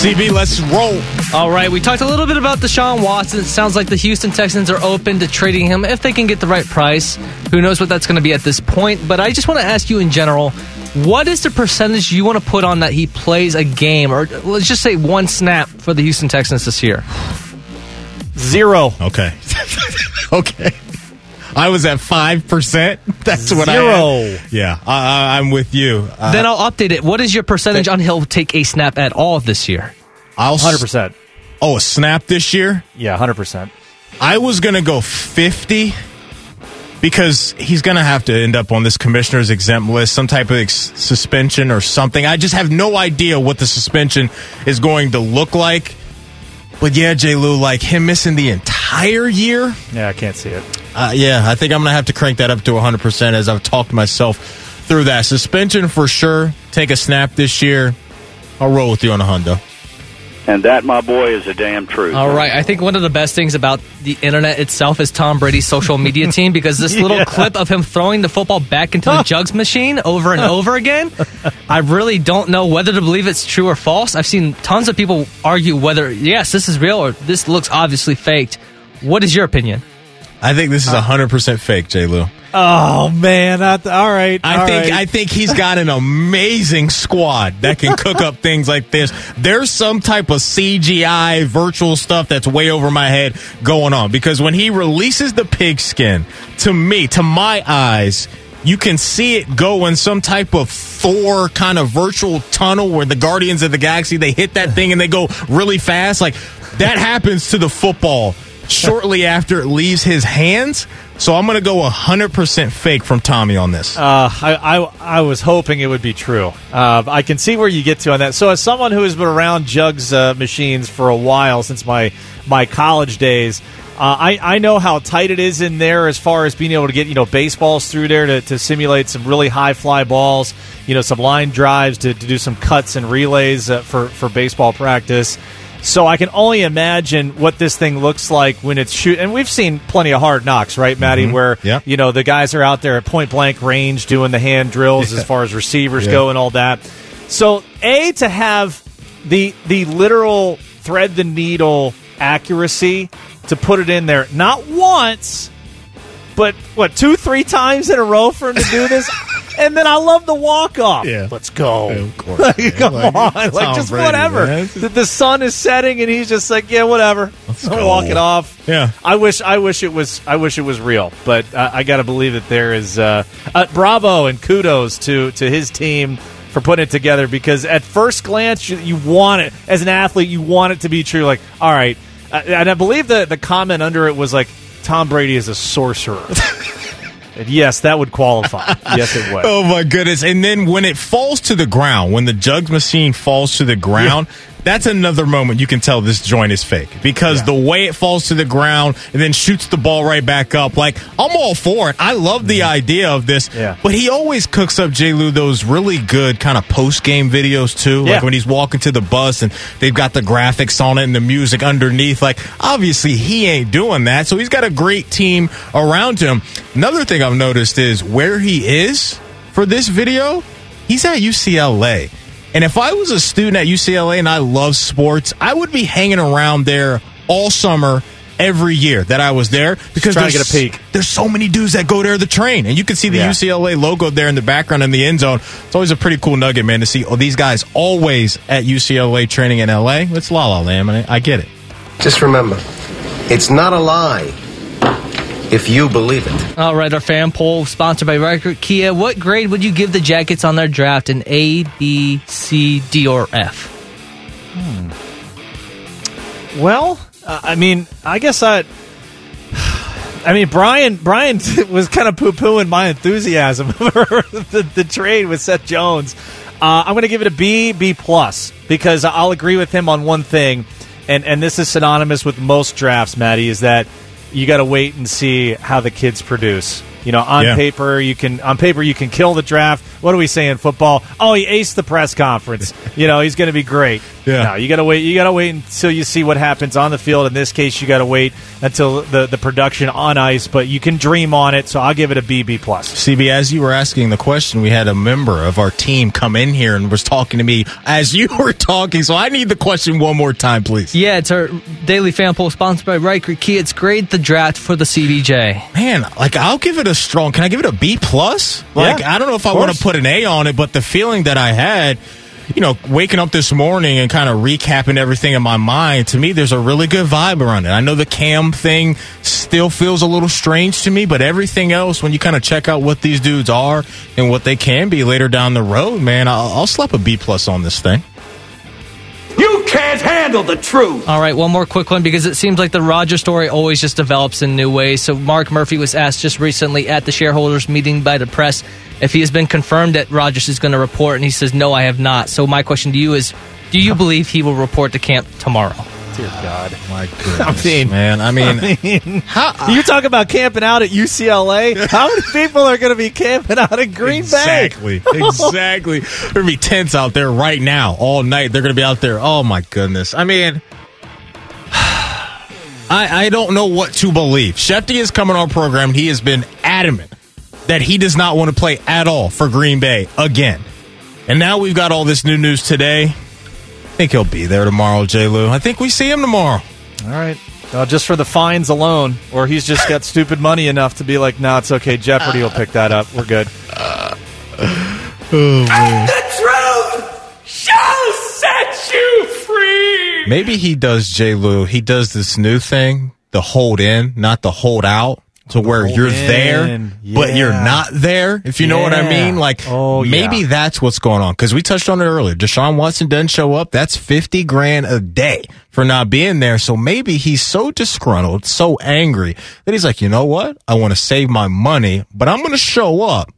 CB, let's roll. All right, we talked a little bit about Deshaun Watson. It sounds like the Houston Texans are open to trading him if they can get the right price. Who knows what that's going to be at this point? But I just want to ask you in general what is the percentage you want to put on that he plays a game, or let's just say one snap for the Houston Texans this year? Zero. Okay. (laughs) okay. I was at five percent. (laughs) That's Zero. what I. Zero. Yeah, I, am with you. Uh, then I'll update it. What is your percentage on he'll take a snap at all this year? I'll hundred percent. Oh, a snap this year? Yeah, hundred percent. I was gonna go fifty because he's going to have to end up on this commissioner's exempt list, some type of ex- suspension or something. I just have no idea what the suspension is going to look like. But yeah, J. Lou, like him missing the entire year. Yeah, I can't see it. Uh, yeah, I think I'm going to have to crank that up to 100% as I've talked myself through that. Suspension for sure. Take a snap this year. I'll roll with you on a Honda. And that, my boy, is a damn truth. All right. I think one of the best things about the internet itself is Tom Brady's social media team because this (laughs) little clip of him throwing the football back into the (laughs) jugs machine over and over again, I really don't know whether to believe it's true or false. I've seen tons of people argue whether, yes, this is real or this looks obviously faked. What is your opinion? I think this is 100% fake, J. Lou. Oh man! I, all right. I all think right. I think he's (laughs) got an amazing squad that can cook up things like this. There's some type of CGI virtual stuff that's way over my head going on because when he releases the pigskin, to me, to my eyes, you can see it go in some type of Thor kind of virtual tunnel where the Guardians of the Galaxy they hit that thing and they go really fast. Like that happens to the football shortly after it leaves his hands. So I'm going to go 100% fake from Tommy on this. Uh, I, I I was hoping it would be true. Uh, I can see where you get to on that. So, as someone who has been around Jugs uh, machines for a while since my my college days, uh, I I know how tight it is in there as far as being able to get you know baseballs through there to, to simulate some really high fly balls, you know some line drives to, to do some cuts and relays uh, for for baseball practice. So I can only imagine what this thing looks like when it's shoot. And we've seen plenty of hard knocks, right, Maddie? Mm-hmm. Where Yeah. you know the guys are out there at point blank range doing the hand drills as far as receivers Yeah. go and all that. So a to have the the literal thread the needle accuracy to put it in there not once but what two three times in a row for him to do this (laughs) and then i love the walk off Yeah. let's go Of course, Like, (laughs) come Like, on like just Brady, whatever man. the, the sun is setting and he's just like yeah whatever go. walk it off Yeah. I wish I wish it was I wish it was real, but uh, I got to believe that there is uh, uh, bravo and kudos to to his team for putting it together because at first glance you, you want it as an athlete you want it to be true like all right uh, and I believe the the comment under it was like Tom Brady is a sorcerer. (laughs) and yes, that would qualify. yes, it would. (laughs) Oh my goodness! And then when it falls to the ground, when the jugs machine falls to the ground, that's another moment you can tell this joint is fake because the way it falls to the ground and then shoots the ball right back up. Like I'm all for it. I love the idea of this. Yeah. But he always cooks up J. Lou those really good kind of post game videos too. Yeah. Like when he's walking to the bus and they've got the graphics on it and the music underneath. Like obviously he ain't doing that. So he's got a great team around him. Another thing I've noticed is where he is for this video. He's at UCLA. And if I was a student at UCLA and I love sports, I would be hanging around there all summer every year that I was there because trying to there's- get a peek. There's so many dudes that go there to train, and you can see the Yeah. UCLA logo there in the background in the end zone. It's always a pretty cool nugget, man, to see oh, these guys always at UCLA training in LA. It's La La Land, man. I get it. Just remember, it's not a lie if you believe it. All right, our fan poll sponsored by Ricart Kia. What grade would you give the Jackets on their draft An A, B, C, D, or F? Hmm. Well, uh, I mean, I guess I. (sighs) I mean, Brian. Brian (laughs) was kind of poo pooing my enthusiasm (laughs) for the, the trade with Seth Jones. Uh, I'm going to give it a B, B plus, because I'll agree with him on one thing, and and this is synonymous with most drafts. Maddie is that you got to wait and see how the kids produce. You know, on Yeah. paper you can on paper you can kill the draft. What do we say in football? Oh, he aced the press conference. (laughs) you know, he's going to be great. Yeah. No, you got to wait. You got to wait until you see what happens on the field. In this case, you got to wait until the the production on ice. But you can dream on it. So I'll give it a BB plus. CB, as you were asking the question, we had a member of our team come in here and was talking to me as you (laughs) were talking. So I need the question one more time, please. Yeah, it's our daily fan poll sponsored by Ricart Kia. It's grade the draft for the CBJ. Man, like I'll give it a strong. Can I give it a B plus? Like Yeah, I don't know if I want to put an A on it, but the feeling that I had, you know, waking up this morning and kind of recapping everything in my mind, to me, there's a really good vibe around it. I know the Cam thing still feels a little strange to me, but everything else, when you kind of check out what these dudes are and what they can be later down the road, man, I'll, I'll slap a B plus on this thing. You can't handle the truth. All right, one more quick one because it seems like the Roger story always just develops in new ways. So, Mark Murphy was asked just recently at the shareholders meeting by the press if he has been confirmed that Rodgers is going to report, and he says, No, I have not. So, my question to you is Do you believe he will report to camp tomorrow? Dear ah, God. My (laughs) goodness, I mean, man. I mean, (laughs) I mean, (laughs) you talk about camping out at UCLA. How many people are going to be camping out in Green Bay? Exactly. Exactly. There's gonna be tents out there right now, all night. They're gonna be out there. Oh my goodness. I mean, (sighs) I I don't know what to believe. Schefty is coming on program. He has been adamant that he does not want to play at all for Green Bay again. And now we've got all this new news today. I think he'll be there tomorrow, J. Lou. I think we see him tomorrow. All right. Uh, just for the fines alone, or he's just got stupid money enough to be like, "No, it's okay. Jeopardy will pick that up. We're good." Oh, man. The truth shall set you free. Maybe he does, J. Lou. He does this new thing, the hold in, not the hold out, to where you're there, but you're not there. If you know what I mean, like Oh, maybe yeah. that's what's going on. Because we touched on it earlier. Deshaun Watson doesn't show up. That's fifty grand a day for not being there. So maybe he's so disgruntled, so angry that he's like, you know what? I want to save my money, but I'm going to show up.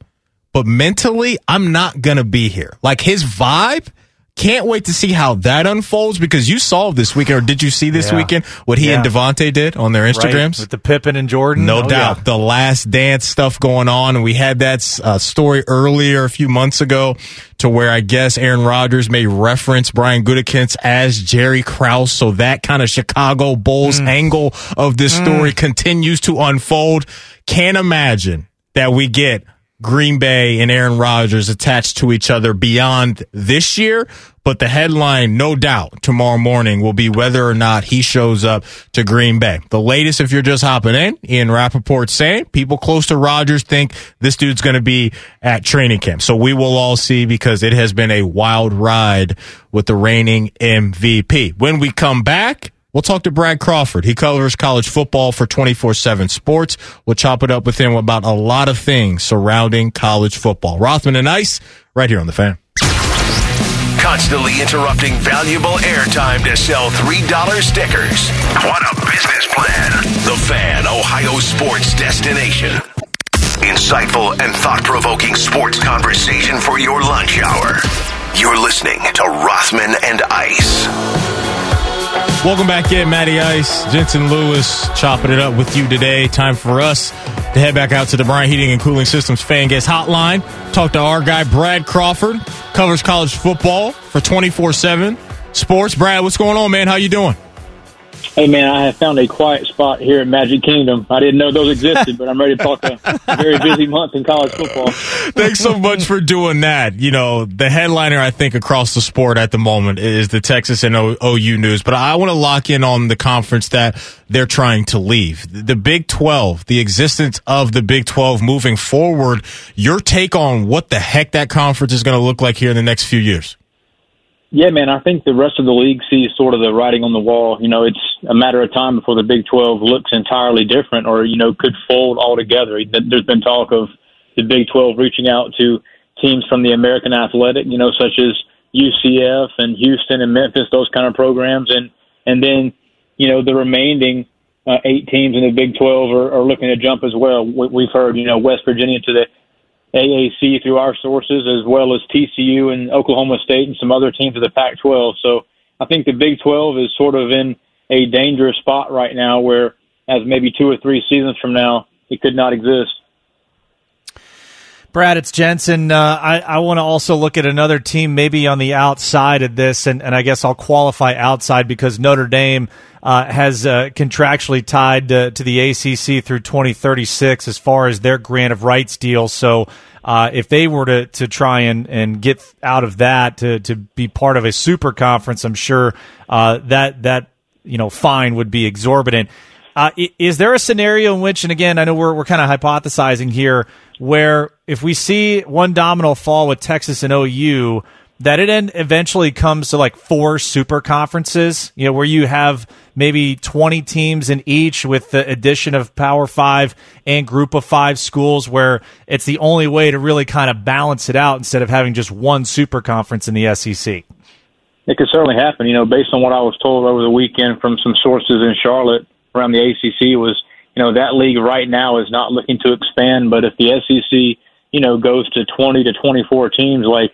But mentally, I'm not going to be here. Like his vibe. Can't wait to see how that unfolds because you saw this weekend, or did you see this Yeah. weekend what he Yeah. and Davante did on their Right, Instagrams? with the Pippen and Jordan. No Oh, doubt. yeah. The last dance stuff going on. And we had that uh, story earlier a few months ago to where I guess Aaron Rodgers may reference Brian Gutekunst as Jerry Krause. So that kind of Chicago Bulls Mm. angle of this story continues to unfold. Can't imagine that we get Green Bay and Aaron Rodgers attached to each other beyond this year. But the headline, no doubt, tomorrow morning will be whether or not he shows up to Green Bay. The latest, if you're just hopping in, Ian Rapoport saying people close to Rodgers think this dude's going to be at training camp. So we will all see because it has been a wild ride with the reigning MVP. When we come back, We'll talk to Brad Crawford. He covers college football for 24 7 sports. We'll chop it up with him about a lot of things surrounding college football. Rothman and Ice, right here on the fan. Constantly interrupting valuable airtime to sell $3 stickers. What a business plan. The Fan, Ohio sports destination. Insightful and thought provoking sports conversation for your lunch hour. You're listening to Rothman and Ice. Welcome back in, Matty Ice, Jensen Lewis, chopping it up with you today. Time for us to head back out to the Bryant Heating and Cooling Systems fan guest hotline. Talk to our guy, Brad Crawford, covers college football for 24 7 sports. Brad, what's going on, man? How you doing? Hey man, I have found a quiet spot here in Magic Kingdom. I didn't know those existed, but I'm ready to talk a very busy month in college football. Thanks so much for doing that. You know, the headliner, I think, across the sport at the moment is the Texas and OU news, but I want to lock in on the conference that they're trying to leave. The Big 12, the existence of the Big 12 moving forward, your take on what the heck that conference is going to look like here in the next few years. Yeah, man, I think the rest of the league sees sort of the writing on the wall. You know, it's a matter of time before the Big 12 looks entirely different or, you know, could fold altogether. There's been talk of the Big 12 reaching out to teams from the American Athletic, you know, such as UCF and Houston and Memphis, those kind of programs. And, and then, you know, the remaining uh, eight teams in the Big 12 are, are looking to jump as well. We, we've heard, you know, West Virginia to the AAC through our sources, as well as TCU and Oklahoma State and some other teams of the Pac 12. So I think the Big 12 is sort of in a dangerous spot right now where, as maybe two or three seasons from now, it could not exist. Brad, it's Jensen. Uh, I, I want to also look at another team maybe on the outside of this, and, and I guess I'll qualify outside because Notre Dame uh, has uh, contractually tied to, to the ACC through 2036 as far as their grant of rights deal. So uh, if they were to, to try and, and get out of that to, to be part of a super conference, I'm sure uh, that that you know fine would be exorbitant. Uh, is there a scenario in which, and again, I know we're, we're kind of hypothesizing here, where if we see one domino fall with Texas and OU, that it eventually comes to like four super conferences, you know, where you have maybe 20 teams in each with the addition of Power Five and Group of Five schools, where it's the only way to really kind of balance it out instead of having just one super conference in the SEC. It could certainly happen. You know, based on what I was told over the weekend from some sources in Charlotte around the ACC was, you know, that league right now is not looking to expand. But if the SEC, you know, goes to 20 to 24 teams, like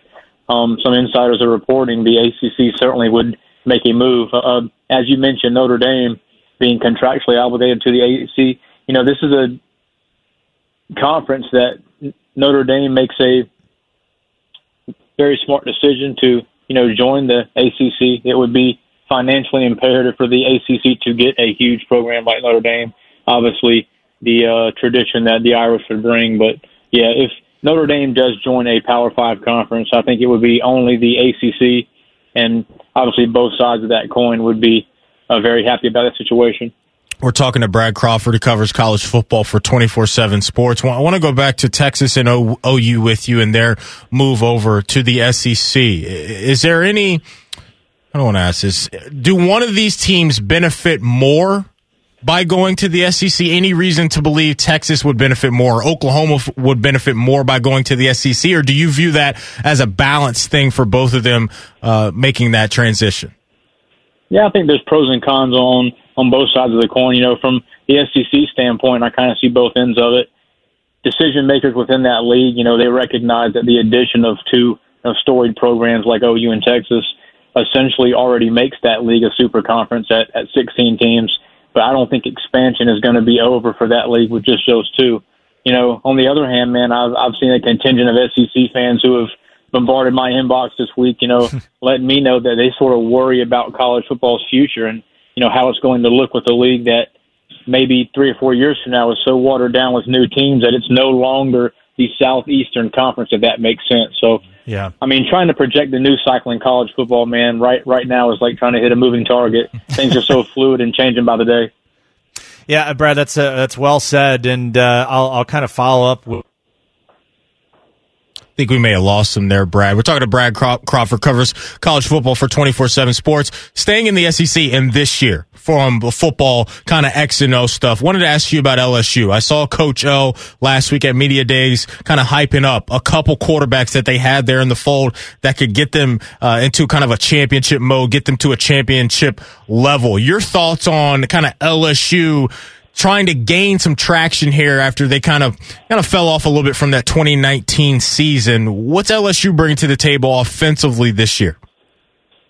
um, some insiders are reporting, the ACC certainly would make a move. Uh, as you mentioned, Notre Dame being contractually obligated to the ACC, you know, this is a conference that Notre Dame makes a very smart decision to, you know, join the ACC. It would be financially imperative for the ACC to get a huge program like Notre Dame. Obviously, the uh, tradition that the Irish would bring, but yeah, if Notre Dame does join a Power Five conference, I think it would be only the ACC, and obviously both sides of that coin would be uh, very happy about that situation. We're talking to Brad Crawford, who covers college football for 24 7 Sports. I want to go back to Texas and OU with you and their move over to the SEC. Is there any, I don't want to ask this, do one of these teams benefit more by going to the SEC? Any reason to believe Texas would benefit more, Oklahoma would benefit more by going to the SEC, or do you view that as a balanced thing for both of them uh, making that transition? Yeah, I think there's pros and cons on on both sides of the coin. You know, from the SEC standpoint, I kind of see both ends of it. Decision makers within that league, you know, they recognize that the addition of two of storied programs like OU and Texas essentially already makes that league a super conference at, at 16 teams but I don't think expansion is going to be over for that league with just those two. You know, on the other hand, man, I've I've seen a contingent of SEC fans who have bombarded my inbox this week. You know, (laughs) letting me know that they sort of worry about college football's future and you know how it's going to look with a league that maybe three or four years from now is so watered down with new teams that it's no longer the Southeastern Conference, if that makes sense. So, yeah, I mean, trying to project the new cycle in college football, man, right right now is like trying to hit a moving target. (laughs) Things are so fluid and changing by the day. Yeah, Brad, that's uh, that's well said, and uh, I'll I'll kind of follow up with think we may have lost him there, Brad. We're talking to Brad Crawford, covers college football for 24-7 Sports. Staying in the SEC in this year from football kind of X and O stuff. Wanted to ask you about LSU. I saw Coach O last week at Media Days kind of hyping up a couple quarterbacks that they had there in the fold that could get them uh, into kind of a championship mode, get them to a championship level. Your thoughts on kind of LSU trying to gain some traction here after they kind of kind of fell off a little bit from that 2019 season. What's LSU bringing to the table offensively this year?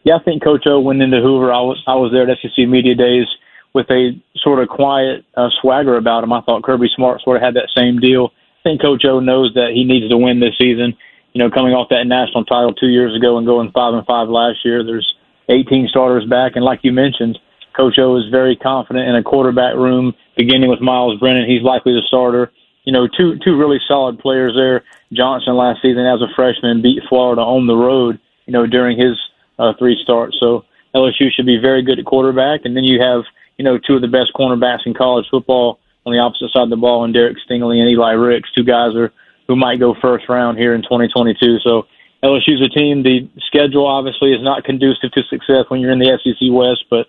Yeah, I think Coach O went into Hoover. I was I was there at SEC Media Days with a sort of quiet uh, swagger about him. I thought Kirby Smart sort of had that same deal. I think Coach O knows that he needs to win this season. You know, coming off that national title two years ago and going five and five last year, there's 18 starters back, and like you mentioned, Coach O is very confident in a quarterback room, beginning with Myles Brennan. He's likely the starter. You know, two two really solid players there. Johnson last season as a freshman beat Florida on the road. You know, during his uh, three starts. So LSU should be very good at quarterback, and then you have you know two of the best cornerbacks in college football on the opposite side of the ball, and Derek Stingley and Eli Ricks, two guys are who might go first round here in 2022. So LSU's a team. The schedule obviously is not conducive to success when you're in the SEC West, but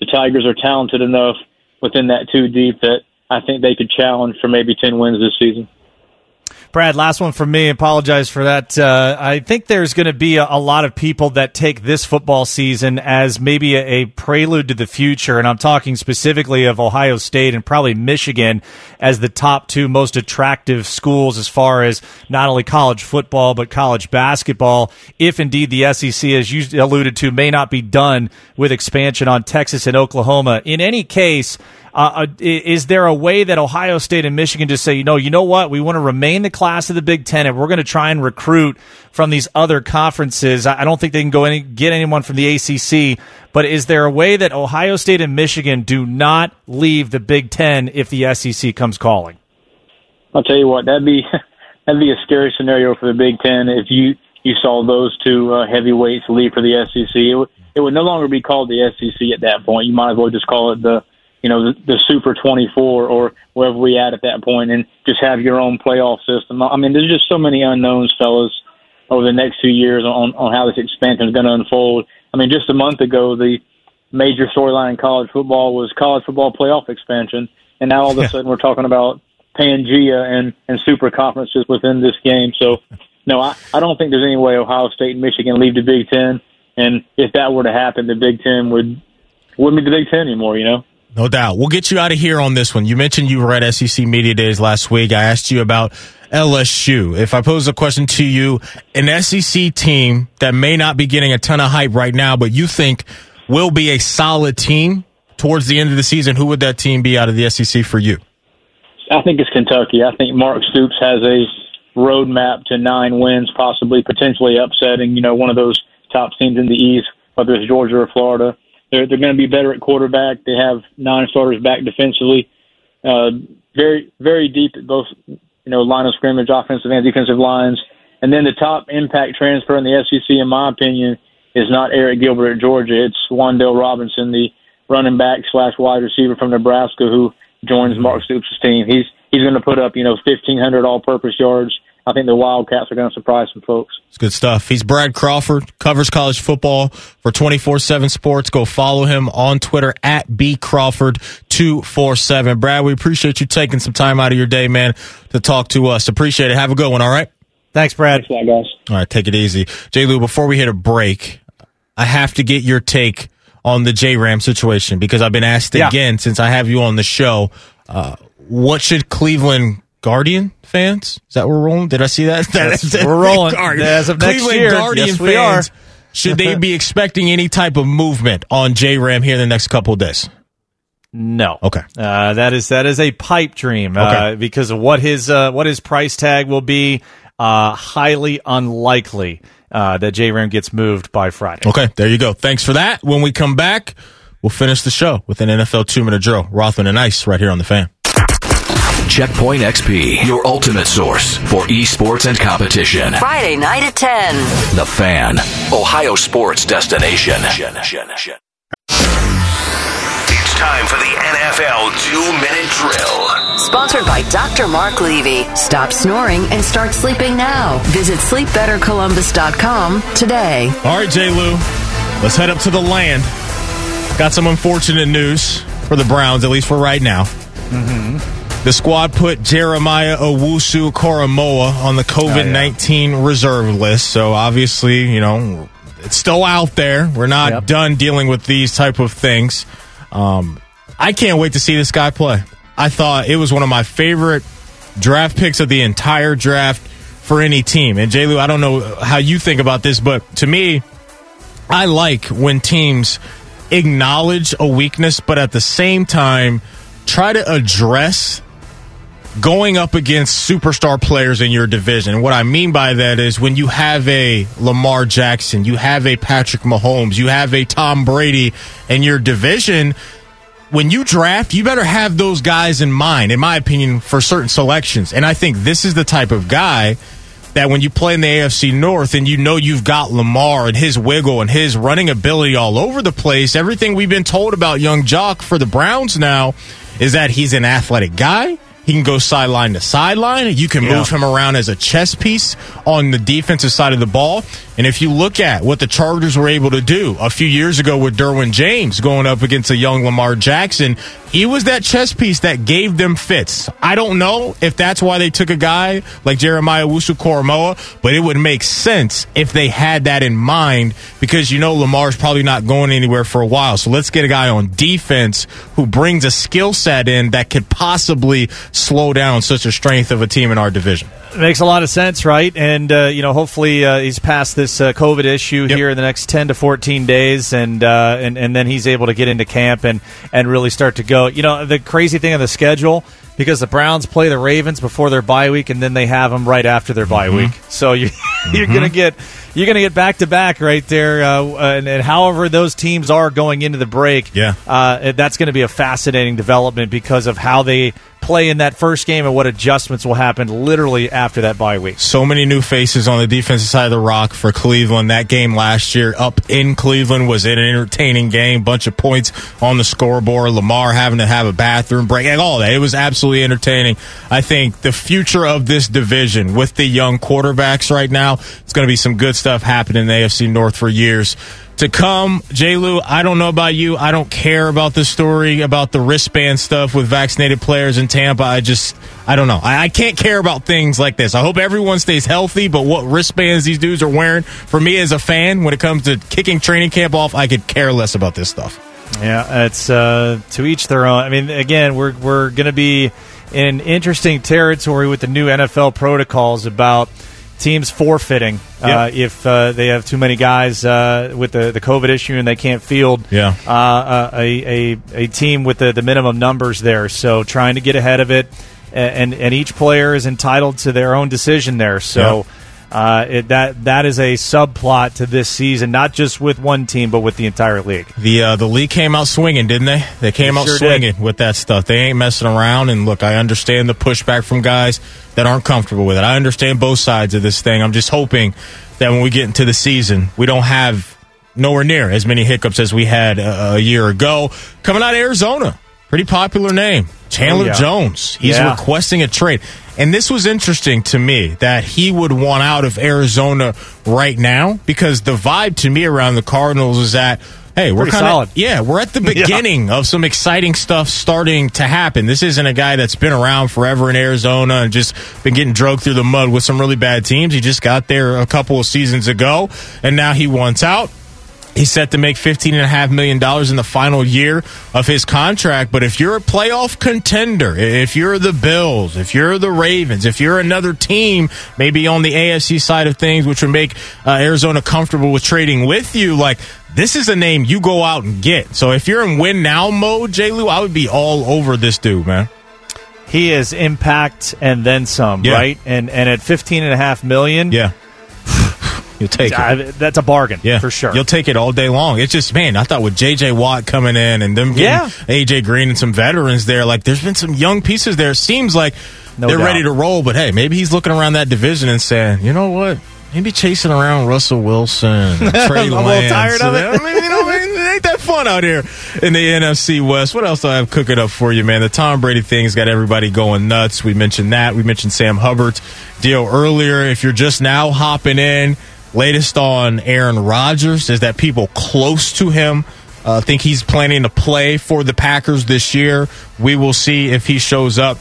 the Tigers are talented enough within that two deep that I think they could challenge for maybe 10 wins this season. Brad, last one from me. Apologize for that. Uh, I think there's going to be a, a, lot of people that take this football season as maybe a, a, prelude to the future, and I'm talking specifically of Ohio State and probably Michigan as the top two most attractive schools as far as not only college football but college basketball. If indeed the SEC, as you alluded to, may not be done with expansion on Texas and Oklahoma. In any case, uh, uh is there a way that Ohio State and Michigan just say, you know, you know what, we want to remain the class of the Big Ten, and we're going to try and recruit from these other conferences? I don't think they can go any get anyone from the ACC, but is there a way that Ohio State and Michigan do not leave the Big Ten if the SEC comes calling? I'll tell you what, that'd be (laughs) that'd be a scary scenario for the Big Ten if you you saw those two uh, heavyweights leave for the SEC. It would, it would no longer be called the SEC at that point. You might as well just call it the you know, the, the Super 24 or wherever we at at that point and just have your own playoff system. I mean, there's just so many unknowns, fellas, over the next few years on, on how this expansion is going to unfold. I mean, just a month ago, the major storyline in college football was college football playoff expansion. And now all of a sudden we're talking about Pangea and, and super conferences within this game. So, no, I, I don't think there's any way Ohio State and Michigan leave the Big Ten. And if that were to happen, the Big Ten would wouldn't be the Big Ten anymore, you know? No doubt. We'll get you out of here on this one. You mentioned you were at SEC Media Days last week. I asked you about LSU. If I pose a question to you, an SEC team that may not be getting a ton of hype right now, but you think will be a solid team towards the end of the season, who would that team be out of the SEC for you? I think it's Kentucky. I think Mark Stoops has a roadmap to nine wins, possibly potentially upsetting, you know, one of those top teams in the East, whether it's Georgia or Florida. They're they're going to be better at quarterback. They have nine starters back defensively. Uh, very very deep at both you know line of scrimmage, offensive and defensive lines. And then the top impact transfer in the SEC, in my opinion, is not Arik Gilbert at Georgia. It's Wan'Dale Robinson, the running back slash wide receiver from Nebraska who joins Mark Stoops' team. He's he's going to put up you know 1,500 all-purpose yards. I think the Wildcats are going to surprise some folks. It's good stuff. He's Brad Crawford, covers college football for 24 7 Sports. Go follow him on Twitter at BCrawford247. Brad, we appreciate you taking some time out of your day, man, to talk to us. Appreciate it. Have a good one, all right? Thanks, Brad. Thanks, a lot, guys. All right, take it easy. J. Lou, before we hit a break, I have to get your take on the J Ram situation because I've been asked Yeah. again since I have you on the show. Uh, what should Cleveland Guardian fans? Is that we're rolling? Did I see that? (laughs) That's- we're rolling. Guardian. As of next Cleveland year, Guardian yes, fans, should they be expecting any type of movement on J Ram here in the next couple of days? No. Okay. Uh, that is that is a pipe dream uh, because of what his uh, what his price tag will be. Uh, highly unlikely uh, that J Ram gets moved by Friday. Okay, there you go. Thanks for that. When we come back, we'll finish the show with an NFL two minute drill. Rothman and Ice right here on the fan. Checkpoint XP, your ultimate source for esports and competition. Friday night at 10. The Fan, Ohio sports destination. It's time for the NFL two minute drill. Sponsored by Dr. Mark Levy. Stop snoring and start sleeping now. Visit sleepbettercolumbus.com today. All right, J. Lou, let's head up to the land. Got some unfortunate news for the Browns, at least for right now. Mm-hmm. The squad put Jeremiah Owusu-Koramoah on the COVID 19 reserve list. So obviously, you know, it's still out there. We're not done dealing with these type of things. Um, I can't wait to see this guy play. I thought it was one of my favorite draft picks of the entire draft for any team. And J. Lou, I don't know how you think about this, but to me, I like when teams acknowledge a weakness, but at the same time try to address going up against superstar players in your division. What I mean by that is when you have a Lamar Jackson, you have a Patrick Mahomes, you have a Tom Brady in your division, when you draft, you better have those guys in mind, in my opinion, for certain selections. And I think this is the type of guy that when you play in the AFC North and you know you've got Lamar and his wiggle and his running ability all over the place, everything we've been told about young JOK for the Browns now is that he's an athletic guy. He can go sideline to sideline. You can Yeah. move him around as a chess piece on the defensive side of the ball. And if you look at what the Chargers were able to do a few years ago with Derwin James going up against a young Lamar Jackson, he was that chess piece that gave them fits. I don't know if that's why they took a guy like Jeremiah Owusu-Koramoah, but it would make sense if they had that in mind because you know Lamar's probably not going anywhere for a while. So let's get a guy on defense who brings a skill set in that could possibly slow down such a strength of a team in our division. It makes a lot of sense, right? And uh, you know, hopefully uh, he's past this uh, COVID issue here in the next ten to fourteen days, and uh, and and then he's able to get into camp and and really start to go. You know, the crazy thing on the schedule because the Browns play the Ravens before their bye week, and then they have them right after their bye Mm-hmm. week. So you (laughs) you're gonna get you're gonna get back to back right there, uh, and, and however those teams are going into the break, Yeah. uh, that's going to be a fascinating development because of how they play in that first game and what adjustments will happen literally after that bye week. So many new faces on the defensive side of the rock for Cleveland. That game last year up in Cleveland was an entertaining game. Bunch of points on the scoreboard. Lamar having to have a bathroom break. and All that. It was absolutely entertaining. I think the future of this division with the young quarterbacks right now, it's going to be some good stuff happening in the AFC North for years to come. J. Lou, I don't know about you. I don't care about the story about the wristband stuff with vaccinated players in Tampa. I just, I don't know. I, I can't care about things like this. I hope everyone stays healthy, but what wristbands these dudes are wearing, for me as a fan, when it comes to kicking training camp off, I could care less about this stuff. Yeah, it's uh, to each their own. I mean, again, we're we're going to be in interesting territory with the new NFL protocols about teams forfeiting uh, if uh, they have too many guys uh, with the, the COVID issue and they can't field Yeah. uh, uh, a, a a team with the, the minimum numbers there. So trying to get ahead of it, and and each player is entitled to their own decision there. So. Uh, it, that that is a subplot to this season, not just with one team, but with the entire league. The uh, the league came out swinging, didn't they? They came They out sure swinging with that stuff. They ain't messing around. And look, I understand the pushback from guys that aren't comfortable with it. I understand both sides of this thing. I'm just hoping that when we get into the season, we don't have nowhere near as many hiccups as we had uh, a year ago. Coming out of Arizona, pretty popular name, Chandler Oh, yeah. Jones. He's Yeah. requesting a trade. And this was interesting to me that he would want out of Arizona right now because the vibe to me around the Cardinals is that hey, we're kind of yeah, we're at the (laughs) Yeah. beginning of some exciting stuff starting to happen. This isn't a guy that's been around forever in Arizona and just been getting drugged through the mud with some really bad teams. He just got there a couple of seasons ago and now he wants out. He's set to make $15.5 million in the final year of his contract. But if you're a playoff contender, if you're the Bills, if you're the Ravens, if you're another team, maybe on the AFC side of things, which would make uh, Arizona comfortable with trading with you, like this is a name you go out and get. So if you're in win now mode, J. Lou, I would be all over this dude, man. He is impact and then some, Yeah. right? And and at fifteen and a half million, Yeah. You'll take it. I- that's a bargain Yeah, for sure. You'll take it all day long. It's just, man, I thought with J.J. Watt coming in and them Yeah. A.J. Green and some veterans there, like there's been some young pieces there. It seems like No they're doubt. ready to roll. But hey, maybe he's looking around that division and saying, you know what? Maybe chasing around Russell Wilson, (laughs) Trey I'm a little tired of it. (laughs) I mean, you know, it ain't that fun out here in the NFC West. What else do I have cooking up for you, man? The Tom Brady thing's got everybody going nuts. We mentioned that. We mentioned Sam Hubbard's deal earlier. If you're just now hopping in, latest on Aaron Rodgers is that people close to him uh, think he's planning to play for the Packers this year. We will see if he shows up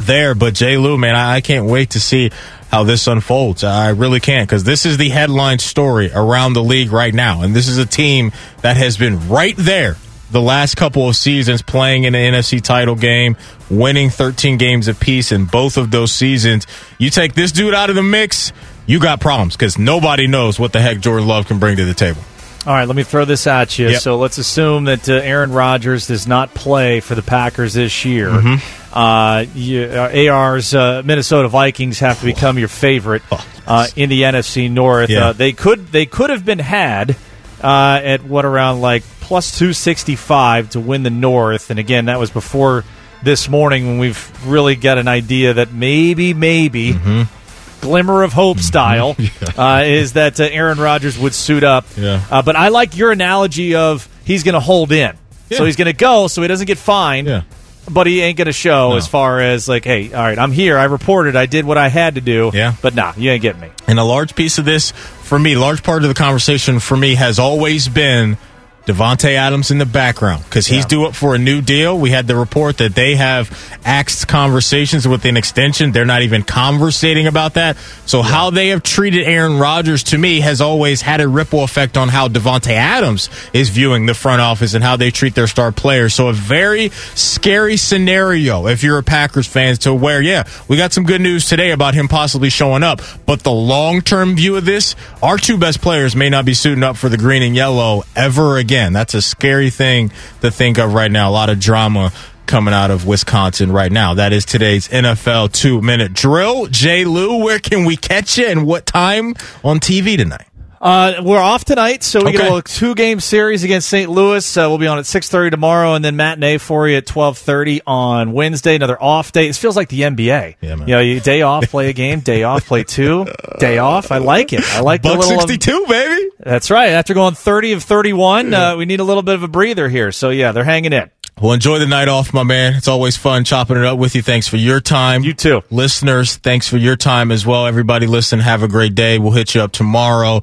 there. But Jay Lou, man, I, I can't wait to see how this unfolds. I really can't because this is the headline story around the league right now, and this is a team that has been right there the last couple of seasons playing in the NFC title game, winning 13 games apiece in both of those seasons. You take this dude out of the mix, you got problems because nobody knows what the heck Jordan Love can bring to the table. All right, let me throw this at you. Yep. So let's assume that uh, Aaron Rodgers does not play for the Packers this year. Mm-hmm. Uh, you, uh, AR's uh, Minnesota Vikings have to become your favorite uh, in the NFC North. Oh. Yeah. Uh, they could they could have been had uh, at what around like plus two sixty five to win the North, and again that was before this morning when we've really got an idea that maybe maybe Mm-hmm. Glimmer of hope style (laughs) uh, is that uh, Aaron Rodgers would suit up. Yeah. Uh, but I like your analogy of he's going to hold in. Yeah. So he's going to go so he doesn't get fined. Yeah. But he ain't going to show No. as far as like, hey, all right, I'm here. I reported. I did what I had to do. Yeah. But nah, you ain't getting me. And a large piece of this, for me, large part of the conversation for me has always been Davante Adams in the background because he's Yeah. due up for a new deal. We had the report that they have axed conversations with an extension. They're not even conversating about that. So how they have treated Aaron Rodgers to me has always had a ripple effect on how Davante Adams is viewing the front office and how they treat their star players. So a very scary scenario if you're a Packers fan to where, yeah, we got some good news today about him possibly showing up, but the long term view of this, our two best players may not be suiting up for the green and yellow ever again. That's a scary thing to think of right now. A lot of drama coming out of Wisconsin right now. That is today's NFL two minute drill. Jay Lou, where can we catch you and what time on TV tonight? Uh, we're off tonight, so we get a little two game series against St. Louis. Uh, we'll be on at six thirty tomorrow, and then matinee for you at twelve thirty on Wednesday. Another off day. This feels like the NBA. Yeah, man. You know, you day off, play a game. Day off, play two. (laughs) Day off. I like it. I like the Buck little. um, 62, baby. That's right. After going thirty of thirty-one, uh, we need a little bit of a breather here. So yeah, they're hanging in. Well, enjoy the night off, my man. It's always fun chopping it up with you. Thanks for your time. You too. Listeners, thanks for your time as well. Everybody listen, have a great day. We'll hit you up tomorrow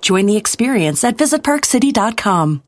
Join the experience at visitparkcity.com.